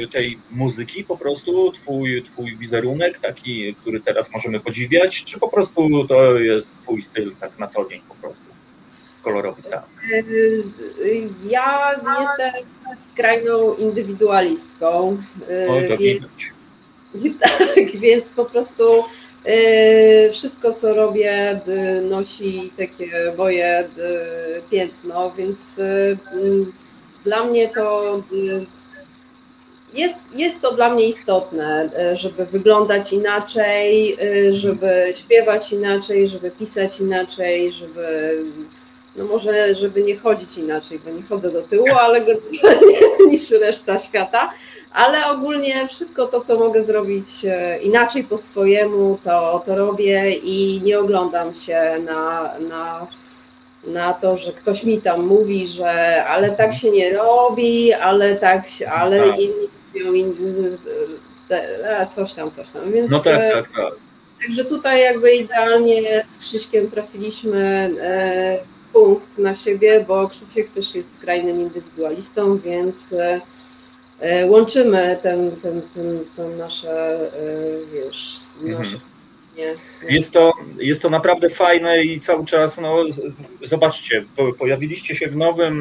y, tej muzyki po prostu, twój, twój wizerunek taki, który teraz możemy podziwiać, czy po prostu to jest twój styl tak na co dzień po prostu? Kolorowy tak. Ja jestem skrajną indywidualistką. O, więc, tak, więc po prostu wszystko, co robię, nosi takie moje piętno, więc dla mnie to jest, jest to dla mnie istotne, żeby wyglądać inaczej, żeby śpiewać inaczej, żeby pisać inaczej, żeby no może, żeby nie chodzić inaczej, bo nie chodzę do tyłu, ale niż reszta świata, ale ogólnie wszystko to, co mogę zrobić e, inaczej po swojemu, to, to robię i nie oglądam się na, na, na to, że ktoś mi tam mówi, że ale tak się nie robi, ale tak, ale tak. inni mówią, inni, coś tam, coś tam. Więc, no tak, e, tak, tak. Także tutaj jakby idealnie z Krzyśkiem trafiliśmy e, punkt na siebie, bo Krzysiek też jest skrajnym indywidualistą, więc e, e, łączymy ten, ten, ten, ten nasze, e, wiesz, nasze mhm. Jest to, jest to naprawdę fajne i cały czas, no, zobaczcie, pojawiliście się w nowym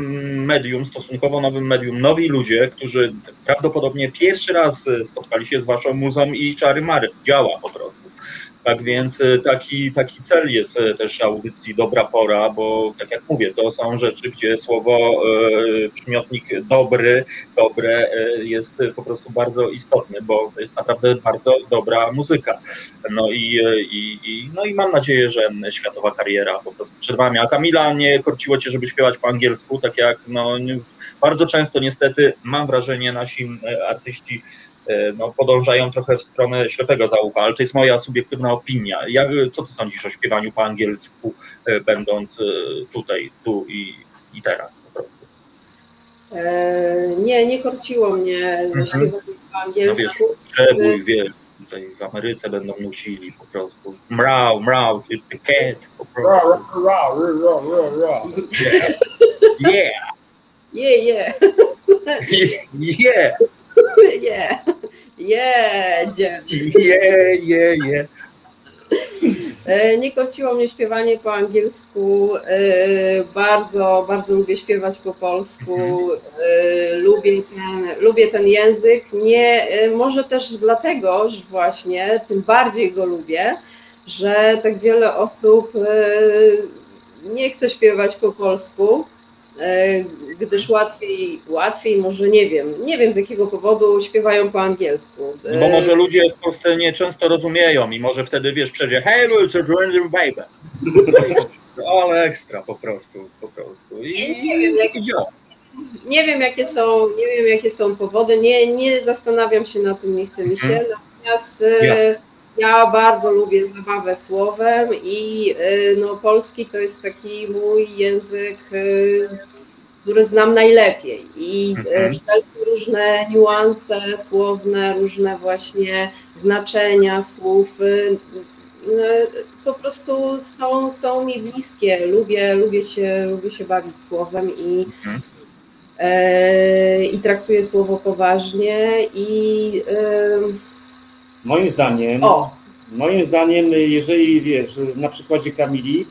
medium, stosunkowo nowym medium, nowi ludzie, którzy prawdopodobnie pierwszy raz spotkali się z waszą muzą i czary mary. Działa po prostu. Tak więc e, taki, taki cel jest e, też audycji Dobra Pora, bo tak jak mówię, to są rzeczy, gdzie słowo, e, przymiotnik dobry, dobre jest po prostu bardzo istotny, bo to jest naprawdę bardzo dobra muzyka. No i, i, i, no i mam nadzieję, że światowa kariera po prostu przed Wami. A Kamila, nie korciło Cię, żeby śpiewać po angielsku, tak jak no, bardzo często niestety mam wrażenie nasi artyści no, podążają trochę w stronę ślepego zaułka, ale to jest moja subiektywna opinia. Jak, co ty sądzisz o śpiewaniu po angielsku, e, będąc e, tutaj, tu i, i teraz po prostu? nie, nie korciło mnie mhm. śpiewanie po angielsku. No wiesz, wie, tutaj w Ameryce będą nucili po prostu. Mrał, mrał, the cat po prostu. Yeah. Yeah. Yeah, yeah. yeah. Yeah. Jedzie. Je, je, je. E, Nie korciło mnie śpiewanie po angielsku. e, Bardzo, bardzo lubię śpiewać po polsku. e, Lubię ten, lubię ten język. Nie, może też dlatego, że właśnie tym bardziej go lubię, że tak wiele osób nie chce śpiewać po polsku, gdyż łatwiej, łatwiej, może nie wiem, nie wiem z jakiego powodu śpiewają po angielsku. No Bo może ludzie w Polsce nie często rozumieją i może wtedy wiesz, przejdzie hey, Lucy, baby. Ale ekstra po prostu, po prostu. I, Nie- nie wiem, jak- i działa. Nie wiem, jakie są, nie wiem, jakie są powody. Nie, nie zastanawiam się na tym, nie chce mi się. Mhm. Natomiast e. ja bardzo lubię zabawę słowem i e, no, polski to jest taki mój język, e, który znam najlepiej. I e, Mhm. wszelkie różne niuanse słowne, różne właśnie znaczenia słów. e, Po prostu są, są mi bliskie. Lubię, lubię, się, lubię się bawić słowem i, Mhm. e, i traktuję słowo poważnie i e, Moim zdaniem, o, moim zdaniem, jeżeli wiesz, na przykładzie Kamili,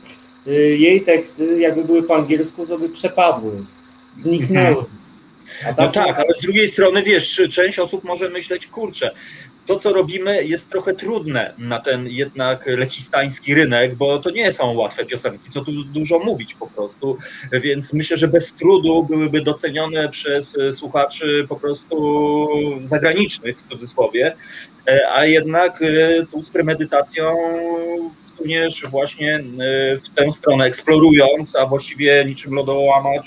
y, jej teksty jakby były po angielsku, to by przepadły, zniknęły. A No tak, ale z drugiej strony wiesz, czy część osób może myśleć, kurczę, to co robimy jest trochę trudne na ten jednak lekistański rynek, bo to nie są łatwe piosenki, co tu dużo mówić po prostu, więc myślę, że bez trudu byłyby docenione przez e, słuchaczy po prostu zagranicznych w cudzysłowie, E, a jednak e, tu z premedytacją suniesz właśnie w tę stronę, eksplorując, a właściwie niczym lodołamacz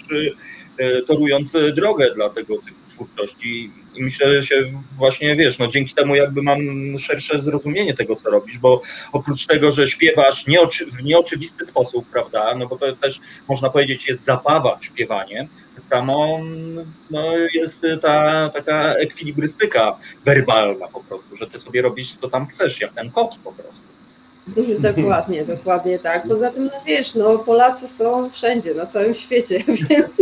torując drogę dla tego typu twórczości. I myślę, że się właśnie wiesz, no dzięki temu jakby mam szersze zrozumienie tego, co robisz, bo oprócz tego, że śpiewasz nieoczy, w nieoczywisty sposób, prawda, no bo to też można powiedzieć jest zabawa śpiewanie, tak samo no, jest ta taka ekwilibrystyka werbalna po prostu, że ty sobie robisz co tam chcesz, jak ten kot po prostu. dokładnie, dokładnie tak. Poza tym, no wiesz, no Polacy są wszędzie, na całym świecie, więc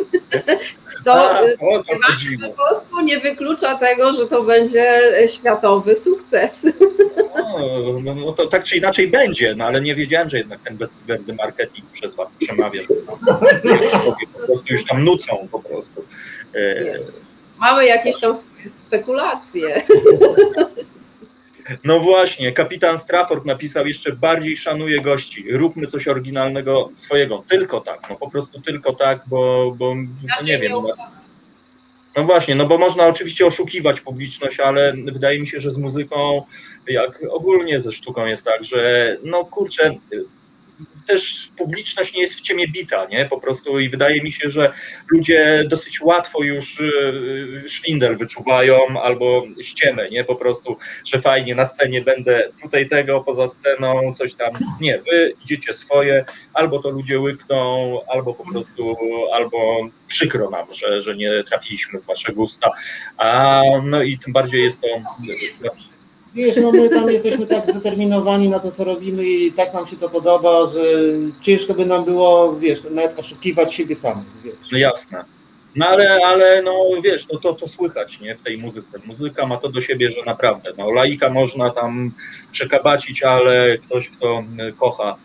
to A, e, o to po polsku nie wyklucza tego, że to będzie światowy sukces. No, no, no to tak czy inaczej będzie, no ale nie wiedziałem, że jednak ten bezwzględny marketing przez was przemawia, że tam, po prostu już tam nucą po prostu. E, Nie. Mamy jakieś tam spe- spekulacje. No właśnie, kapitan Strafford napisał jeszcze bardziej szanuję gości, róbmy coś oryginalnego swojego, tylko tak, no po prostu tylko tak, bo, bo nie wiem, no, no właśnie, no bo można oczywiście oszukiwać publiczność, ale wydaje mi się, że z muzyką, jak ogólnie ze sztuką jest tak, że no kurczę, też publiczność nie jest w ciemię bita, nie? Po prostu i wydaje mi się, że ludzie dosyć łatwo już y, szwindel wyczuwają albo ściemę, nie? Po prostu, że fajnie na scenie będę tutaj tego, poza sceną coś tam. Nie, wy idziecie swoje, albo to ludzie łykną, albo po prostu, albo przykro nam, że, że nie trafiliśmy w wasze gusta. A no i tym bardziej jest to Wiesz, no my tam jesteśmy tak zdeterminowani na to, co robimy i tak nam się to podoba, że ciężko by nam było, wiesz, nawet oszukiwać siebie samych, wiesz. No jasne. No ale, ale no wiesz, no to, to słychać nie, w tej muzyce. Muzyka ma to do siebie, że naprawdę, no laika można tam przekabacić, ale ktoś, kto kocha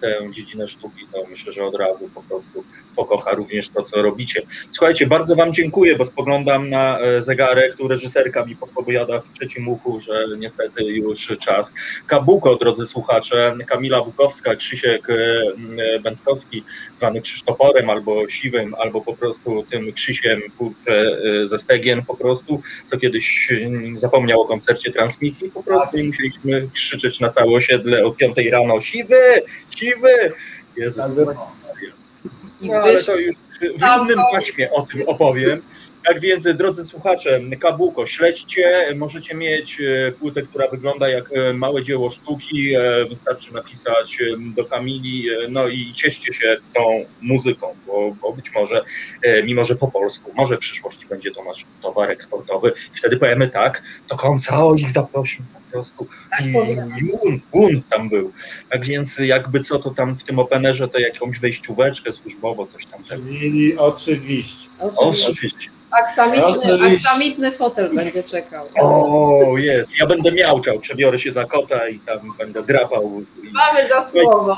tę dziedzinę sztuki, to myślę, że od razu po prostu pokocha również to, co robicie. Słuchajcie, bardzo Wam dziękuję, bo spoglądam na e, zegarek, tu reżyserka mi podpowiada w trzecim uchu, że niestety już czas. Kabuko, drodzy słuchacze, Kamila Bukowska, Krzysiek e, Będkowski, zwany Krzysztoporem albo Siwym, albo po prostu tym Krzysiem kurczę, e, ze Stegien po prostu, co kiedyś e, zapomniał o koncercie transmisji po prostu i musieliśmy krzyczeć na całe osiedle o 5 rano Siwy, Siwy! Jezus, no, I no, ale to już w innym paśmie o tym opowiem. Tak więc, drodzy słuchacze, Kabuko, śledźcie, możecie mieć e, płytę, która wygląda jak e, małe dzieło sztuki, e, wystarczy napisać do Kamili, no i cieszcie się tą muzyką, bo, bo być może, mimo że po polsku, może w przyszłości będzie to nasz towar eksportowy. Wtedy powiemy tak, do końca o ich zaprosimy. prostu bunt, bunt tam był. Tak więc jakby co, to tam w tym openerze to jakąś wejścióweczkę służbowo, coś tam. Czyli oczywiście. Oczywiście. Oczywiście. Aksamitny, aksamitny fotel będzie czekał. O, jest. Ja będę miałczał, przebiorę się za kota i tam będę drapał. I Mamy za słowo.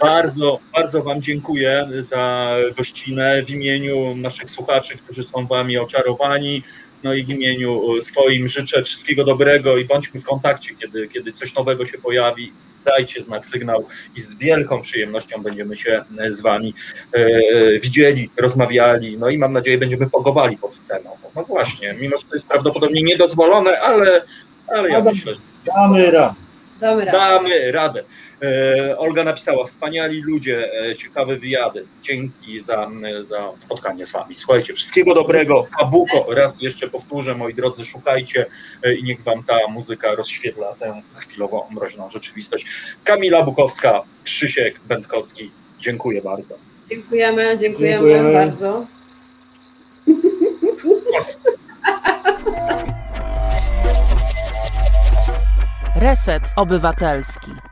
Bardzo, bardzo Wam dziękuję za gościnę w imieniu naszych słuchaczy, którzy są Wami oczarowani. No i w imieniu swoim życzę wszystkiego dobrego i bądźmy w kontakcie, kiedy, kiedy coś nowego się pojawi. Dajcie znak, sygnał i z wielką przyjemnością będziemy się z Wami e, widzieli, rozmawiali. No i mam nadzieję, będziemy pogowali pod sceną. No właśnie, mimo że to jest prawdopodobnie niedozwolone, ale, ale ja Adam, myślę, że Damy radę. Damy radę. Damy radę. E, Olga napisała, wspaniali ludzie, e, ciekawe wyjady. Dzięki za, za spotkanie z Wami. Słuchajcie, wszystkiego dobrego. Kabuko, raz jeszcze powtórzę, moi drodzy, szukajcie e, i niech Wam ta muzyka rozświetla tę chwilowo mroźną rzeczywistość. Kamila Bukowska, Krzysiek Będkowski, dziękuję bardzo. Dziękujemy, dziękujemy, Dziękujemy. bardzo. Reset Obywatelski.